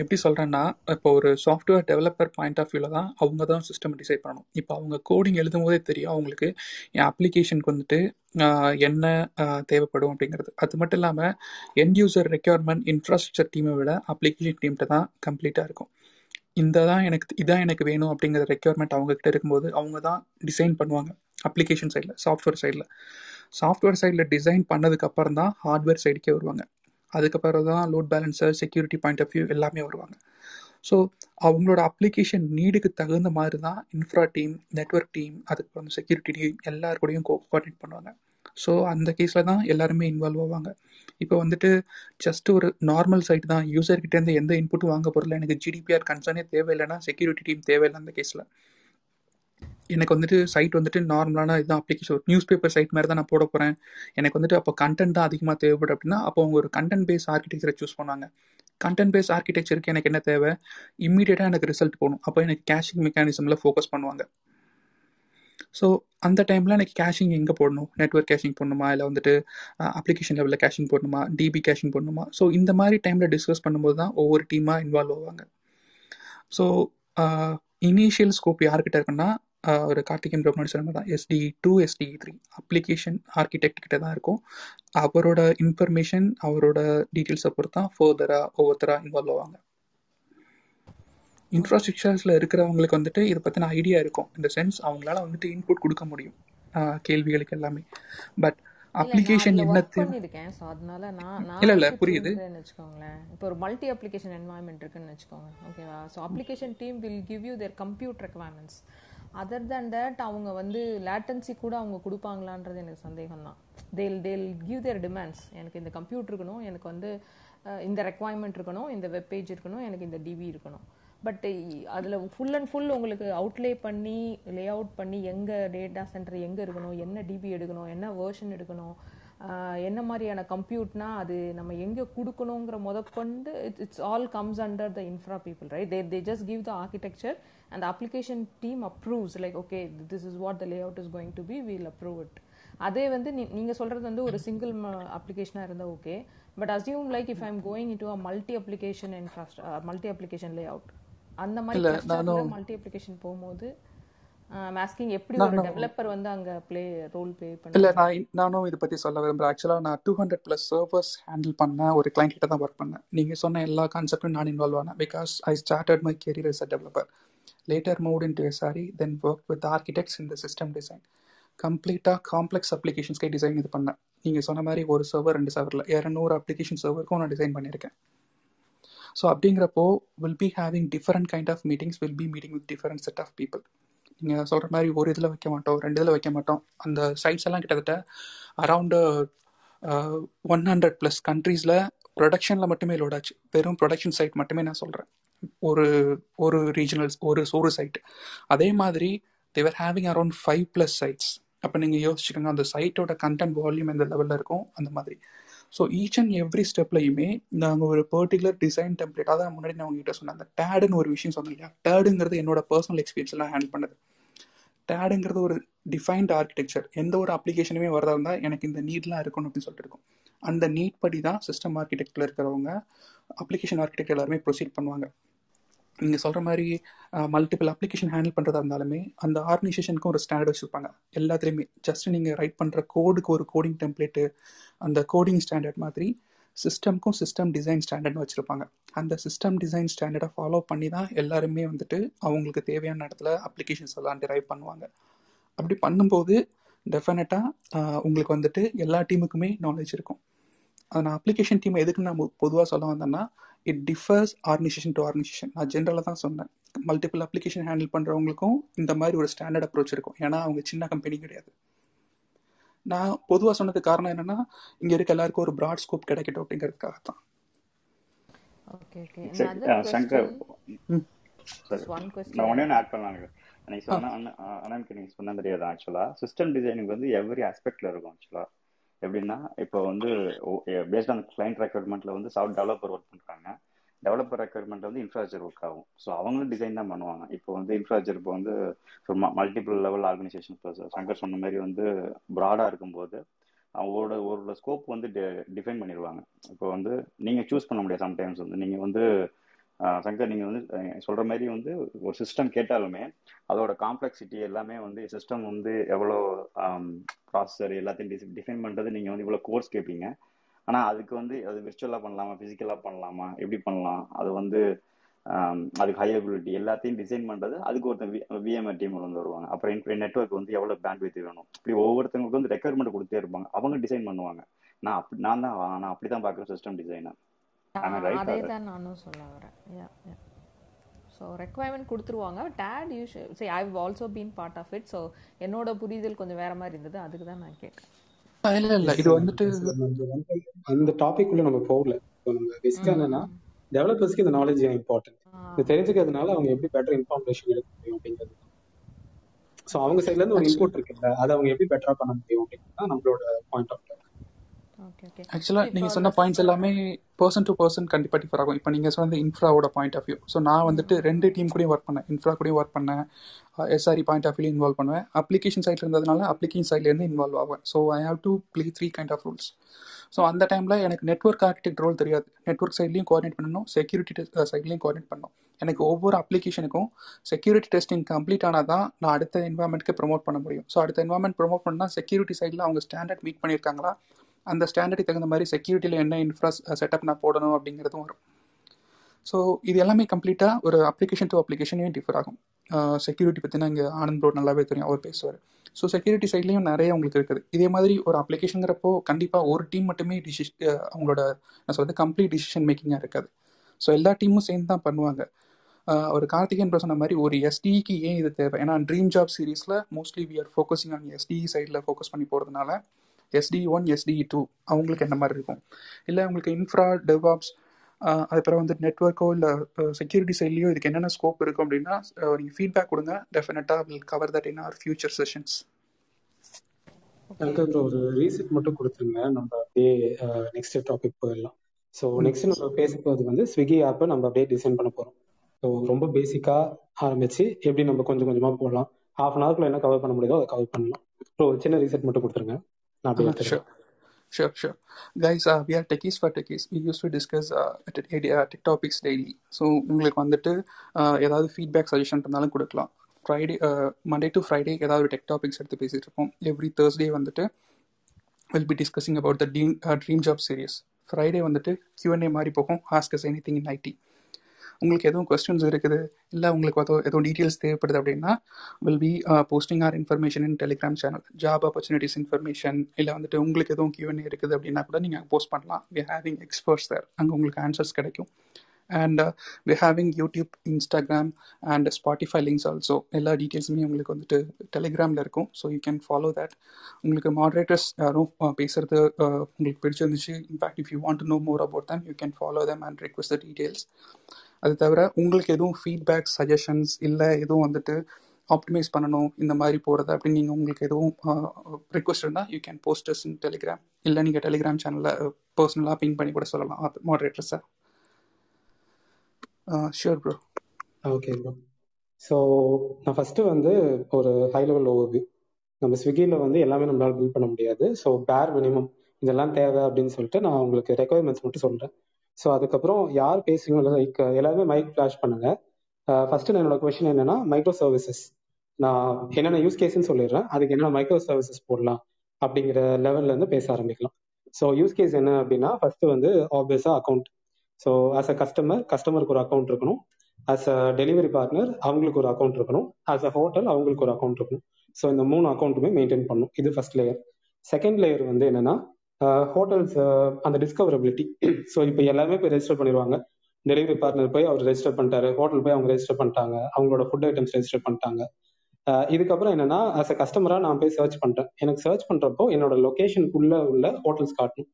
எப்படி சொல்கிறேன்னா இப்போ ஒரு சாஃப்ட்வேர் டெவலப்பர் பாயிண்ட் ஆஃப் வியூவில் தான் அவங்க தான் சிஸ்டம் டிசைட் பண்ணணும். இப்போ அவங்க கோடிங் எழுதும் போதே தெரியும் அவங்களுக்கு என் அப்ளிகேஷனுக்கு வந்துட்டு என்ன தேவைப்படும் அப்படிங்கிறது. அது மட்டும் இல்லாமல் எண்ட் யூசர் ரெக்யர்மெண்ட் இன்ஃப்ராஸ்ட்ரக்சர் டீமை விட அப்ளிகேஷன் டீம்கிட்ட தான் கம்ப்ளீட்டாக இருக்கும். இந்த தான் எனக்கு இதான் எனக்கு வேணும் அப்படிங்கிற ரெக்யர்மெண்ட் அவங்கக்கிட்ட இருக்கும்போது அவங்க தான் டிசைன் பண்ணுவாங்க அப்ளிகேஷன் சைடில் சாஃப்ட்வேர் சைடில் சாஃப்ட்வேர் சைடில் டிசைன் பண்ணதுக்கப்புறம் தான் ஹார்ட்வேர் சைடுக்கே வருவாங்க. அதுக்கப்புறம் தான் load balancer security point of view எல்லாமே வருவாங்க. ஸோ அவங்களோட அப்ளிகேஷன் நீடுக்கு தகுந்த மாதிரி தான் இன்ஃப்ரா டீம் நெட்ஒர்க் டீம் அதுக்கப்புறம் செக்யூரிட்டி டீம் எல்லாருக்கூடையும் கோஆர்டினேட் பண்ணுவாங்க. ஸோ அந்த கேஸில் தான் எல்லாருமே இன்வால்வ் ஆவாங்க. இப்போ வந்துட்டு ஜஸ்ட் ஒரு நார்மல் சைட் தான். யூசர்கிட்டேருந்து எந்த இன்புட்டும் வாங்க போகிறல எனக்கு ஜிடிபிஆர் கன்சர்னே தேவையில்லைன்னா செக்யூரிட்டி டீம் தேவையில்லை அந்த கேஸில் எனக்கு வந்துட்டு சைட் வந்துட்டு நார்மலான இதுதான் அப்ளிகேஷன் ஒரு நியூஸ் பேப்பர் சைட் மாதிரி தான் நான் போட போகிறேன் எனக்கு வந்துட்டு அப்போ கண்டென்ட் தான் அதிகமாக தேவைப்படும் அப்படின்னா அப்போ அவங்க ஒரு கண்டென்ட் பேஸ் ஆர்கிடெக்சரை சூஸ் பண்ணுவாங்க. கண்டென்ட் பேஸ் ஆர்கிடெக்சருக்கு எனக்கு என்ன தேவை? இம்மீடியட்டாக எனக்கு ரிசல்ட் போகணும். அப்போ எனக்கு கேஷிங் மெக்கானிசமில் ஃபோக்கஸ் பண்ணுவாங்க. ஸோ அந்த டைமில் எனக்கு கேஷிங் எங்கே போடணும்? நெட்ஒர்க் கேஷிங் போடணுமா? இல்லை வந்துட்டு அப்ளிகேஷன் லெவலில் கேஷிங் போடணுமா? டிபி கேஷிங் போடணுமா? ஸோ இந்த மாதிரி டைமில் டிஸ்கஸ் பண்ணும்போது தான் ஒவ்வொரு டீமாக இன்வால்வ் ஆவாங்க. ஸோ இனிஷியல் ஸ்கோப் யார்கிட்ட இருக்குன்னா ஒரு கார்த்திகேயன் பிரம்மணி சொன்ன தான். SD two SD three application architect கிட்ட தான் இருக்கும். அவரோட இன்ஃபர்மேஷன் அவரோட டீட்டெயில்ஸை பொறுத்து தான் ஃபர்தராக ஒவ்வொருத்தராக இன்வால்வ் ஆவாங்க. இன்ஃப்ராஸ்ட்ரக்சர்ஸில் இருக்கிறவங்களுக்கு வந்துட்டு இதை பற்றின ஐடியா இருக்கும். இந்த சென்ஸ் அவங்களால வந்துட்டு இன்புட் கொடுக்க முடியும். கேள்விகளுக்கு எல்லாமே. பட் அப்ளிகேஷன் என்ன பண்ணிருக்கேன் அதனால நான் இல்ல இல்ல புரியுது. வச்சுக்கோங்களேன். இப்போ ஒரு மல்டி அப்ளிகேஷன் என்வாயன்மெண்ட் இருக்குன்னு வச்சுக்கோங்க. ஓகேவா so application team will give you their compute requirements other than that அவங்க வந்து லேட்டன்சி கூட அவங்க கொடுப்பாங்களான்றது எனக்கு சந்தேகம் தான் தேல் தேல் கிவ் தேர் டிமாண்ட்ஸ் எனக்கு இந்த கம்ப்யூட்டர் இருக்கணும் எனக்கு வந்து இந்த ரெக்குவயர்மெண்ட் இருக்கணும் இந்த வெப் பேஜ் இருக்கணும் எனக்கு இந்த டிவி இருக்கணும். பட் அதில் ஃபுல் அண்ட் ஃபுல் உங்களுக்கு அவுட்லே பண்ணி லே அவுட் பண்ணி எங்கே டேட்டா சென்டர் எங்கே இருக்கணும் என்ன டிபி எடுக்கணும் என்ன வேர்ஷன் எடுக்கணும் என்ன மாதிரியான கம்ப்யூட்னா அது நம்ம எங்கே கொடுக்கணுங்கிற முதற்கொண்டு it's all comes under the infra people right they they just give the architecture and application team approves like okay this is what the layout is going to be we'll approve it அதே வந்து நீங்கள் சொல்கிறது வந்து ஒரு single அப்ளிகேஷனாக இருந்தால் okay but assume like if I am going in to a multi application infrastructure multi application layout அந்த மாதிரி மல்டி அப்ளிகேஷன் போகும்போது மாஸ்கிங் எப்படி ஒரு டெவலப்பர் வந்து அங்க ப்ளே ரோல் ப்ளே பண்ண இல்ல நான் நானும் இதை பத்தி சொல்ல விரும்புறேன் ஆக்சுவலா நான் two hundred plus servers handle பண்ண ஒரு கிளைண்ட் கிட்ட தான் ஒர்க் பண்ணேன் நீங்க சொன்ன எல்லா கான்செப்டும் நான் இன்வால்வ் ஆனேன். Because I started my career a developer later move in to SRE then work with architects இந்த சிஸ்டம் டிசைன் கம்ப்ளீட்டாக காம்ப்ளெக்ஸ் அப்ளிகேஷன்ஸ்க்கே டிசைன் இது பண்ணேன். நீங்கள் சொன்ன மாதிரி ஒரு சர்வர் ரெண்டு சர்வரில் இரநூறு அப்ளிகேஷன் சர்வருக்கும் நான் டிசைன் பண்ணியிருக்கேன். ஸோ அப்படிங்கிறப்போ will be having different kind of meetings will be meeting with different set of people நீங்கள் சொல்கிற மாதிரி ஒரு இதில் வைக்க மாட்டோம் ரெண்டு இதில் வைக்க மாட்டோம். அந்த சைட்ஸ் எல்லாம் கிட்டத்தட்ட அரவுண்டு ஒன் ஹண்ட்ரட் ப்ளஸ் கண்ட்ரீஸில் ப்ரொடக்ஷனில் மட்டுமே லோட் ஆச்சு. வெறும் ப்ரொடக்ஷன் சைட் மட்டுமே நான் சொல்கிறேன் ஒரு ஒரு ரீஜனல் ஒரு ஒரு சைட் அதே மாதிரி they're having around five plus sites அப்போ நீங்கள் யோசிச்சுக்கோங்க அந்த சைட்டோட கண்டென்ட் வால்யூம் எந்த லெவலில் இருக்கும் அந்த மாதிரி. ஸோ ஈச் அண்ட் எவ்ரி ஸ்டெப்லையுமே நாங்கள் ஒரு பர்டிகுலர் டிசைன் டெம்ப்ளேட் அதான் முன்னாடி நான் உங்ககிட்ட சொன்னேன். அந்த டேடுன்னு ஒரு விஷயம் சொன்னேன் இல்லையா? டேடுங்கிறது என்னோட பர்சனல் எக்ஸ்பீரியன்ஸ்லாம் ஹேண்டில் பண்ணது. டேடுங்கிறது ஒரு டிஃபைன்ட் ஆர்கிடெக்சர் எந்த ஒரு அப்ளிகேஷனுமே வரதா இருந்தால் எனக்கு இந்த நீட்லாம் இருக்கணும் அப்படின்னு சொல்லிட்டு இருக்கும். அந்த நீட் படி தான் சிஸ்டம் ஆர்கிடெக்டில் இருக்கிறவங்க அப்ளிகேஷன் ஆர்கிடெக்ட் எல்லாருமே ப்ரொசீட் பண்ணுவாங்க. நீங்கள் சொல்கிற மாதிரி மல்டிபிள் அப்ளிகேஷன் ஹேண்டில் பண்ணுறதா இருந்தாலுமே அந்த ஆர்கனைசேஷனுக்கும் ஒரு ஸ்டாண்டர்ட் வச்சுருப்பாங்க. எல்லாத்துலேயுமே. ஜஸ்ட் நீங்கள் ரைட் பண்ணுற கோடுக்கு ஒரு கோடிங் டெம்ப்ளேட்டு அந்த கோடிங் ஸ்டாண்டர்ட் மாதிரி சிஸ்டம்க்கும் சிஸ்டம் டிசைன் ஸ்டாண்டர்ட்னு வச்சுருப்பாங்க. அந்த சிஸ்டம் டிசைன் ஸ்டாண்டர்டை ஃபாலோ பண்ணி தான் எல்லாருமே வந்துட்டு அவங்களுக்கு தேவையான இடத்துல அப்ளிகேஷன்ஸ் எல்லாம் டிரைவ் பண்ணுவாங்க. அப்படி பண்ணும்போது டெஃபினட்டாக உங்களுக்கு வந்துட்டு எல்லா டீமுக்குமே நாலேஜ் இருக்கும். அது நான் அப்ளிகேஷன் டீம் எதுக்கு நான் பொதுவாக சொல்ல வந்தேன்னா it differs organisation to organisation நான் ஜென்ரலாக தான் சொன்னேன். மல்டிபிள் அப்ளிகேஷன் ஹேண்டில் பண்ணுறவங்களுக்கும் இந்த மாதிரி ஒரு ஸ்டாண்டர்ட் அப்ரோச் இருக்கும். ஏன்னா அவங்க சின்ன கம்பெனி கிடையாது. நான் பொதுவாக சொன்னதுக்கு காரணம் என்னன்னா இங்கே இருக்க எல்லாருக்கும் ஒரு ப்ராட் ஸ்கோப் கிடைக்கட்டும் அப்படிங்கிறதுக்காக தான் சங்கர் நான் ஒன்னே ஒன்று ஆட் பண்ணலாங்க. நீங்க சொன்ன அண்ணனுக்கு நீங்க சொன்ன தெரியாது ஆக்சுவலா சிஸ்டம் டிசைனிங் வந்து எவ்ரி ஆஸ்பெக்ட்ல இருக்கும் ஆக்சுவலா எப்படின்னா இப்போ வந்து பேஸ்ட் ஆன் கிளைண்ட் ரெக்யர்மெண்ட்ல வந்து சாஃப்ட் டெவலப்பர் ஒர்க் பண்றாங்க. டெவலப்பர் ரெக்குவயர்மெண்ட் வந்து இன்ஃப்ராஸ்ட்ரக்சர் ஒர்க் ஆகும். ஸோ அவங்களும் டிசைன் தான் பண்ணுவாங்க. இப்போ வந்து இன்ஃப்ராஸ்ட்ரக்சர் இப்போ வந்து மல்டிபிள் லெவல் ஆர்கனைசேஷன் சங்கர் சொன்ன மாதிரி வந்து ப்ராடாக இருக்கும்போது அவங்களோட ஒரு ஸ்கோப் வந்து டிஃபைன் பண்ணிடுவாங்க. இப்போ வந்து நீங்கள் சூஸ் பண்ண முடியாது. சம்டைம்ஸ் வந்து நீங்கள் வந்து சங்கர் நீங்கள் வந்து சொல்கிற மாதிரி வந்து ஒரு சிஸ்டம் கேட்டாலுமே அதோட காம்ப்ளெக்சிட்டி எல்லாமே வந்து சிஸ்டம் வந்து எவ்வளோ ப்ராசஸர் எல்லாத்தையும் டிஃபைன் பண்ணுறது நீங்கள் வந்து இவ்வளோ கோர்ஸ் கேட்பீங்க ஆனா அதுக்கு வந்து அது விர்ச்சுவலா பண்ணலாமா பிசிக்கலா பண்ணலாமா எப்படி பண்ணலாம் அது வந்து அதுக்கு ஹையபிலிட்டி எல்லாத்தையும் டிசைன் பண்றது அதுக்கு ஒருத்தன் விஎம்ஆர் டீம் வந்து வருவாங்க. அப்புறம் நெட்ஒர்க் வந்து எவ்வளவு பேண்ட் வித் வேணும்? இப்படி ஒவ்வொருத்தவங்களுக்கு வந்து ரெக்குயர்மெண்ட் கொடுத்தே இருப்பாங்க. அவங்க டிசைன் பண்ணுவாங்க. நான் அப்படி நான் தான் நான் அப்படிதான் பாக்குறேன் சிஸ்டம் டிசைனர் அதே தான் நானும் சொல்ல வரேன். ஸோ ரெக்குவயர்மெண்ட் கொடுத்துருவாங்க. டேட் யூஸ் சரி I also been part of it so என்னோட புரிதல் கொஞ்சம் வேற மாதிரி இருந்தது. அதுக்கு தான் நான் கேட்டேன். இல்லை இல்லை. இது வந்துட்டு அந்த டாபிக் உள்ள நம்ம போகல. நம்ம பேசிக்கா என்னன்னா டெவலப்பர்ஸ்க்கு இந்த நாலேஜ் இம்பார்ட்டன்ட் இது தெரிஞ்சுக்கிறதுனால அவங்க எப்படி பெட்டர் இன்ஃபர்மேஷன் எடுக்க முடியும் அப்படிங்கிறது. ஸோ அவங்க சைட்ல இருந்து ஒரு இன்புட் இருக்குல்ல அதை அவங்க எப்படி பெட்டரா பண்ண முடியும் அப்படிங்கிறது தான் நம்மளோட பாயிண்ட் ஆஃப் ஆக்சுவலாக நீங்கள் சொன்ன பாயிண்ட்ஸ் எல்லாமே பர்சன் டு பர்சன் கண்டிப்பாக டிஃபர் ஆகும். இப்போ நீங்கள் சொன்ன இன்ஃப்ராவோட பாயிண்ட் ஆஃப் வியூ ஸோ நான் வந்துட்டு ரெண்டு டீம் கூடயும் ஒர்க் பண்ணேன். இன்ஃப்ரா கூடயும் ஒர்க் பண்ணேன். SRE point of view involve பண்ணுவேன். அப்ளிகேஷன் சைட்ல இருந்ததுனால அப்ளிகேஷன் சைட்லேருந்து இன்வால்வ் ஆவேன். So I have to play three kind of roles so அந்த டைமில் எனக்கு நெட்ஒர்க் ஆர்கிடெக்ட் ரோல் தெரியாது. நெட்ஒர்க் சைட்லையும் கோஆர்டினேட் பண்ணணும். செக்யூரிட்டி சைட்லையும் கோஆர்டினேட் பண்ணணும். எனக்கு ஒவ்வொரு அப்ளிகேஷனுக்கும் செக்யூரிட்டி டெஸ்டிங் கம்ப்ளீட் ஆனால் தான் நான் அடுத்த என்வாயன்மெண்ட்க்கு ப்ரொமோட் பண்ண முடியும். ஸோ அடுத்த என்வாயன்மெண்ட் ப்ரொமோட் பண்ணால் செக்யூரிட்டி சைடில் அவங்க ஸ்டாண்டர்ட் மீட் பண்ணியிருக்காங்களா? அந்த ஸ்டாண்டர்டுக்கு தகுந்த மாதிரி செக்யூரிட்டியில் என்ன இன்ஃப்ரா செட்டப் நான் போடணும் அப்படிங்கிறதும் வரும். ஸோ இது எல்லாமே கம்ப்ளீட்டாக ஒரு அப்ளிகேஷன் டு அப்ளிகேஷனையும் டிஃபர் ஆகும். செக்யூரிட்டி பற்றினா இங்கே ஆனந்த் ப்ரோ நல்லாவே தெரியும் அவர் பேசுவார். ஸோ செக்யூரிட்டி சைட்லேயும் நிறைய உங்களுக்கு இருக்குது. இதே மாதிரி ஒரு அப்ளிகேஷனுங்கிறப்போ கண்டிப்பாக ஒரு டீம் மட்டுமே டிசிஷ் அவங்களோட நான் சொல்கிறது கம்ப்ளீட் டிசிஷன் மேக்கிங்காக இருக்காது. ஸோ எல்லா டீமும் சேர்ந்து தான் பண்ணுவாங்க ஒரு கார்த்திகேயன் ப்ரோ சொன்ன மாதிரி ஒரு எஸ்டிக்கு ஏன் இது தேவை? ஏன்னா ட்ரீம் ஜாப் சீரீஸில் mostly we are focusing on SDE சைடில் ஃபோக்கஸ் பண்ணி போகிறதுனால எஸ்டி ஒன் எஸ்டிஇ டூ அவங்களுக்கு என்ன மாதிரி இருக்கும்? இல்லை உங்களுக்கு இன்ஃப்ரா டெவாப்ஸ் அதுக்கப்புறம் வந்து நெட்ஒர்க்கோ இல்லை செக்யூரிட்டி சைட்லேயோ இதுக்கு என்னென்ன ஸ்கோப் இருக்கும் அப்படின்னா நீங்கள் ஃபீட்பேக் கொடுங்க. டெஃபினட்டாக will cover that in our future sessions எனக்கு ஒரு ரீசெட் மட்டும் கொடுத்துருங்க. நம்ம அப்படியே நெக்ஸ்ட் டாபிக் போயிடலாம். ஸோ நெக்ஸ்ட் நம்ம பேச போகிறது வந்து ஸ்விக்கி ஆப்பை நம்ம அப்படியே டிசைன் பண்ண போகிறோம் ஸோ ரொம்ப பேசிக்காக ஆரம்பிச்சு எப்படி நம்ம கொஞ்சம் கொஞ்சமாக போடலாம். ஹாஃப் அன் ஹவர்க்குள்ள என்ன கவர் பண்ண முடியுதோ அதை கவர் பண்ணலாம். ஸோ ஒரு சின்ன ரீசெட் மட்டும் கொடுத்துருங்க. நான் அப்படியே எடுத்துக்கிறேன் Sure, sure. Guys, uh, we are techies for techies. We used to discuss uh, tech topics daily. So உங்களுக்கு வந்துட்டு uh, ஏதாவது ஃபீட்பேக் சஜஷன் இருந்தாலும் கொடுக்கலாம். ஃப்ரைடே மண்டே டு ஃப்ரைடே ஏதாவது டெக் டாபிக்ஸ் எடுத்து பேசிட்டு இருப்போம். எவ்ரி தேர்ஸ்டே வந்துட்டு will be discussing about the dream dream job series Friday வந்துட்டு கியூஎன்ஏ மாதிரி போகும். Ask us anything in IT உங்களுக்கு எதுவும் கொஸ்டின்ஸ் இருக்குது இல்லை உங்களுக்கு அதோ எதுவும் டீட்டெயில்ஸ் தேவைப்படுது அப்படின்னா will be posting or information in Telegram channel job opportunities information இல்லை வந்துட்டு உங்களுக்கு எதுவும் கியூஎன்ஏ இருக்குது அப்படின்னா கூட நீங்கள் போஸ்ட் பண்ணலாம். வி ஹேவிங் எக்ஸ்பர்ட்ஸ் தேர் அங்கே உங்களுக்கு ஆன்சர்ஸ் கிடைக்கும். And we having YouTube Instagram and Spotify links also எல்லா டீட்டெயில்ஸுமே உங்களுக்கு வந்துட்டு டெலிகிராமில் இருக்கும். So you can follow that உங்களுக்கு மாடரேட்டர்ஸ் யாரும் uh, பேசுகிறது uh, உங்களுக்கு பிடிச்சிருந்துச்சு. In fact if you want to know more about them you can follow them and request the details அது தவிர உங்களுக்கு எதுவும் ஃபீட்பேக் சஜஷன்ஸ் இல்லை எதுவும் வந்துட்டு ஆப்டிமைஸ் பண்ணணும் இந்த மாதிரி போகிறது அப்படின்னு நீங்கள் உங்களுக்கு எதுவும் ரிக்வஸ்ட் இருந்தால் you can posters in Telegram இல்லை நீங்கள் டெலிகிராம் சேனலில் பர்சனலாக பிங் பண்ணி கூட சொல்லலாம். Moderator sir sure bro okay bro so நான் ஃபஸ்ட்டு வந்து ஒரு ஹை லெவல் ஓவர்வியூ நம்ம ஸ்விக்கியில் வந்து எல்லாமே நம்மளால் பில் பண்ண முடியாது. ஸோ பேர் மினிமம் இதெல்லாம் தேவை அப்படின்னு சொல்லிட்டு நான் உங்களுக்கு ரெக்குவயர்மெண்ட்ஸ் மட்டும் சொல்கிறேன் ஸோ அதுக்கப்புறம் யார் பேசுறீங்களோ லைக் எல்லாருமே மைக் ஃப்ளாஷ் பண்ணுங்க. Uh, ஃபர்ஸ்ட் என்னோட கொஷின் என்னன்னா மைக்ரோ சர்வீசஸ் நான் என்னென்ன யூஸ் கேஸ்ன்னு சொல்லிடுறேன். அதுக்கு என்னென்ன மைக்ரோ சர்வீசஸ் போடலாம் அப்படிங்கிற லெவல்ல இருந்து பேச ஆரம்பிக்கலாம். ஸோ யூஸ் கேஸ் என்ன அப்படின்னா ஃபர்ஸ்ட் வந்து ஆப்வியஸா account so as a customer கஸ்டமருக்கு ஒரு அக்கௌண்ட் இருக்கணும். ஆஸ் அ டெலிவரி பார்ட்னர் அவங்களுக்கு ஒரு அக்கௌண்ட் இருக்கணும். ஆஸ் அ ஹோட்டல் அவங்களுக்கு ஒரு அக்கௌண்ட் இருக்கணும். ஸோ இந்த மூணு அக்கௌண்ட்டுமே மெயின்டைன் பண்ணும் இது ஃபர்ஸ்ட் லேயர் செகண்ட் லேயர் வந்து என்னன்னா ஹோட்டல்ஸ் அந்த டிஸ்கவரபிலிட்டி ஸோ இப்போ எல்லாருமே போய் ரெஜிஸ்டர் பண்ணிடுவாங்க டெலிவரி பார்ட்னர் போய் அவர் ரெஜிஸ்டர் பண்ணிட்டாரு. ஹோட்டல் போய் அவங்க ரெஜிஸ்டர் பண்ணிட்டாங்க. அவங்களோட ஃபுட் ஐட்டம்ஸ் ரெஜிஸ்டர் பண்ணிட்டாங்க. இதுக்கப்புறம் என்னன்னா அஸ் அ கஸ்டமரா நான் போய் சர்ச் பண்றேன் எனக்கு சர்ச் பண்றப்போ என்னோட லொகேஷனுக்குள்ள உள்ள ஹோட்டல்ஸ் காட்டணும்.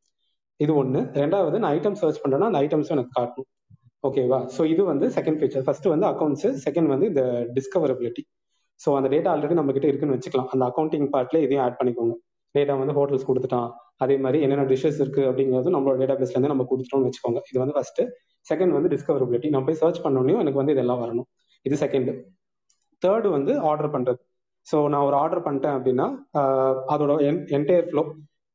இது ஒன்று ரெண்டாவது நான் ஐட்டம் சர்ச் பண்றேன்னா அந்த ஐட்டம்ஸும் எனக்கு காட்டணும். ஓகேவா ஸோ இது வந்து செகண்ட் ஃபீச்சர் ஃபர்ஸ்ட் வந்து அக்கௌண்ட்ஸ் செகண்ட் வந்து இந்த டிஸ்கவரபிலிட்டி ஸோ அந்த டேட்டா ஆல்ரெடி நம்ம கிட்ட இருக்குன்னு வச்சுக்கலாம். அந்த அக்கௌண்டிங் பார்ட்ல இதையும் ஆட் பண்ணிக்கோங்க. டேட்டா வந்து ஹோட்டல்ஸ் கொடுத்துட்டான். அதே மாதிரி என்னென்ன டிஷ்ஷஸ் இருக்கு அப்படிங்கிறது நம்மளோட டேட்டா பேஸ்ல இருந்து நம்ம கொடுத்துட்டோம்னு வச்சுக்கோங்க. இது வந்து ஃபர்ஸ்ட் செகண்ட் வந்து டிஸ்கவரபிலிட்டி நம்ம போய் சர்ச் பண்ணோடனே எனக்கு வந்து இதெல்லாம் வரணும். இது செகண்ட் தேர்டு வந்து ஆர்டர் பண்றது. ஸோ நான் ஒரு ஆர்டர் பண்ணிட்டேன் அப்படின்னா அதோட என் என்டையர் ஃப்ளோ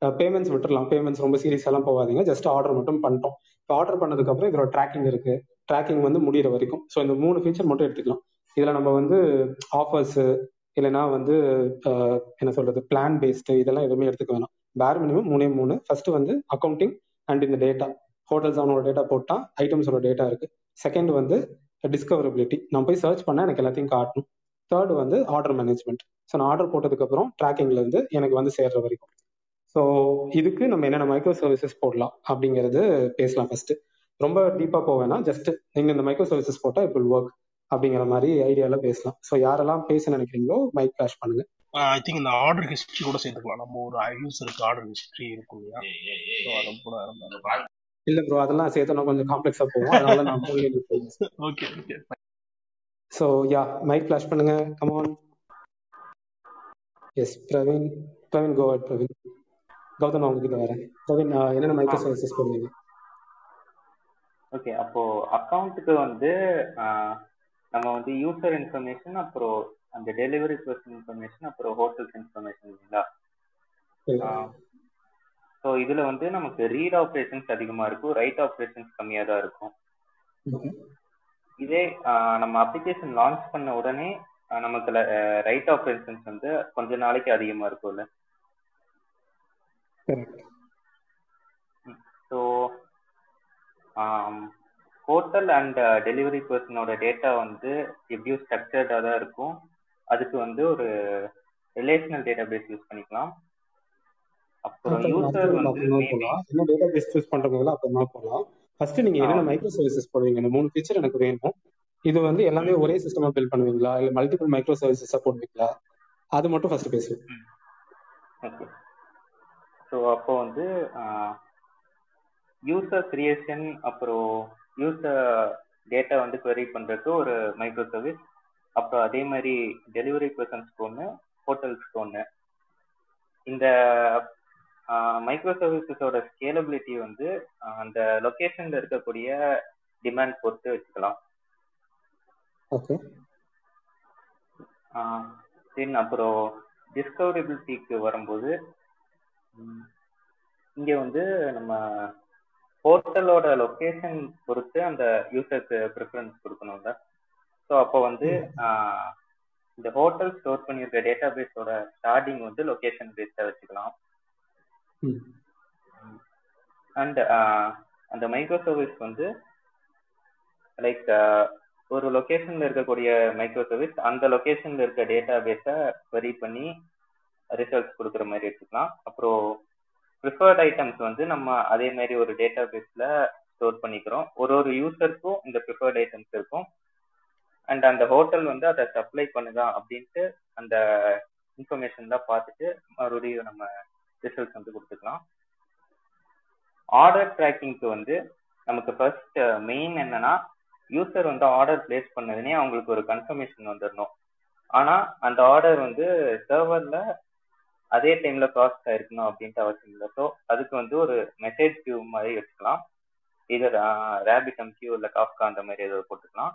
பேமெண்ட்ஸ் விட்டுடலாம் பேமெண்ட்ஸ் ரொம்ப சீரியஸ் எல்லாம் போகாதீங்க. ஜஸ்ட் ஆர்டர் மட்டும் பண்ணிட்டோம். இப்போ ஆர்டர் பண்ணதுக்கு அப்புறம் இதோட ட்ராக்கிங் இருக்கு. ட்ராக்கிங் வந்து முடிகிற வரைக்கும். ஸோ இந்த மூணு ஃபீச்சர் மட்டும் எடுத்துக்கலாம். இதில் நம்ம வந்து ஆஃபர்ஸு இல்லைன்னா வந்து என்ன சொல்றது? பிளான் பேஸ்டு இதெல்லாம் எதுவுமே எடுத்துக்க வேணாம். பேர் மினிமம் மூணே மூணு. ஃபர்ஸ்ட் வந்து அக்கௌண்டிங் அண்ட் இந்த டேட்டா ஹோட்டல்ஸ் அவனோட டேட்டா போட்டா ஐட்டம்ஸோட டேட்டா இருக்கு. செகண்ட் வந்து டிஸ்கவரபிலிட்டி நான் போய் சர்ச் பண்ண எனக்கு எல்லாத்தையும் காட்டணும். தேர்ட் வந்து ஆர்டர் மேனேஜ்மெண்ட் ஸோ நான் ஆர்டர் போட்டதுக்கு அப்புறம் ட்ராக்கிங்ல இருந்து எனக்கு வந்து சேர்ற வரைக்கும். ஸோ இதுக்கு நம்ம என்னென்ன மைக்ரோ சர்வீசஸ் போடலாம் அப்படிங்கிறது பேசலாம் ஃபர்ஸ்ட் ரொம்ப டீப்பா போவேன்னா ஜஸ்ட் நீங்க இந்த மைக்ரோ சர்வீசஸ் போட்டா இட் வில் ஒர்க் அப்படிங்கிற மாதிரி ஐடியால பேசலாம். ஸோ யாரெல்லாம் பேச நினைக்கிறீங்களோ மைக் ஃபிளாஷ் பண்ணுங்க. ஐ திங்க் இந்த ஆர்டர் ஹிஸ்டரி கூட சேர்த்துக்கலாம். நம்ம ஒரு யூசருக்கு ஆர்டர் ஹிஸ்டரி இருக்கும் இல்லையா? இல்ல ப்ரோ அதெல்லாம் சேர்த்தோம்னா கொஞ்சம் காம்ப்ளெக்ஸா போகும். அதனால நான் okay okay so yeah mic flash பண்ணுங்க. Come on yes Praveen Praveen கோவட் Praveen Gautham உங்ககிட்ட வரேன். பிரவீன் என்னென்ன மைக்ரோ சர்வீசஸ் பண்ணுவீங்க? ஓகே அப்போ அக்கௌண்ட்டுக்கு வந்து நம்ம வந்து யூசர் இன்ஃபர்மேஷன் அப்புறம் அந்த டெலிவரி பர்சன் இன்ஃபர்மேஷன் அப்புறம் ஹோட்டல்ஸ் இன்ஃபர்மேஷன் இல்லைங்களா? ஸோ இதுல வந்து நமக்கு ரீட் ஆப்ரேஷன்ஸ் அதிகமா இருக்கும் ரைட் ஆப்ரேஷன்ஸ் கம்மியா தான் இருக்கும். இதே நம்ம அப்ளிகேஷன் லான்ச் பண்ண உடனே நமக்கு ரைட் ஆப்ரேஷன்ஸ் வந்து கொஞ்ச நாளைக்கு அதிகமா இருக்கும்ல. ஸோ ஹோட்டல் அண்ட் டெலிவரி பர்சனோட டேட்டா வந்து எப்படியும் ஸ்ட்ரக்சர்டாக தான் இருக்கும். அதுக்கு வந்து ஒரு ரிலேஷனல் டேட்டா பேஸ் யூஸ் பண்ணிக்கலாம். அப்புறம் யூசர் வந்து என்ன டேட்டா பேஸ் சூஸ் பண்றவங்களா அப்புறமா போகலாம். ஃபர்ஸ்ட் நீங்க என்னென்ன மைக்ரோ சர்வீசஸ் போடுவீங்க? இந்த மூணு ஃபீச்சர் எனக்கு வேணும். இது வந்து எல்லாமே ஒரே சிஸ்டமா பில்ட் பண்ணுவீங்களா? இல்ல மல்டிபிள் மைக்ரோ சர்வீசஸா போடுவீங்களா? அது மட்டும் ஃபர்ஸ்ட் பேசுவோம் ஓகே ஸோ அப்போ வந்து யூசர் கிரியேஷன் அப்புறம் யூசர் டேட்டா வந்து query பண்றதுக்கு ஒரு மைக்ரோ சர்வீஸ் அப்புறம் அதே மாதிரி டெலிவரி பர்சன்ஸ்க்கு ஒன்று ஹோட்டல்ஸ்க்கு ஒன்று இந்த மைக்ரோ சர்வீசஸோட ஸ்கேலபிலிட்டி வந்து அந்த லொக்கேஷன்ல இருக்கக்கூடிய டிமாண்ட் பொறுத்து வச்சுக்கலாம். ஓகே தென் அப்புறம் டிஸ்கவரபிலிட்டிக்கு வரும்போது இங்க வந்து நம்ம ஹோட்டலோட லொக்கேஷன் பொறுத்து அந்த யூசருக்கு ப்ரிஃபரன்ஸ் கொடுக்கணும்ல ஸோ அப்போ வந்து இந்த ஹோட்டல் ஸ்டோர் பண்ணியிருக்க டேட்டா பேஸோட ஸ்டார்டிங் வந்து லொக்கேஷன் பேஸ்டாக வச்சுக்கலாம். அண்ட் அந்த மைக்ரோ சர்வீஸ் வந்து லைக் ஒரு லொக்கேஷன்ல இருக்கக்கூடிய மைக்ரோ சர்வீஸ் அந்த லொக்கேஷன்ல இருக்க டேட்டா பேஸை வெரி பண்ணி ரிசல்ட்ஸ் கொடுக்குற மாதிரி எடுத்துக்கலாம் அப்புறம் ப்ரிஃபர்ட் ஐட்டம்ஸ் வந்து நம்ம அதே மாதிரி ஒரு டேட்டா பேஸ்ல ஸ்டோர் பண்ணிக்கிறோம். ஒரு ஒரு யூசருக்கும் இந்த ப்ரிஃபர்ட் ஐட்டம்ஸ் இருக்கும். அண்ட் அந்த ஹோட்டல் வந்து அதை சப்ளை பண்ணுதா அப்படின்ட்டு அந்த இன்ஃபர்மேஷன்லாம் பார்த்துட்டு மறுபடியும் நம்ம ரிசல்ட்ஸ் வந்து கொடுத்துக்கலாம். ஆர்டர் ட்ராக்கிங்க்கு வந்து நமக்கு ஃபர்ஸ்ட் மெயின் என்னன்னா யூசர் வந்து ஆர்டர் பிளேஸ் பண்ணதுனே அவங்களுக்கு ஒரு கன்ஃபர்மேஷன் வந்துடணும் ஆனா அந்த ஆர்டர் வந்து சர்வர்ல அதே டைம்ல ப்ராசஸ் ஆயிருக்கணும் அப்படின்ட்டு அவசியம் இல்லை. ஸோ அதுக்கு வந்து ஒரு மெசேஜ் கியூ மாதிரி வச்சுக்கலாம். இது ரேபிட்டம் கியூ இல்லை காஃப்கா அந்த மாதிரி ஏதாவது போட்டுக்கலாம்.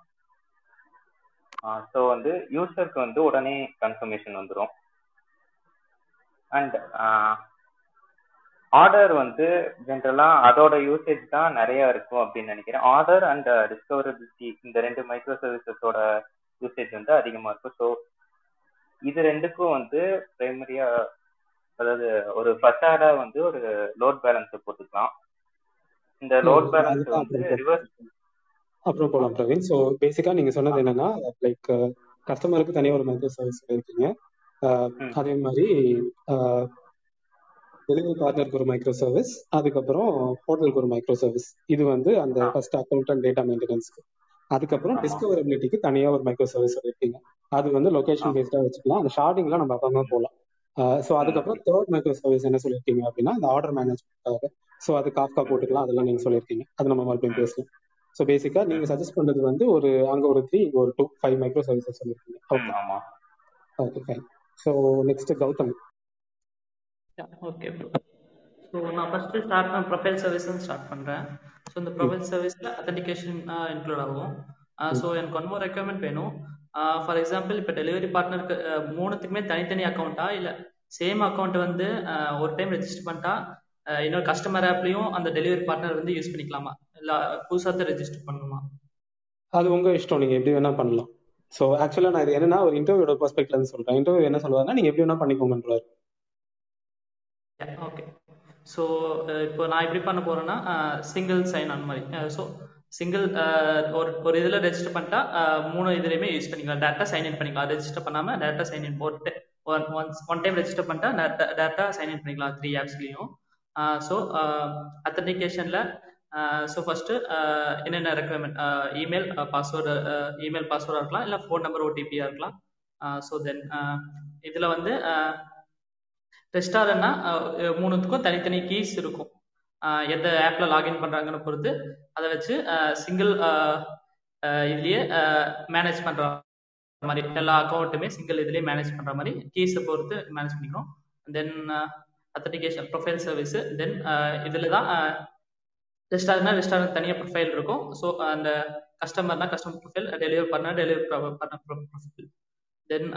ஸோ வந்து யூசருக்கு வந்து உடனே கன்ஃபர்மேஷன் வந்துடும் அண்ட் ஆர்டர் வந்து ஜென்ரலா அதோட யூசேஜ் தான் நிறைய இருக்கும் அப்படின்னு நினைக்கிறேன். ஆர்டர் அண்ட் டிஸ்கவரபிலிட்டி இந்த ரெண்டு மைக்ரோ சர்வீசஸோட யூசேஜ் வந்து அதிகமா இருக்கும். ஸோ இது ரெண்டுக்கும் வந்து பிரைமரியா அதாவது ஒரு ஃபசாடா வந்து ஒரு லோட் பேலன்ஸ் போட்டுக்கலாம். இந்த லோட் பேலன்ஸ் வந்து ரிவர்ஸ் அப்புறம் போலாம் பிரவீன். ஸோ பேசிக்கா நீங்க சொன்னது என்னன்னா லைக் கஸ்டமருக்கு தனியாக ஒரு மைக்ரோ சர்வீஸ் இருக்கீங்க. அதே மாதிரி டெலிவரி பார்ட்னருக்கு ஒரு மைக்ரோ சர்வீஸ் அதுக்கப்புறம் ஹோட்டலுக்கு ஒரு மைக்ரோ சர்வீஸ் இது வந்து அந்த ஃபர்ஸ்ட் அக்கௌண்ட் அண்ட் டேட்டா மெயின்டெனன்ஸ்க்கு அதுக்கப்புறம் டிஸ்கவரபிலிட்டிக்கு தனியாக ஒரு மைக்ரோ சர்வீஸ் இருக்கீங்க அது வந்து லொகேஷன் பேஸ்டா வச்சுக்கலாம். அந்த ஷார்டிங்லாம் நம்ம அப்புறமா போகலாம் ஸோ அதுக்கப்புறம் தேர்ட் மைக்ரோ சர்வீஸ் என்ன சொல்லியிருக்கீங்க அப்படின்னா இந்த ஆர்டர் மேனேஜ்மெண்ட்டாக ஸோ அது காஃப்கா போட்டுக்கலாம். அதெல்லாம் நீங்க சொல்லியிருக்கீங்க. அது நம்ம மறுபடியும் பேசலாம். ஸோ பேசிக்கா நீங்க சஜஸ்ட் பண்றது வந்து ஒரு அங்க ஒரு த்ரீ இங்க ஒரு டூ ஃபைவ் மைக்ரோ சர்வீசஸ் சொல்லியிருக்கீங்க okay okay fine so next Gautham. Okay bro so நான் ஃபஸ்ட்டு ஸ்டார்ட் பண்ண ப்ரொஃபைல் சர்வீஸ் ஸ்டார்ட் பண்ணுறேன் ஸோ இந்த ப்ரொஃபைல் சர்வீஸில் அத்தன்டிகேஷன் இன்க்ளூட் ஆகும். ஸோ எனக்கு ஒன் மோர் ரெக்யர்மெண்ட் வேணும். ஃபார் எக்ஸாம்பிள் இப்போ டெலிவரி பார்ட்னருக்கு மூணுத்துக்குமே தனித்தனி அக்கௌண்ட்டா இல்லை சேம் அக்கௌண்ட் வந்து ஒரு டைம் ரெஜிஸ்டர் பண்ணிட்டா இன்னொரு கஸ்டமர் ஆப்லயும் அந்த டெலிவரி பார்ட்னர் வந்து யூஸ் பண்ணிக்கலாமா? இல்லை புதுசாக ரெஜிஸ்டர் பண்ணணுமா அது உங்க இஷ்டம். நீங்க எப்படி வேணா பண்ணலாம். ஸோ ஆக்சுவலா நான் இது என்னன்னா ஒரு இன்டர்வியூட பெர்ஸ்பெக்ட்ல இருந்து சொல்றேன். இன்டர்வியூ என்ன சொல்லுவாங்கன்னா நீங்க எப்படி வேணா பண்ணிக்கோங்கன்றாரு. ஓகே ஸோ இப்போ நான் எப்படி பண்ண போறேன்னா சிங்கிள் சைன் ஆன் மாதிரி. ஸோ சிங்கிள் ஒரு ஒரு இதில் ரெஜிஸ்டர் பண்ணிட்டா மூணு இதுலையுமே யூஸ் பண்ணிக்கலாம். டேரக்டா சைன் இன் பண்ணிக்கலாம். ரெஜிஸ்டர் பண்ணாம டேரக்டா சைன் இன் போட்டு one once one time register பண்ணிட்டா டேரக்டா சைன் இன் பண்ணிக்கலாம். த்ரீ ஆப்ஸ்லையும் ஸோ அத்தன்டிகேஷனில் ஸோ ஃபர்ஸ்ட் என்னென்ன ரெக்குவயர்மெண்ட் இமெயில் பாஸ்வேர்டு இமெயில் பாஸ்வேர்டாக இருக்கலாம் இல்லை ஃபோன் நம்பர் ஓடிபியாக இருக்கலாம். ஸோ தென் இதில் வந்து ரெஸ்டாரண்ட்னா மூணுத்துக்கும் தனித்தனி கீஸ் இருக்கும். எந்த ஆப்பில் லாகின் பண்ணுறாங்கன்னு பொறுத்து அதை வச்சு சிங்கிள் இதுலேயே மேனேஜ் பண்ணுற மாதிரி எல்லா அக்கௌண்ட்டுமே சிங்கிள் இதுலேயே மேனேஜ் பண்ணுற மாதிரி கீஸை பொறுத்து மேனேஜ் பண்ணிக்கிறோம். Then authentication profile service then இதில் தான் ரெஸ்டாரண்ட்னா ரெஸ்டாரண்ட் தனியாக ப்ரொஃபைல் இருக்கும். ஸோ அந்த கஸ்டமர்னா கஸ்டமர் ப்ரொஃபைல் டெலிவரி பண்ணா டெலிவரி பண்ண ப்ரொஃபைல் தென்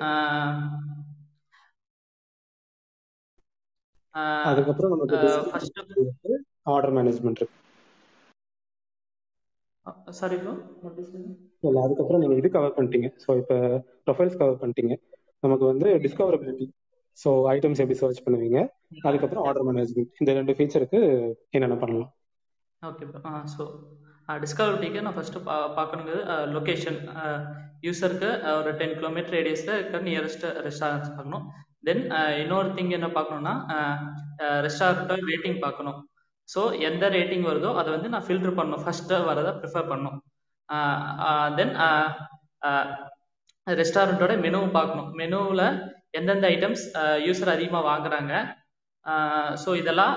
அதுக்கப்புறம் நமக்கு ஆர்டர் மேனேஜ்மெண்ட் இருக்கு. சாரி ப்ரோ இல்ல அதுக்கப்புறம் நீங்க இது கவர் பண்ணிட்டீங்க. ஸோ இப்போ ப்ரொஃபைல்ஸ் கவர் பண்ணிட்டீங்க. நமக்கு வந்து டிஸ்கவரபிலிட்டி ஸோ ஐட்டம்ஸ் எப்படி சர்ச் பண்ணுவீங்க? அதுக்கப்புறம் ஆர்டர் மேனேஜ்மெண்ட் இந்த ரெண்டு ஃபீச்சருக்கு என்னென்ன பண்ணலாம்? ஓகே ஆ ஸோ டிஸ்கவரபிலிட்டிக்கு நான் ஃபஸ்ட்டு பா பார்க்கணுங்கிறது லொக்கேஷன் யூசருக்கு ஒரு டென் கிலோமீட்டர் ரேடியஸில் இருக்கிற நியரஸ்ட் ரெஸ்டாரண்ட்ஸ் பார்க்கணும். தென் இன்னொரு திங் என்ன பார்க்கணுன்னா ரெஸ்டாரண்ட்டோட ரேட்டிங் பார்க்கணும். ஸோ எந்த ரேட்டிங் வருதோ அதை வந்து நான் ஃபில்டர் பண்ணணும். ஃபஸ்ட்டு வரதை ப்ரிஃபர் பண்ணும் தென் ரெஸ்டாரண்ட்டோட மெனுவும் பார்க்கணும். மெனுவில் எந்தெந்த ஐட்டம்ஸ் யூசர் அதிகமாக வாங்குறாங்க. ஸோ இதெல்லாம்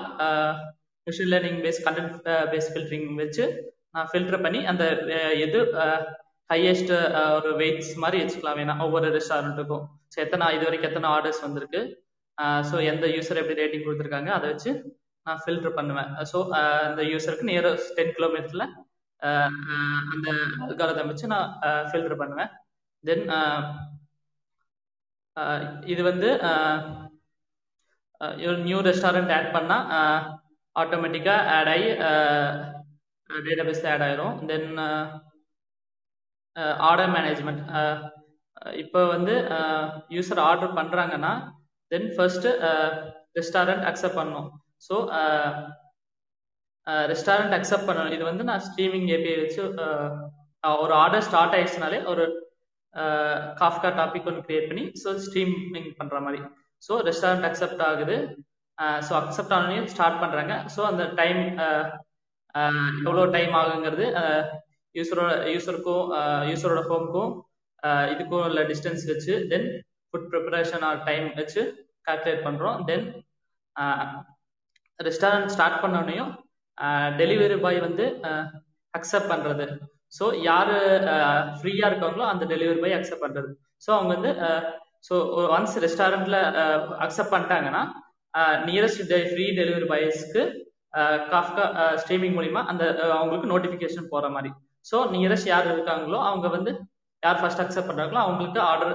machine learning base content base filtering வச்சு நான் ஃபில்டர் பண்ணி அந்த எது ஹையஸ்ட் ஒரு வெயிட்ஸ் மாதிரி வச்சுக்கலாம். வேணாம் ஒவ்வொரு ரெஸ்டாரண்ட்டுக்கும் ஸோ எத்தனை இது வரைக்கும் எத்தனை ஆர்டர்ஸ் வந்திருக்கு? ஸோ எந்த யூசர் எப்படி ரேட்டிங் கொடுத்துருக்காங்க? அதை வச்சு நான் ஃபில்டர் பண்ணுவேன். ஸோ அந்த யூசருக்கு நியர் டென் கிலோமீட்டரில் அந்த அல்காரதம் வச்சு நான் ஃபில்டர் பண்ணுவேன். தென் இது வந்து நியூ ரெஸ்டாரண்ட் ஆட் பண்ணால் ஆட்டோமேட்டிக்காக ஆட் ஆகி டேட்டாபேஸ் ஆட் ஆயிரும். தென் ஆர்டர் மேனேஜ்மெண்ட் இப்போ வந்து யூசர் ஆர்டர் பண்ணுறாங்கன்னா தென் ஃபர்ஸ்ட் ரெஸ்டாரண்ட் அக்செப்ட் பண்ணும். ஸோ ரெஸ்டாரண்ட் அக்செப்ட் பண்ணணும். இது வந்து நான் ஸ்ட்ரீமிங் ஏபிஐ வச்சு ஒரு ஆர்டர் ஸ்டார்ட் ஆயிடுச்சுனாலே ஒரு காஃப்கா டாபிக் ஒன்று கிரியேட் பண்ணி ஸோ ஸ்ட்ரீமிங் பண்ணுற மாதிரி. ஸோ ரெஸ்டாரண்ட் அக்செப்ட் ஆகுது. ஸோ அக்செப்ட் ஆனே ஸ்டார்ட் பண்ணுறாங்க ஸோ அந்த டைம் எவ்வளோ டைம் ஆகுங்கிறது யூசரோட யூசருக்கும் யூசரோட ஹோம்க்கும் இதுக்கும் உள்ள டிஸ்டன்ஸ் வச்சு then food preparation or time வச்சு கால்குலேட் பண்ணுறோம் தென் ரெஸ்டாரண்ட் ஸ்டார்ட் பண்ணோடனையும் டெலிவரி பாய் வந்து அக்செப்ட் பண்ணுறது ஸோ யார் ஃப்ரீயாக இருக்காங்களோ அந்த டெலிவரி பாய் அக்செப்ட் பண்ணுறது ஸோ அவங்க வந்து ஸோ ஒன்ஸ் ரெஸ்டாரண்ட்ல அக்செப்ட் பண்ணிட்டாங்கன்னா நியரஸ்ட் ஃப்ரீ டெலிவரி பாய்ஸ்க்கு காஃப்கா ஸ்ட்ரீமிங் மூலிமா அந்த அவங்களுக்கு நோட்டிஃபிகேஷன் போற மாதிரி. ஸோ நியரஸ்ட் யார் இருக்காங்களோ அவங்க வந்து யார் ஃபர்ஸ்ட் அக்செப்ட் பண்ணுறாங்களோ அவங்களுக்கு ஆர்டர்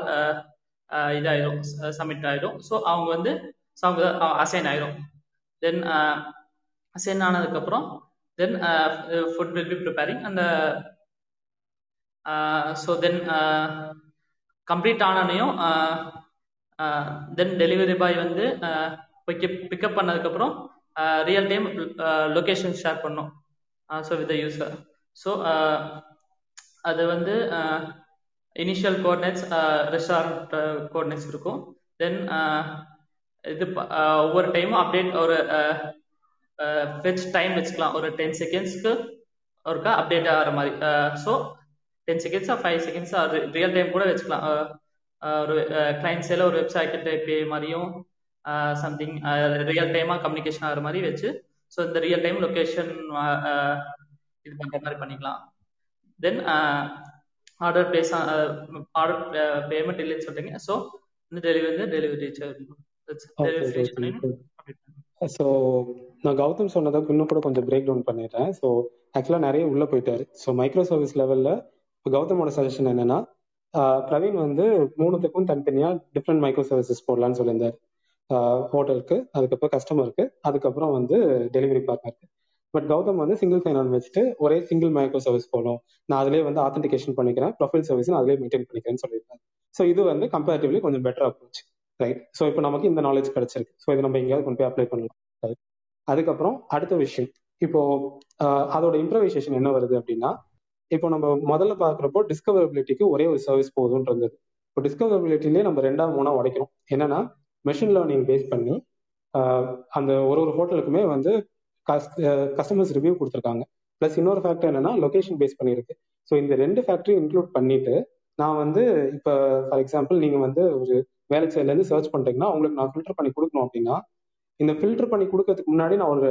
இதாயிடும் சப்மிட் ஆயிடும் ஸோ அவங்க வந்து அவங்க அசைன் ஆயிடும் தென் அசைன் ஆனதுக்கப்புறம் then food will be preparing அந்த ஸோ தென் கம்ப்ளீட் ஆனனையும் தென் டெலிவரி பாய் வந்து பிக்கப் பிக்கப் பண்ணதுக்கப்புறம் ரியல் டைம் லொக்கேஷன் ஷேர் பண்ணும். ஸோ வித் யூஸர் ஸோ அது வந்து இனிஷியல் கோஆர்டினேட்ஸ் ரெஸ்டாரண்ட் கோஆர்டினேட்ஸ் இருக்கும். தென் இது ஒவ்வொரு டைமும் அப்டேட் ஒரு ஃபெச் டைம் வச்சுக்கலாம். ஒரு டென் செகண்ட்ஸ்க்கு ஒருக்கா அப்டேட் ஆகிற மாதிரி. ஸோ டென் செகண்ட்ஸா ஃபைவ் செகண்ட்ஸா ரியல் டைம் கூட வச்சுக்கலாம். ஒரு கிளைண்ட் சேல ஒரு வெப்சைட் ஏபிஐ மாதிரியும் சம்திங் ரியல் டைமாக கம்யூனிகேஷன் ஆகிற மாதிரி வச்சு ஸோ இந்த ரியல் டைம் லொக்கேஷன் இது பண்ணுற மாதிரி பண்ணிக்கலாம். Then order place order payment இல்லைன்னு சொல்றீங்க. ஸோ இந்த டெலிவரி வந்து டெலிவரி ஸோ நான் கௌதம் சொன்னதை இன்னும் கூட கொஞ்சம் பிரேக் டவுன் பண்ணிடுறேன். ஸோ ஆக்சுவலாக நிறைய உள்ள போயிட்டாரு. ஸோ மைக்ரோ சர்வீஸ் லெவலில் கௌதமோட சஜஷன் என்னன்னா பிரவீன் வந்து மூணுத்துக்கும் தனித்தனியாக டிஃப்ரெண்ட் மைக்ரோ சர்வீசஸ் போடலான்னு சொல்லியிருந்தார். ஹோட்டலுக்கு அதுக்கப்புறம் கஸ்டமருக்கு அதுக்கப்புறம் வந்து டெலிவரி பார்ட்னருக்கு பட் கௌதம் வந்து சிங்கிள் சைன் ஆன் வச்சுட்டு ஒரே சிங்கிள் மைக்ரோ சர்வீஸ் போகணும். நான் அதிலே வந்து ஆத்தென்டிகேஷன் பண்ணிக்கிறேன் ப்ரொஃபைல் சர்வீஸ் அதிலே மெயின்டைன் பண்ணிக்கிறேன்னு சொல்லியிருக்காங்க ஸோ இது வந்து கம்பேரிட்டிவ்லி கொஞ்சம் பெட்டர் அப்ரோச் ரைட் ஸோ இப்போ நமக்கு இந்த நாலேஜ் கிடைச்சிருக்கு. ஸோ இது நம்ம எங்கேயாவது கொண்டு போய் அப்ளை பண்ணலாம் ரைட் அதுக்கப்புறம் அடுத்த விஷயம். இப்போ அதோட இம்ப்ரவைசேஷன் என்ன வருது அப்படின்னா இப்போ நம்ம முதல்ல பார்க்குறப்போ டிஸ்கவரபிலிட்டிக்கு ஒரே ஒரு சர்வீஸ் போதும்னு இருந்தது. இப்போ டிஸ்கவரபிலிட்டிலே நம்ம ரெண்டாவது மூணா உடைக்கிறோம். என்னன்னா மெஷின் லேர்னிங் பேஸ் பண்ணி அந்த ஒரு ஒரு ஹோட்டலுக்குமே வந்து கஸ்டமர்ஸ் ரிவ்யூ கொடுத்துருக்காங்க. ப்ளஸ் இன்னொரு ஃபேக்டர் என்னன்னா லொகேஷன் பேஸ் பண்ணியிருக்கு. ஸோ இந்த ரெண்டு ஃபேக்டரியும் இன்க்ளூட் பண்ணிட்டு நான் வந்து இப்போ ஃபார் எக்ஸாம்பிள் நீங்கள் வந்து ஒரு வேலை சைட்லேருந்து சர்ச் பண்ணுறீங்கன்னா உங்களுக்கு நான் ஃபில்டர் பண்ணி கொடுக்கணும் அப்படின்னா இந்த ஃபில்டர் பண்ணி கொடுக்கறதுக்கு முன்னாடி நான் ஒரு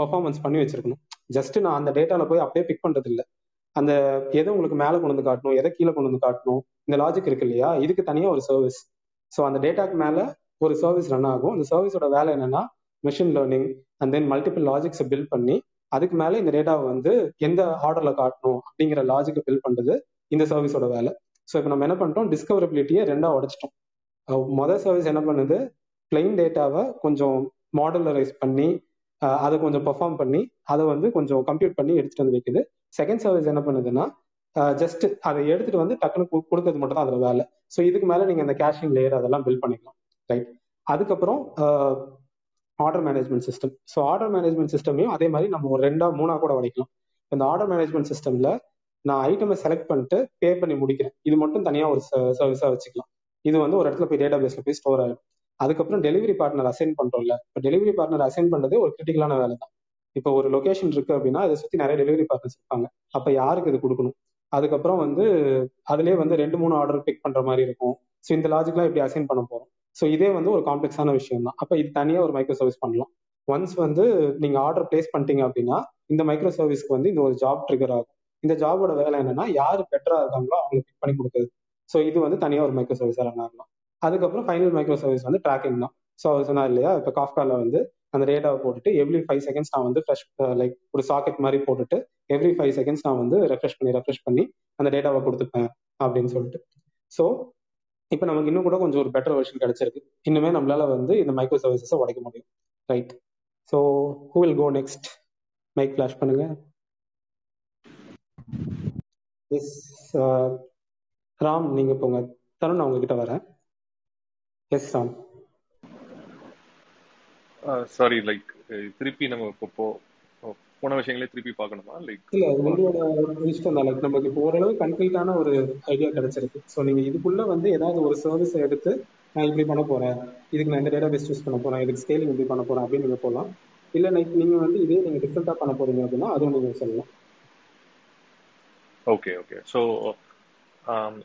பர்ஃபார்மன்ஸ் பண்ணி வச்சிருக்கணும். ஜஸ்ட் நான் அந்த டேட்டாவில் போய் அப்படியே பிக் பண்ணுறது இல்லை அந்த எதை உங்களுக்கு மேலே கொண்டு வந்து காட்டணும் எதை கீழே கொண்டு வந்து காட்டணும் இந்த லாஜிக் இருக்கு இல்லையா? இதுக்கு தனியாக ஒரு சர்வீஸ் ஸோ அந்த டேட்டாக்கு மேலே ஒரு சர்வீஸ் ரன் ஆகும். அந்த சர்வீஸோட வேலை என்னன்னா machine learning and then multiple லாஜிக்ஸை build பண்ணி அதுக்கு மேலே இந்த டேட்டாவை வந்து எந்த ஆர்டர்ல காட்டணும் அப்படிங்கிற லாஜிக்கை பில்ட் பண்ணுறது இந்த சர்வீஸோட வேலை. ஸோ இப்போ நம்ம என்ன பண்ணிட்டோம் டிஸ்கவரபிலிட்டியை ரெண்டாக உடைச்சிட்டோம். மொதல் சர்வீஸ் என்ன பண்ணுது? பிளைன் டேட்டாவை கொஞ்சம் மாடலரைஸ் பண்ணி அதை கொஞ்சம் பெர்ஃபார்ம் பண்ணி அதை வந்து கொஞ்சம் கம்ப்யூட் பண்ணி எடுத்துட்டு வந்து வைக்குது. செகண்ட் சர்வீஸ் என்ன பண்ணுதுன்னா ஜஸ்ட் அதை எடுத்துட்டு வந்து டக்குனு கொடுக்கறது மட்டும் தான் அதில் வேலை. ஸோ இதுக்கு மேலே நீங்கள் அந்த கேஷிங் லேயர் அதெல்லாம் பில்ட் பண்ணிக்கலாம். ரைட் அதுக்கப்புறம் order management system so order management சிஸ்டமையும் அதே மாதிரி நம்ம ஒரு ரெண்டா மூணா கூட உடைக்கலாம். இந்த ஆர்டர் மேனேஜ்மெண்ட் சிஸ்டம்ல நான் ஐட்டமை செலக்ட் பண்ணிட்டு பே பண்ணி முடிக்கிறேன். இது மட்டும் தனியாக ஒரு சர்வீஸாக வச்சுக்கலாம். இது வந்து ஒரு இடத்துல போய் டேட்டா பேஸ்ல போய் ஸ்டோர் ஆகும் அதுக்கப்புறம் டெலிவரி பார்ட்னர் அசைன் பண்றோம்ல. இப்போ டெலிவரி பார்ட்னர் அசைன் பண்றதே ஒரு கிரிட்டிக்கலான வேலை தான் இப்போ ஒரு லொகேஷன் இருக்கு அப்படின்னா அதை சுற்றி நிறைய டெலிவரி பார்ட்னர்ஸ் இருப்பாங்க. அப்போ யாருக்கு இது கொடுக்கணும்? அதுக்கப்புறம் வந்து அதுலேயே வந்து ரெண்டு மூணு ஆர்டர் பிக் பண்ற மாதிரி இருக்கும். ஸோ இந்த லாஜிக்லாம் இப்படி அசைன் பண்ண போறோம்? ஸோ இதே வந்து ஒரு காம்ப்ளெக்ஸான விஷயம் தான் அப்போ இது தனியாக ஒரு மைக்ரோ சர்வீஸ் பண்ணலாம். ஒன்ஸ் வந்து நீங்கள் ஆர்டர் பிளேஸ் பண்ணிட்டீங்க அப்படின்னா இந்த மைக்ரோ சர்வீஸ்க்கு வந்து இந்த ஒரு ஜாப் ட்ரிகர் ஆகும். இந்த ஜாபோட வேலை என்னன்னா யார் பெட்டராக இருக்காங்களோ அவங்களுக்கு பிக் பண்ணி கொடுக்குது ஸோ இது வந்து தனியாக ஒரு மைக்ரோ சர்வீஸாக ரன் ஆகலாம். அதுக்கப்புறம் ஃபைனல் மைக்ரோ சர்வீஸ் வந்து ட்ராக்கிங் தான். ஸோ அவர் சொன்னார் இல்லையா இப்போ காஃப்கால வந்து அந்த டேட்டாவை போட்டுட்டு எவ்ரி ஃபைவ் செகண்ட்ஸ் நான் வந்து ஃப்ரெஷ் லைக் ஒரு சாக்கெட் மாதிரி போட்டுட்டு எவ்ரி ஃபைவ் செகண்ட்ஸ் நான் வந்து ரெஃப்ரெஷ் பண்ணி ரெஃப்ரெஷ் பண்ணி அந்த டேட்டாவை கொடுத்துப்பேன் அப்படின்னு சொல்லிட்டு. ஸோ இப்போ நமக்கு இன்னும் கூட கொஞ்சம் ஒரு பெட்டர் வெர்ஷன் கிடைச்சிருக்கு. இன்னுமே நம்மளால வந்து இந்த மைக்ரோ சர்வீசஸை உடைக்க முடியும். Right so who will go next mic flash பண்ணுங்க. எஸ் uh, ராம் நீங்க போங்க. தருண் நான் உங்ககிட்ட வரேன். Yes Ram. Uh, sorry like திருப்பி நம்ம இப்போ போன விஷயங்களே திருப்பி பார்க்கணுமா? லைக் இல்ல உங்களோட இஷ்டம் தான். லைக் நமக்கு இப்போ ஓரளவு கம்ப்ளீட்டான ஒரு ஐடியா கிடைச்சிருக்கு. ஸோ நீங்க இதுக்குள்ள வந்து ஏதாவது ஒரு சர்வீஸ் எடுத்து நான் இப்படி பண்ண போறேன். இதுக்கு நான் இந்த டேட்டா பேஸ் யூஸ் பண்ண போறேன். இதுக்கு ஸ்கேலிங் இப்படி பண்ண போறேன். அப்படின்னு நீங்க போகலாம் இல்ல லைக் நீங்க வந்து இதே நீங்க டிஃப்ரெண்டா பண்ண போறீங்க அப்படின்னா அதுவும் நீங்க சொல்லலாம். Okay okay so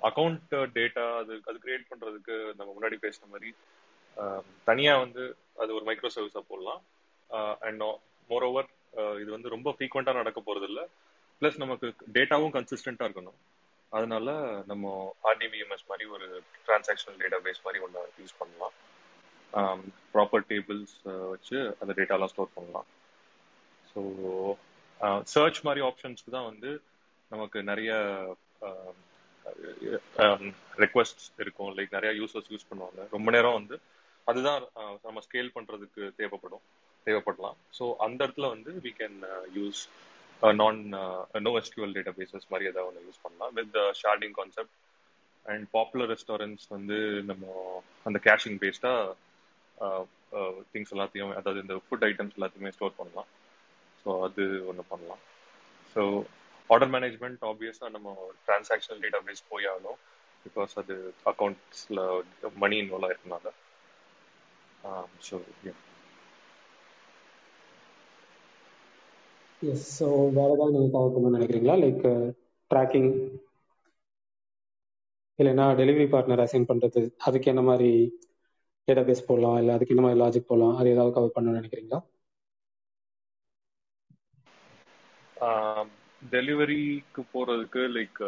account data அது அது கிரியேட் பண்றதுக்கு நம்ம முன்னாடி பேசின மாதிரி தனியா வந்து அது ஒரு மைக்ரோ சர்வீஸா போடலாம். அண்ட் மோர் ஓவர் இது வந்து ரொம்ப ஃப்ரீக்வெண்ட்டாக நடக்க போறது இல்லை ப்ளஸ் நமக்கு டேட்டாவும் கன்சிஸ்டண்ட்டாக இருக்கணும். அதனால நம்ம ஆர்டிபிஎம்எஸ் மாதிரி ஒரு டிரான்சாக்ஷனல் டேட்டா பேஸ் மாதிரி ஒன்று யூஸ் பண்ணலாம். ப்ராப்பர் டேபிள்ஸ் வச்சு அந்த டேட்டாலாம் ஸ்டோர் பண்ணலாம். ஸோ சர்ச் மாதிரி ஆப்ஷன்ஸ்க்கு தான் வந்து நமக்கு நிறைய ரெக்வஸ்ட் இருக்கும். லைக் நிறைய யூசர்ஸ் யூஸ் பண்ணுவாங்க. ரொம்ப நேரம் வந்து அதுதான் நம்ம ஸ்கேல் பண்றதுக்கு தேவைப்படும். தேவைப்படலாம். ஸோ அந்த இடத்துல வந்து வி கேன் யூஸ் நான் நோ எஸ்கியூஎல் டேட்டா பேசஸ் மாதிரி ஏதாவது ஒன்று யூஸ் பண்ணலாம். With sharding concept and popular restaurants வந்து நம்ம அந்த கேஷிங் பேஸ்டாக திங்ஸ் எல்லாத்தையும் அதாவது இந்த ஃபுட் ஐட்டம்ஸ் எல்லாத்தையுமே ஸ்டோர் பண்ணலாம். ஸோ அது ஒன்று பண்ணலாம். ஸோ ஆர்டர் மேனேஜ்மெண்ட் ஆப்வியஸாக நம்ம டிரான்சாக்ஷனல் டேட்டா பேஸ் போய் ஆகணும். பிகாஸ் அது அக்கௌண்ட்ஸில் மணி இன்வால்வ் ஆயிருக்கனால ஸோ எஸ் ஸோ வேற ஏதாவது நீங்கள் கவர் நினைக்கிறீங்களா? லைக் ட்ராக்கிங் uh, இல்லைன்னா டெலிவரி பார்ட்னர் அசைன் பண்ணுறது அதுக்கு என்ன மாதிரி டேட்டா பேஸ் போடலாம்? இல்லை அதுக்கு என்ன மாதிரி லாஜிக் போடலாம்? அது ஏதாவது கவர் பண்ண நினைக்கிறீங்களா? டெலிவரிக்கு போகிறதுக்கு லைக்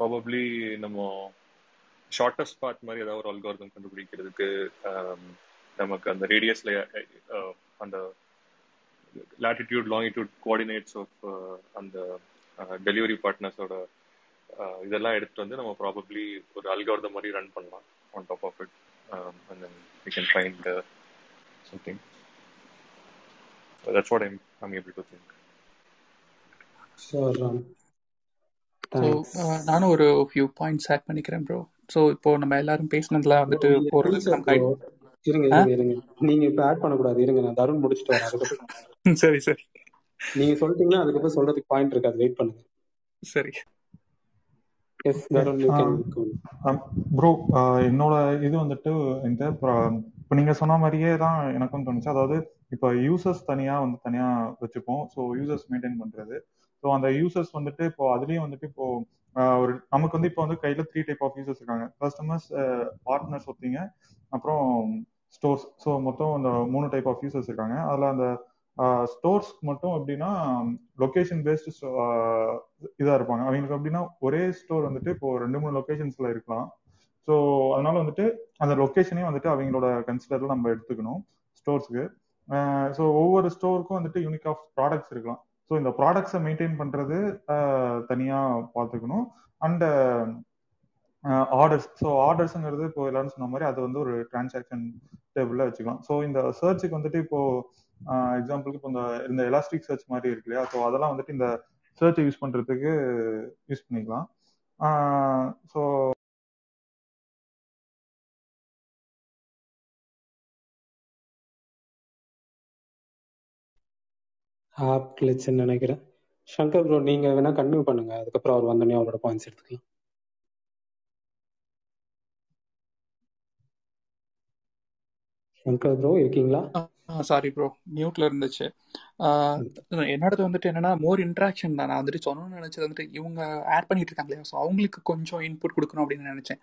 ப்ராபப்ளி நம்ம ஷார்ட்டஸ்ட் பார்ட் மாதிரி ஏதாவது ஒரு அல்காரதம் கண்டுபிடிக்கிறதுக்கு um, நமக்கு அந்த ரேடியஸ்ல uh, அந்த லாட்டிடியூட் லாங்கிடியூட் கோஆர்டினேட்ஸ் ஆஃப் அந்த டெலிவரி பார்ட்னர்ஸோட இதெல்லாம் எடுத்துட்டு வந்து நம்ம ப்ராபப்ளி ஒரு அல்காரிதம் மாதிரி ரன் பண்ணலாம். On top of it and then we can find something that's what I'm I'm able to think நானும் ஒரு ஃபியூ பாயிண்ட்ஸ் ஆட் பண்ணிக்கிறேன் ப்ரோ ஸோ இப்போ நம்ம எல்லாரும் பேசினதுல வந்துட்டு நம்ம இருங்க இருங்க. நீங்க இப்ப ஆட் பண்ணக்கூடாது. இருங்க நான் தருண் முடிச்சுட்டு வரேன். சரி சரி. நீங்க சொல்லிட்டீங்கன்னா அதுக்கப்புறம் சொல்றதுக்கு பாயிண்ட் இருக்காது வெயிட் பண்ணுங்க. சரி. Yes Tarun you can bro என்னோட இது வந்துட்டு இந்த இப்போ நீங்க சொன்ன மாதிரியே தான் எனக்கும் தோணுச்சு. அதாவது இப்போ யூசர்ஸ் தனியா வந்து தனியா வச்சுப்போம். ஸோ யூசர்ஸ் மெயின்டைன் பண்றது. ஸோ அந்த யூசர்ஸ் வந்துட்டு இப்போ அதுலயும் வந்துட்டு இப்போ ஒரு நமக்கு வந்து இப்போ வந்து கையில த்ரீ டைப் ஆஃப் யூசர்ஸ் இருக்காங்க. கஸ்டமர்ஸ் பார்ட்னர்ஸ் ஒருத்தீங்க. அப்புறம் ஸ்டோர்ஸ் ஸோ மொத்தம் அந்த மூணு டைப் ஆஃப் யூசர்ஸ் இருக்காங்க. அதில் அந்த ஸ்டோர்ஸ்க்கு மட்டும் அப்படின்னா லொக்கேஷன் பேஸ்டு இதாக இருப்பாங்க. அவங்களுக்கு அப்படின்னா ஒரே ஸ்டோர் வந்துட்டு இப்போ ரெண்டு மூணு லொக்கேஷன்ஸ்ல இருக்கலாம். ஸோ அதனால வந்துட்டு அந்த லொக்கேஷனையும் வந்துட்டு அவங்களோட கன்சிடர்ல நம்ம எடுத்துக்கணும் ஸ்டோர்ஸ்க்கு ஸோ ஒவ்வொரு ஸ்டோருக்கும் வந்துட்டு யூனிக் ஆஃப் ப்ராடக்ட்ஸ் இருக்கலாம். ஸோ இந்த ப்ராடக்ட்ஸை மெயின்டைன் பண்றது தனியாக பார்த்துக்கணும் அண்ட் ஆர்டர்ஸ் ஸோ ஆர்டர்ஸுங்கிறது இப்போ எல்லாரும் சொன்ன மாதிரி அது வந்து ஒரு டிரான்சாக்ஷன் டேபிளில் வச்சுக்கலாம். ஸோ இந்த சர்ச்சுக்கு வந்துட்டு இப்போ எக்ஸாம்பிளுக்கு இப்போ இந்த இந்த எலாஸ்டிக் சர்ச் மாதிரி இருக்கு இல்லையா? ஸோ அதெல்லாம் வந்துட்டு இந்த சர்ச்சை யூஸ் பண்ணுறதுக்கு யூஸ் பண்ணிக்கலாம். ஸோ ஆப் கிளிச்சுன்னு நினைக்கிறேன். சங்கர் ப்ரோ நீங்க வேணா கன்டினியூ பண்ணுங்க. அதுக்கப்புறம் அவர் வந்தோடனே அவரோட பாயிண்ட்ஸ் எடுத்துக்கலாம். சங்கர் ப்ரோ இருக்கீங்களா? சாரி ப்ரோ மியூட்ல இருந்துச்சு. என்னோடது வந்துட்டு என்னன்னா மோர் இன்ட்ராக்ஷன் தான். நான் வந்துட்டு சொன்னோம்னு நினைச்சது வந்துட்டு இவங்க ஆட் பண்ணிட்டு இருக்காங்க இல்லையா ஸோ அவங்களுக்கு கொஞ்சம் இன்புட் கொடுக்கணும் அப்படின்னு நினைச்சேன்.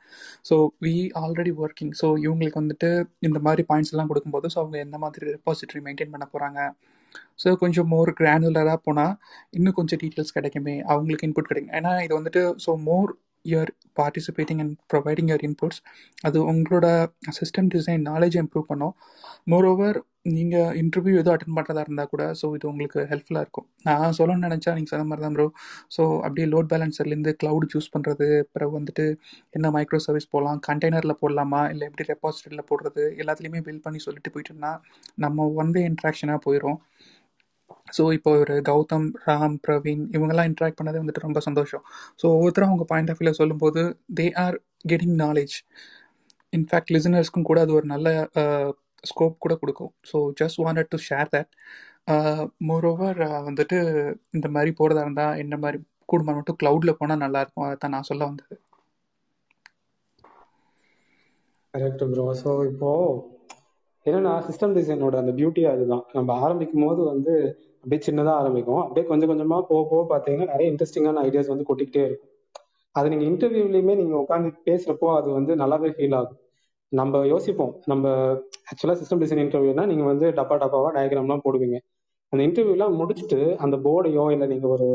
So we already working so இவங்களுக்கு வந்துட்டு இந்த மாதிரி பாயிண்ட்ஸ் எல்லாம் கொடுக்கும்போது ஸோ அவங்க எந்த மாதிரி ரெபாசிட்டரி மெயின்டைன் பண்ண போறாங்க? ஸோ கொஞ்சம் மோர் கிரானுலராக போனால் இன்னும் கொஞ்சம் டீட்டெயில்ஸ் கிடைக்குமே. அவங்களுக்கு இன்புட் கிடைக்கும். ஏன்னா இது வந்துட்டு so more your participating and providing your inputs அது உங்களோட சிஸ்டம் டிசைன் நாலேஜ் இம்ப்ரூவ் பண்ணும். மோர் ஓவர் நீங்கள் இன்டர்வியூ எதுவும் அட்டன் பண்ணுறதா இருந்தால் கூட ஸோ இது உங்களுக்கு ஹெல்ப்ஃபுல்லாக இருக்கும். நான் சொல்லணும்னு நினச்சா நீங்கள் சொன்ன மாதிரி தான் ப்ரோ ஸோ அப்படியே லோட் பேலன்சர்லேருந்து க்ளவுட் சூஸ் பண்ணுறது பிறகு வந்துட்டு என்ன மைக்ரோ சர்வீஸ் போடலாம் கண்டெய்னரில் போடலாமா இல்லை எப்படி ரெபாசிட்டரியில் போடுறது எல்லாத்துலேயுமே பில் பண்ணி சொல்லிட்டு போயிட்டோம்னா நம்ம ஒன் வே இன்ட்ராக்ஷனாக போயிடும் ஸோ இப்போ ஒரு கௌதம் ராம் பிரவீன் இவங்கெல்லாம் இன்ட்ராக்ட் பண்ணதே வந்துட்டு ரொம்ப சந்தோஷம். ஸோ ஒவ்வொருத்தரும் அவங்க பாயிண்ட் ஆஃப் வியூவில் சொல்லும்போது they are getting knowledge in fact லிசனர்ஸ்க்கும் கூட அது ஒரு நல்ல ஸ்கோப் கூட கொடுக்கும். So just wanted to share that moreover வந்துட்டு இந்த மாதிரி போகிறதா இருந்தால் என்ன மாதிரி குடும்பம் மட்டும் க்ளவுடில் போனால் நல்லாயிருக்கும் அதை தான் நான் சொல்ல வந்தது. கரெக்ட் ப்ரோ ஸோ இப்போது என்னன்னா சிஸ்டம் டிசைனோட அந்த பியூட்டி அதுதான் நம்ம ஆரம்பிக்கும் போது வந்து அப்படியே சின்னதாக ஆரம்பிக்கும். அப்படியே கொஞ்சம் கொஞ்சமா போக போக பார்த்தீங்கன்னா நிறைய இன்ட்ரெஸ்டிங்கான ஐடியாஸ் வந்து கொட்டிக்கிட்டே இருக்கும். அது நீங்க இன்டர்வியூலயுமே நீங்க உட்காந்து பேசுறப்போ அது வந்து நல்லாவே ஃபீல் ஆகும். நம்ம யோசிப்போம். நம்ம ஆக்சுவலா சிஸ்டம் டிசைன் இன்டர்வியூனா நீங்க வந்து டப்பா டப்பாவா டயக்ராம்லாம் போடுவீங்க. அந்த இன்டர்வியூலாம் முடிச்சுட்டு அந்த போர்டையோ இல்லை நீங்க ஒரு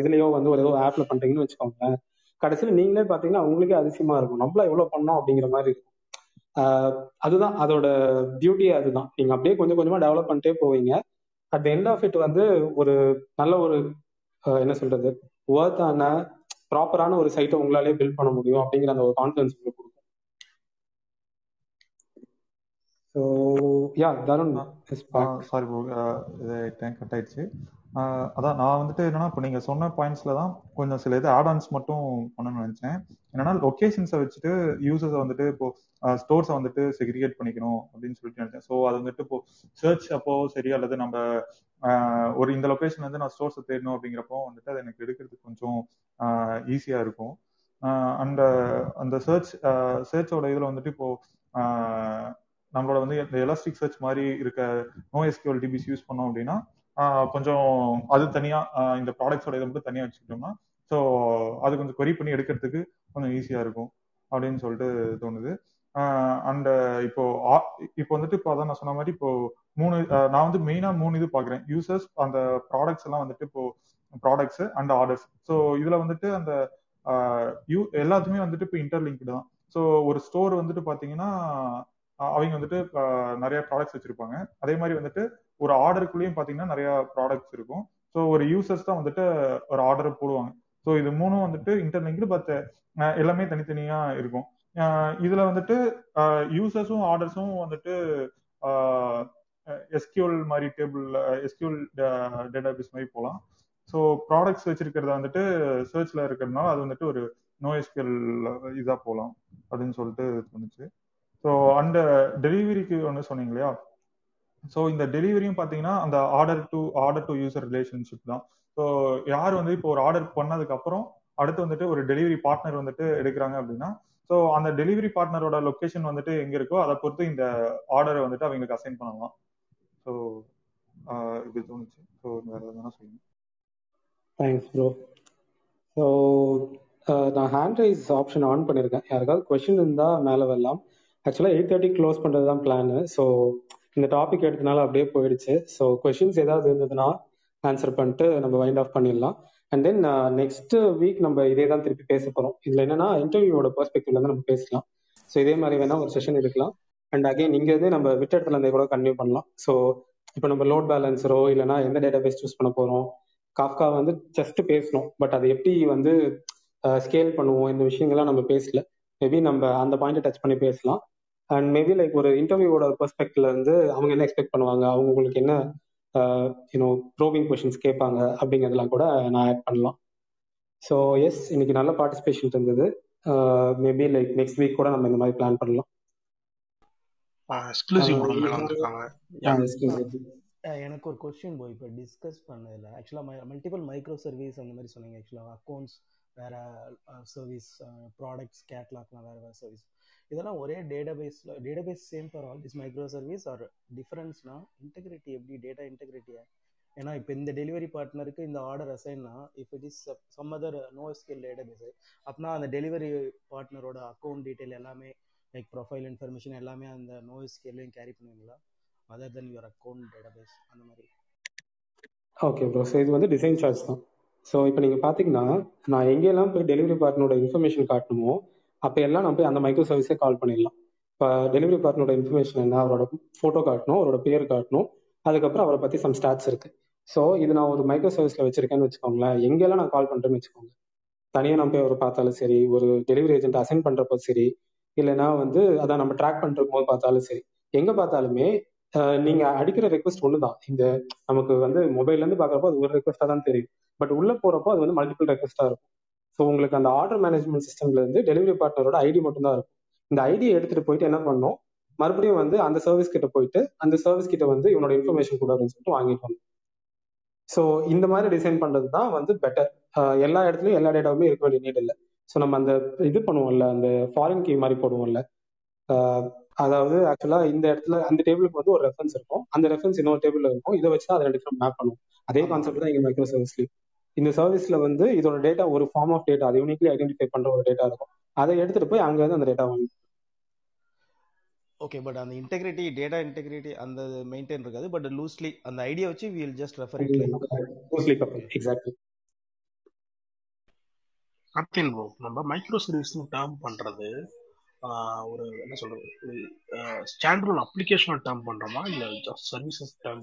இதுலயோ வந்து ஒரு ஏதோ ஆப்ல பண்றீங்கன்னு வச்சுக்கோங்களேன். கடைசியில் நீங்களே பாத்தீங்கன்னா உங்களுக்கே அதிசயமா இருக்கும். நம்மள எவ்வளவு பண்ணோம் அப்படிங்கிற மாதிரி இருக்கும். அதுதான் அதோட பியூட்டி அதுதான். நீங்க அப்படியே கொஞ்சம் கொஞ்சமா டெவலப் பண்ணிட்டே போவீங்க. அட் எண்ட் ஆஃப் இட் வந்து ஒரு நல்ல ஒரு என்ன சொல்றது ஒர்த்தான ப்ராப்பரான ஒரு சைட்டை உங்களாலே பில்ட் பண்ண முடியும் அப்படிங்கிற அந்த ஒரு கான்ஃபிடன்ஸ் உங்களுக்கு கொடுக்கும். So yeah Tarun sorry bro இது டைம் கட் ஆயிடுச்சு. அதான் நான் வந்துட்டு என்னன்னா இப்போ நீங்க சொன்ன பாயிண்ட்ஸ்ல தான் கொஞ்சம் சில இது ஆடான்ஸ் மட்டும் பண்ணணும்னு நினைச்சேன். என்னன்னா லொகேஷன்ஸை வச்சுட்டு யூசர்ஸை வந்துட்டு இப்போ ஸ்டோர்ஸை வந்துட்டு செக்ரிகேட் பண்ணிக்கணும் அப்படின்னு சொல்லிட்டு நினைச்சேன். ஸோ அது வந்துட்டு இப்போ சர்ச் அப்போ சரி அல்லது நம்ம ஒரு இந்த லொகேஷன் வந்து நான் ஸ்டோர்ஸை தேடணும் அப்படிங்கிறப்போ வந்துட்டு அது எனக்கு எடுக்கிறதுக்கு கொஞ்சம் ஈஸியா இருக்கும். அந்த அந்த சர்ச் சர்ச்சோட இதுல வந்துட்டு இப்போ நம்மளோட வந்து இந்த எலாஸ்டிக் சர்ச் மாதிரி இருக்க நோ எஸ்கியூஎல் டிபிஸ் யூஸ் பண்ணோம் அப்படின்னா கொஞ்சம் அது தனியா இந்த ப்ராடக்ட்ஸோட இதை மட்டும் தனியா வச்சுக்கிட்டோம்னா ஸோ அது கொஞ்சம் கொரி பண்ணி எடுக்கிறதுக்கு கொஞ்சம் ஈஸியா இருக்கும் அப்படின்னு சொல்லிட்டு தோணுது. அண்ட் இப்போ இப்போ வந்துட்டு இப்போ அதான் நான் சொன்ன மாதிரி இப்போ மூணு நான் வந்து மெயினா மூணு இது பாக்குறேன் யூசர்ஸ் அந்த ப்ராடக்ட்ஸ் எல்லாம் வந்துட்டு இப்போ ப்ராடக்ட்ஸ் அண்ட் ஆர்டர்ஸ் ஸோ இதுல வந்துட்டு அந்த யூ எல்லாத்துமே வந்துட்டு இப்போ இன்டர்லிங்க்டு தான். ஸோ ஒரு ஸ்டோர் வந்துட்டு பாத்தீங்கன்னா அவங்க வந்துட்டு நிறைய ப்ராடக்ட்ஸ் வச்சிருப்பாங்க. அதே மாதிரி வந்துட்டு ஒரு ஆர்டருக்குள்ளேயும் பாத்தீங்கன்னா நிறைய ப்ராடக்ட்ஸ் இருக்கும். ஸோ ஒரு யூசர்ஸ் தான் வந்துட்டு ஒரு ஆர்டரை போடுவாங்க. ஸோ இது மூணும் வந்துட்டு இன்டர்லிங்க்டு பட் எல்லாமே தனித்தனியா இருக்கும். இதுல வந்துட்டு யூசர்ஸும் ஆர்டர்ஸும் வந்துட்டு எஸ்கியூல் மாதிரி டேபிள் எஸ்கியூல் டேட்டா பேஸ் மாதிரி போகலாம் ஸோ ப்ராடக்ட்ஸ் வச்சிருக்கிறத வந்துட்டு சர்ச்ல இருக்கிறதுனால அது வந்துட்டு ஒரு நோ எஸ்கியூல் இதா போகலாம் அப்படின்னு சொல்லிட்டு தோணுச்சு. ஸோ அந்த டெலிவரிக்கு ஒன்று சொன்னீங்க இல்லையா ஸோ இந்த டெலிவரியும் பார்த்தீங்கன்னா அந்த order to order to user relationship தான். ஸோ யார் வந்து இப்போ ஒரு ஆர்டர் பண்ணதுக்கு அப்புறம் அடுத்து வந்துட்டு ஒரு டெலிவரி பார்ட்னர் வந்துட்டு எடுக்கிறாங்க அப்படின்னா ஸோ அந்த டெலிவரி பார்ட்னரோட லொக்கேஷன் வந்துட்டு எங்க இருக்கோ அதை பொறுத்து இந்த ஆர்டரை வந்துட்டு அவங்களுக்கு அசைன் பண்ணலாம். ஸோ இது தோணுச்சு. ஸோ வேற எதனா சொல்லுங்க. தேங்க்ஸ் ப்ரோ ஸோ நான் ஹேண்ட் ரைஸ் ஆப்ஷன் ஆன் பண்ணியிருக்கேன் யாருக்காவது கொஷின் இருந்தால் மேலே வரலாம். ஆக்சுவலாக எயிட் தேர்ட்டி க்ளோஸ் பண்ணுறது தான் பிளான் ஸோ இந்த டாபிக் எடுத்தனால அப்படியே போயிடுச்சு. ஸோ கொஷின்ஸ் ஏதாவது இருந்ததுன்னா ஆன்சர் பண்ணிட்டு நம்ம வைண்ட் ஆஃப் பண்ணிடலாம். அண்ட் தென் நெக்ஸ்ட் வீக் நம்ம இதே தான் திருப்பி பேச போகிறோம் இதில் என்னன்னா இன்டர்வியூவோட பெர்ஸ்பெக்டிவ்ல தான் நம்ம பேசலாம். ஸோ இதே மாதிரி வேணா ஒரு செஷன் இருக்கலாம் அண்ட் அகைன் இங்கே இருந்தே நம்ம விட்ட இடத்துல இருந்தே கூட கன்டினியூ பண்ணலாம். ஸோ இப்போ நம்ம லோட் பேலன்ஸரோ இல்லைனா எந்த டேட்டா பேஸ் சூஸ் பண்ண போகிறோம் காஃப்கா வந்து ஜஸ்ட் பேசணும். பட் அதை எப்படி வந்து uh, ஸ்கேல் பண்ணுவோம்? இந்த விஷயங்கள்லாம் நம்ம பேசல. மேபி நம்ம அந்த பாயிண்ட் டச் பண்ணி பேசலாம். அண்ட் மேபி லைக் ஒரு இன்டர்வியூவோட பெர்ஸ்பெக்டிவ்ல இருந்து அவங்க என்ன எக்ஸ்பெக்ட் பண்ணுவாங்க? அவங்க உங்களுக்கு என்ன யூனோ ப்ரோவிங் கொஷின்ஸ் கேட்பாங்க அப்படிங்கிறதெல்லாம் கூட நான் ஆட் பண்ணலாம். ஸோ எஸ் இன்னைக்கு நல்ல பார்ட்டிசிபேஷன் இருந்தது மேபி லைக் நெக்ஸ்ட் வீக் கூட நம்ம இந்த மாதிரி பிளான் பண்ணலாம். எனக்கு ஒரு கொஸ்டின் போய் இப்போ டிஸ்கஸ் பண்ணதில்ல ஆக்சுவலாக மல்டிபிள் மைக்ரோ சர்வீஸ் அந்த மாதிரி சொன்னீங்க. ஆக்சுவலாக அக்கௌண்ட்ஸ் வேற சர்வீஸ் ப்ராடக்ட்ஸ் கேட்லாக்லாம் வேற வேற சர்வீஸ் இதெல்லாம் ஒரே டேட்டாபேஸில் database same for all this micro service or டிஃபரன்ஸ்னா integrity எப்படி டேட்டா இன்டெகிரிட்டியா ஏன்னா இப்போ இந்த டெலிவரி பார்ட்னருக்கு இந்த order அசைன்னா if it is some other no SQL database அப்படின்னா அந்த டெலிவரி பார்ட்னரோட அக்கௌண்ட் டீட்டெயில் எல்லாமே லைக் ப்ரொஃபைல் இன்ஃபர்மேஷன் எல்லாமே அந்த நோ ஸ்கேல்லையும் கேரி பண்ணுவீங்களா? Other then your account database அந்த மாதிரி. ஓகே ப்ரோ ஸோ இது வந்து டிசைன் சார்ஜ் தான். ஸோ இப்போ நீங்கள் பார்த்தீங்கன்னா நான் எங்கெல்லாம் போய் டெலிவரி பார்ட்னரோட இன்ஃபர்மேஷன் காட்டணுமோ அப்போ எல்லாம் நம்ம போய் அந்த மைக்ரோ சர்வீஸே கால் பண்ணிடலாம். இப்போ டெலிவரி பார்ட்னரோட இன்ஃபர்மேஷன் என்ன அவரோட ஃபோட்டோ காட்டணும் அவரோட பேர் காட்டணும் அதுக்கப்புறம் அவரை பற்றி சம் ஸ்டாட்ஸ் இருக்கு. ஸோ இது நான் ஒரு மைக்ரோ சர்வீஸில் வச்சிருக்கேன்னு வச்சுக்கோங்களேன். எங்கெல்லாம் நான் கால் பண்ணுறேன்னு வச்சுக்கோங்க. தனியாக நம்ம போய் அவர் பார்த்தாலும் சரி ஒரு டெலிவரி ஏஜென்ட் அசைன் பண்ணுறப்போ சரி இல்லைன்னா வந்து அதான் நம்ம ட்ராக் பண்ணுறக்கும் போது பார்த்தாலும் சரி. எங்கே பார்த்தாலுமே நீங்க அடிக்கிற ரெக்வஸ்ட் ஒன்று தான் இந்த நமக்கு வந்து மொபைல்ல இருந்து பாக்குறப்போ அது ஒரு ரெக்வஸ்டா தான் தெரியும். பட் உள்ள போறப்போ அது வந்து மல்டிபிள் ரெக்வஸ்டா இருக்கும். ஸோ உங்களுக்கு அந்த ஆர்டர் மேனேஜ்மெண்ட் சிஸ்டம்ல இருந்து டெலிவரி பார்ட்னரோட ஐடி மட்டும் தான் இருக்கும். இந்த ஐடியை எடுத்துட்டு போயிட்டு என்ன பண்ணோம் மறுபடியும் வந்து அந்த சர்வீஸ் கிட்ட போயிட்டு அந்த சர்வீஸ் கிட்ட வந்து இவனோட இன்ஃபர்மேஷன் கூட அப்படின்னு சொல்லிட்டு வாங்கிட்டு வந்தோம் ஸோ இந்த மாதிரி டிசைன் பண்றது தான் வந்து பெட்டர் எல்லா இடத்துலயும் எல்லா டேட்டாவுமே இருக்க வேண்டிய நீட் இல்லை. ஸோ நம்ம அந்த இது பண்ணுவோம்ல அந்த ஃபாரின் கீ மாதிரி போடுவோம்ல. அதாவது ஆக்சுவலா இந்த இடத்துல அந்த டேபிளுக்கு வந்து ஒரு ரெஃபரன்ஸ் இருக்கும். அந்த ரெஃபரன்ஸ் இன்னொரு டேபிள் இருக்கும். இதை வச்சு தான் அதை டிஃப்ரெண்ட் மேப் பண்ணுவோம். அதே கான்செப்ட் தான் இங்க மைக்ரோ சர்வீஸ்லயும் இந்த சர்வீஸ்ல வந்து இதோட டேட்டா ஒரு ஃபார்ம் ஆஃப் டேட்டா அது யூனிக்லி ஐடென்டிஃபை பண்ற ஒரு டேட்டா இருக்கும். அதை எடுத்துட்டு போய் அங்க இருந்து அந்த டேட்டா வாங்கி ஓகே பட் அந்த இன்டெகிரிட்டி டேட்டா இன்டெகிரிட்டி அந்த மெயின்டைன் இருக்காது. பட் லூஸ்லி அந்த ஐடியா வச்சு will just refer it loosely coupled exactly Karthin bro நம்ம மைக்ரோ சர்வீஸ் டேர்ம் பண்றது ஒரு என்ன சொல்றது ஸ்டாண்டர்ட் அப்ளிகேஷன் டேர்ம் பண்றோமா? இல்ல just services term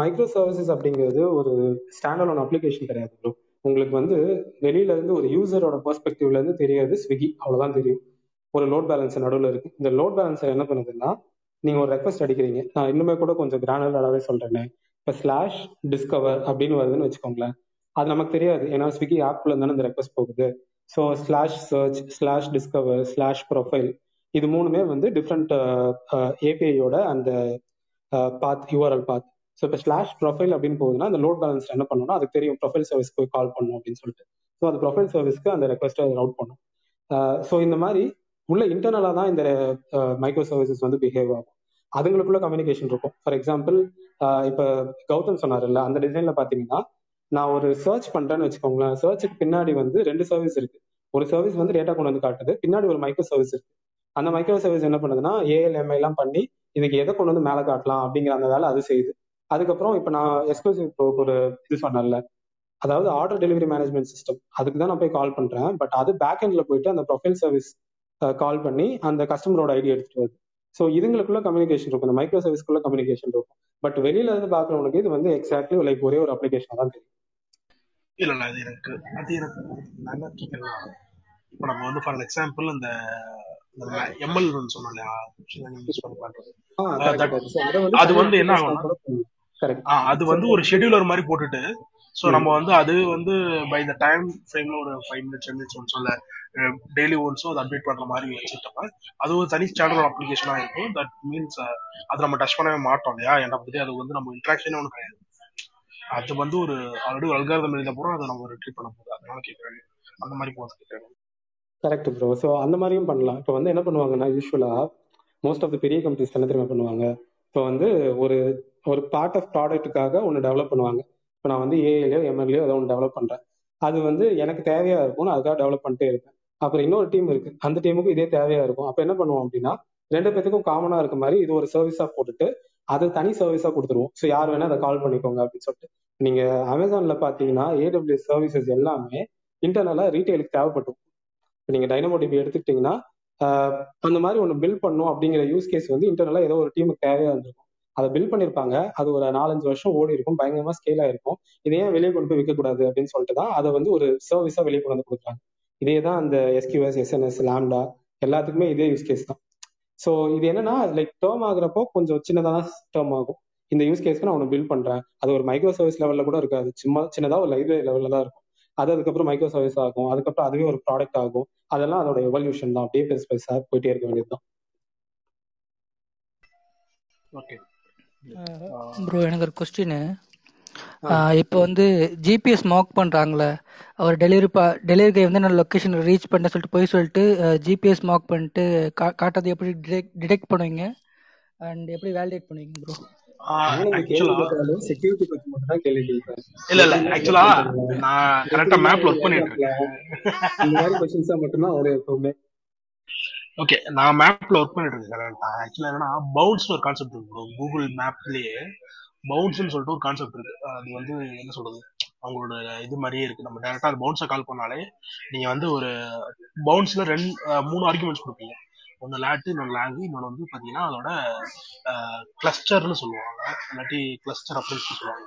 micro services அப்படிங்கிறது ஒரு ஸ்டாண்டர்ட் அப்ளிகேஷன் கிடையாது ப்ரோ உங்களுக்கு வந்து வெளியில இருந்து ஒரு யூசரோட பெர்ஸ்பெக்டிவ்ல இருந்து தெரியாது ஸ்விக்கி அவ்வளவுதான் தெரியும். ஒரு லோட் பேலன்ஸ் நடுவில் இருக்கு. இந்த லோட் பேலன்ஸர் என்ன பண்ணுதுன்னா நீங்க ஒரு ரெக்வஸ்ட் அடிக்கிறீங்க. நான் இன்னுமே கூட கொஞ்சம் கிரானுலராகவே சொல்றேன். இப்போ ஸ்லாஷ் டிஸ்கவர் அப்படின்னு வருதுன்னு வச்சுக்கோங்களேன். அது நமக்கு தெரியாது. ஏன்னா ஸ்விக்கி ஆப்ல இருந்தாலும் இந்த ரெக்வஸ்ட் போகுது. So slash search slash discover slash profile இது மூணுமே வந்து டிஃப்ரெண்ட் ஏபிஐயோட அந்த பாத் யூஆர்எல் பாத் ஸோ இப்போ ஸ்லாஷ் ப்ரொஃபைல் அப்படின்னு போகுதுன்னா அந்த லோட் பேலன்ஸ் என்ன பண்ணணும்னா அதுக்கு தெரியும் ப்ரொஃபைல் சர்வீஸ் போய் கால் பண்ணும் அப்படின்னு சொல்லிட்டு. ஸோ அந்த ப்ரொஃபைல் சர்வீஸ்க்கு அந்த ரெக்வஸ்ட்டை ரவுட் பண்ணும் ஸோ இந்த மாதிரி உள்ள இன்டர்னலாக தான் இந்த மைக்ரோ சர்வீசஸ் வந்து பிஹேவ் ஆகும். அதுங்களுக்குள்ள கம்யூனிகேஷன் இருக்கும். ஃபார் எக்ஸாம்பிள் இப்போ கௌதம் சொன்னார்ல அந்த டிசைன்ல பார்த்தீங்கன்னா நான் ஒரு சர்ச் பண்றேன்னு வச்சுக்கோங்களேன். சர்ச்சுக்கு பின்னாடி வந்து ரெண்டு சர்வீஸ் இருக்கு. ஒரு சர்வீஸ் வந்து டேட்டா கொண்டு வந்து காட்டுது. பின்னாடி ஒரு மைக்ரோ சர்வீஸ் இருக்கு. அந்த மைக்ரோ சர்வீஸ் என்ன பண்ணுதுன்னா ஏஎல்எம்ஐ எல்லாம் பண்ணி இதுக்கு எதை கொண்டு வந்து மேலே காட்டலாம் அப்படிங்கிற அந்த வேலை அது செய்யுது. அதுக்கப்புறம் இப்போ நான் எக்ஸ்க்ளூசிவ் ஒரு இது சொன்னேன்ல. அதாவது ஆர்டர் டெலிவரி மேனேஜ்மெண்ட் சிஸ்டம் அதுக்கு தான் நான் போய் கால் பண்றேன். பட் அது பேக் எண்ட்ல போயிட்டு அந்த ப்ரொஃபைல் சர்வீஸ் கால் பண்ணி அந்த கஸ்டமரோட ஐடி எடுத்துட்டு வருது. ஸோ இதுங்களுக்குள்ள கம்யூனிகேஷன் இருக்கும். இந்த மைக்ரோ சர்வீஸ்க்குள்ள கம்யூனிகேஷன் இருக்கும். பட் வெளியில இருந்து பாக்குறவனுக்கு இது வந்து எக்ஸாக்ட்லி லைக் ஒரே ஒரு அப்ளிகேஷன் தான் தெரியும். இல்ல இல்ல அது எனக்கு அது எனக்கு நல்லா கேட்கலாம் இப்போ நம்ம வந்து ஃபார் எக்ஸாம்பிள் இந்த எம்எல் சொன்னோம் இல்லையா? யூஸ் பண்ணி பண்றது அது வந்து என்ன ஆகும்னா அது வந்து ஒரு ஷெட்யூலர் மாதிரி போட்டுட்டு ஸோ நம்ம வந்து அது வந்து பை த டைம் ஃப்ரேம்ல ஒரு ஃபைவ் மினிட்ஸ் மினிட்ஸ் ஒன்ஸ் இல்ல டெய்லி ஒன்ஸும் அது அப்டேட் பண்ற மாதிரி வச்சுட்டப்ப அது ஒரு தனி ஸ்டாண்டர்ட் அப்ளிகேஷனா இருக்கும். தட் மீன்ஸ் அது நம்ம டச் பண்ணவே மாட்டோம் இல்லையா? என்ன பத்தி அது வந்து நம்ம இன்ட்ராக்ஷனே ஒன்று கிடையாது. அது வந்து ஒரு ஆல்ரெடி ஒரு அல்காரதம் எழுத போறோம். அதை நம்ம ரிட்ரீவ் பண்ண போகுது அதனால கேட்கறாங்க அந்த மாதிரி போகிறது கேட்கறாங்க கரெக்ட் ப்ரோ ஸோ அந்த மாதிரியும் பண்ணலாம். இப்போ வந்து என்ன பண்ணுவாங்கன்னா யூஸ்வலா மோஸ்ட் ஆஃப் த பெரிய கம்பெனிஸ் என்ன தெரியுமா பண்ணுவாங்க? இப்போ வந்து ஒரு ஒரு பார்ட் ஆஃப் ப்ராடக்ட்டுக்காக ஒன்று டெவலப் பண்ணுவாங்க. இப்போ நான் வந்து ஏஐலையோ எம்எல்லையோ ஏதோ ஒன்று டெவலப் பண்ணுறேன் அது வந்து எனக்கு தேவையாக இருக்கும் நான் அதுக்காக டெவலப் பண்ணிட்டே இருப்பேன். அப்புறம் இன்னொரு டீம் இருக்கு. அந்த டீமுக்கும் இதே தேவையாக இருக்கும். அப்போ என்ன பண்ணுவோம் அப்படின்னா ரெண்டு பேத்துக்கும் காமனாக இருக்க மாதிரி இது ஒரு சர்வீஸாக போட்டுட்டு அது தனி சர்வீஸாக கொடுத்துருவோம். ஸோ யார் வேணா அதை கால் பண்ணிக்கோங்க அப்படின்னு சொல்லிட்டு. நீங்க அமேசான்ல பாத்தீங்கன்னா ஏடபிள்யூ சர்வீசஸ் எல்லாமே இன்டர்னலா ரீட்டைலுக்கு தேவைப்பட்டு நீங்க டைனமோ டிபி எடுத்துக்கிட்டீங்கன்னா அந்த மாதிரி ஒன்று பில் பண்ணும் அப்படிங்கிற யூஸ் கேஸ் வந்து இன்டர்னலா ஏதோ ஒரு டீமுக்கு தேவையா இருந்திருக்கும். அதை பில் பண்ணியிருப்பாங்க அது ஒரு நாலஞ்சு வருஷம் ஓடி இருக்கும். பயங்கரமா ஸ்கேல் ஆயிருக்கும் இதையே வெளியே கொண்டு போய் விற்கக்கூடாது அப்படின்னு சொல்லிட்டு தான் அதை வந்து ஒரு சர்வீஸா வெளியே கொண்டு வந்து கொடுக்குறாங்க. இதே தான் அந்த எஸ்கியூஎஸ் எஸ்என்எஸ் லேம்டா எல்லாத்துக்குமே இதே யூஸ் கேஸ் தான். ஸோ இது என்னன்னா லைக் டேர்ம் ஆகுறப்போ கொஞ்சம் சின்னதாக தான் டேர்ம் ஆகும். இந்த யூஸ் கேஸ்க்கு நான் ஒன்று பில் பண்றேன். அது ஒரு மைக்ரோ சர்வீஸ் லெவல்ல கூட இருக்காது. சும்மா சின்னதாக ஒரு லைப்ரரி லெவல்ல தான் இருக்கும். அது அதுக்கப்புறம் மைக்ரோ சர்வீஸ் ஆகும். அதுக்கப்புறம் அதுவே ஒரு ப்ராடக்ட் ஆகும். அதெல்லாம் அதோட எவல்யூஷன் தான். அப்படியே பெருசு பெருசா போயிட்டே இருக்க வேண்டியது தான் ப்ரோ எனக்கு ஒரு கொஸ்டின் இப்போ வந்து ஜிபிஎஸ் மார்க் பண்றாங்களே. அவர் டெலிவரி பா டெலிவரி கை வந்து நான் லொக்கேஷன் ரீச் பண்ண சொல்லிட்டு போய் சொல்லிட்டு ஜிபிஎஸ் மார்க் பண்ணிட்டு காட்டுறது எப்படி டிடெக்ட் டிடெக்ட் பண்ணுவீங்க? அண்ட் எப்படி வேலிடேட் பண்ணுவீங்க ப்ரோ செக்யூரிட்டி பத்தி மட்டும் தான் கேள்வி இல்ல இல்ல ஆக்சுவலா நான் கரெக்டா மேப்ல ஒர்க் பண்ணிட்டு இருக்கேன். இந்த மாதிரி கொஸ்டின்ஸா மட்டும்தான் வரும் எப்பவுமே. ஓகே நான் மேப்ல ஒர்க் பண்ணிட்டு இருக்கேன் கரெக்டா ஆக்சுவலா என்னன்னா பவுன்ஸ் ஒரு கான்செப்ட் இருக்கு கூகுள் மேப்லயே பவுன்ஸ்னு சொல்லிட்டு ஒரு கான்செப்ட் இருக்கு. அது வந்து என்ன சொல்றது? அவங்களோட இது மாதிரியே இருக்கு. நம்ம டேரக்டா அது பவுன்ஸை கால் பண்ணாலே நீங்க வந்து ஒரு பவுன்ஸ்ல ரெண்டு மூணு ஆர்குமெண்ட்ஸ் கொடுப்பீங்க. ஒன்று லேட்டு இன்னொன்று லேங்கு இன்னொன்று வந்து பார்த்தீங்கன்னா அதோட கிளஸ்டர்னு சொல்லுவாங்க. இல்லாட்டி கிளஸ்டர் அப்படின்னு சொல்லுவாங்க.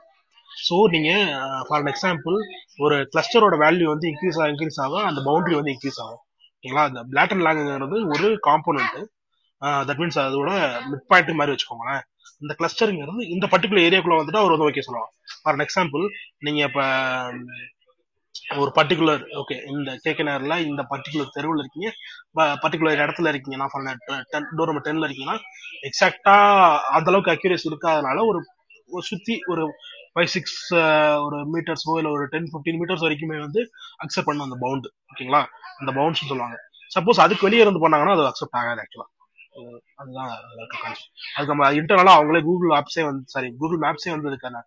ஸோ நீங்கள் ஃபார் எக்ஸாம்பிள் ஒரு கிளஸ்டரோட வேல்யூ வந்து இன்க்ரீஸ் ஆக இன்க்ரீஸ் ஆகும் அந்த பவுண்டரி வந்து இன்க்ரீஸ் ஆகும். ஓகேங்களா? அந்த பிளாட்டர் அண்ட் லேங்குங்கிறது ஒரு காம்போனன்ட் தட் மீன்ஸ் அதோட மிட் பாயிண்ட் மாதிரி வச்சுக்கோங்களேன். இந்த கிளஸ்டருங்கிறது இந்த பர்டிகுலர் ஏரியாக்குள்ள வந்துட்டு அவர் வந்து ஓகே சொல்லுவாங்க ஃபார் எக்ஸாம்பிள் நீங்கள் இப்போ ஒரு பர்டிகுலர் ஓகே இந்த கேகேனர்ல இந்த பர்டிகுலர் தெருவில் இருக்கீங்க. பர்டிகுலர் இடத்துல இருக்கீங்கன்னா டென் டோர் நம்பர் டென்ல இருக்கீங்கன்னா எக்ஸாக்டா அந்த அளவுக்கு அக்யூரேஸ் இருக்காதனால ஒரு சுத்தி ஒரு ஃபைவ் சிக்ஸ் ஒரு மீட்டர்ஸோ இல்லை ஒரு டென் ஃபிஃப்டீன் மீட்டர்ஸ் வரைக்குமே வந்து அக்செப்ட் பண்ணும் அந்த பவுண்ட் ஓகேங்களா அந்த பவுண்ட்ஸ் சொல்லுவாங்க. சப்போஸ் அதுக்கு வெளியே இருந்து பண்ணாங்கன்னா அது அக்செப்ட் ஆகாது ஆக்சுவலா அதுதான் அதுக்கு நம்ம இன்டர்னலா அவங்களே கூகுள் ஆப்ஸே வந்து சாரி கூகுள் மேப்ஸே வந்து இதுக்கான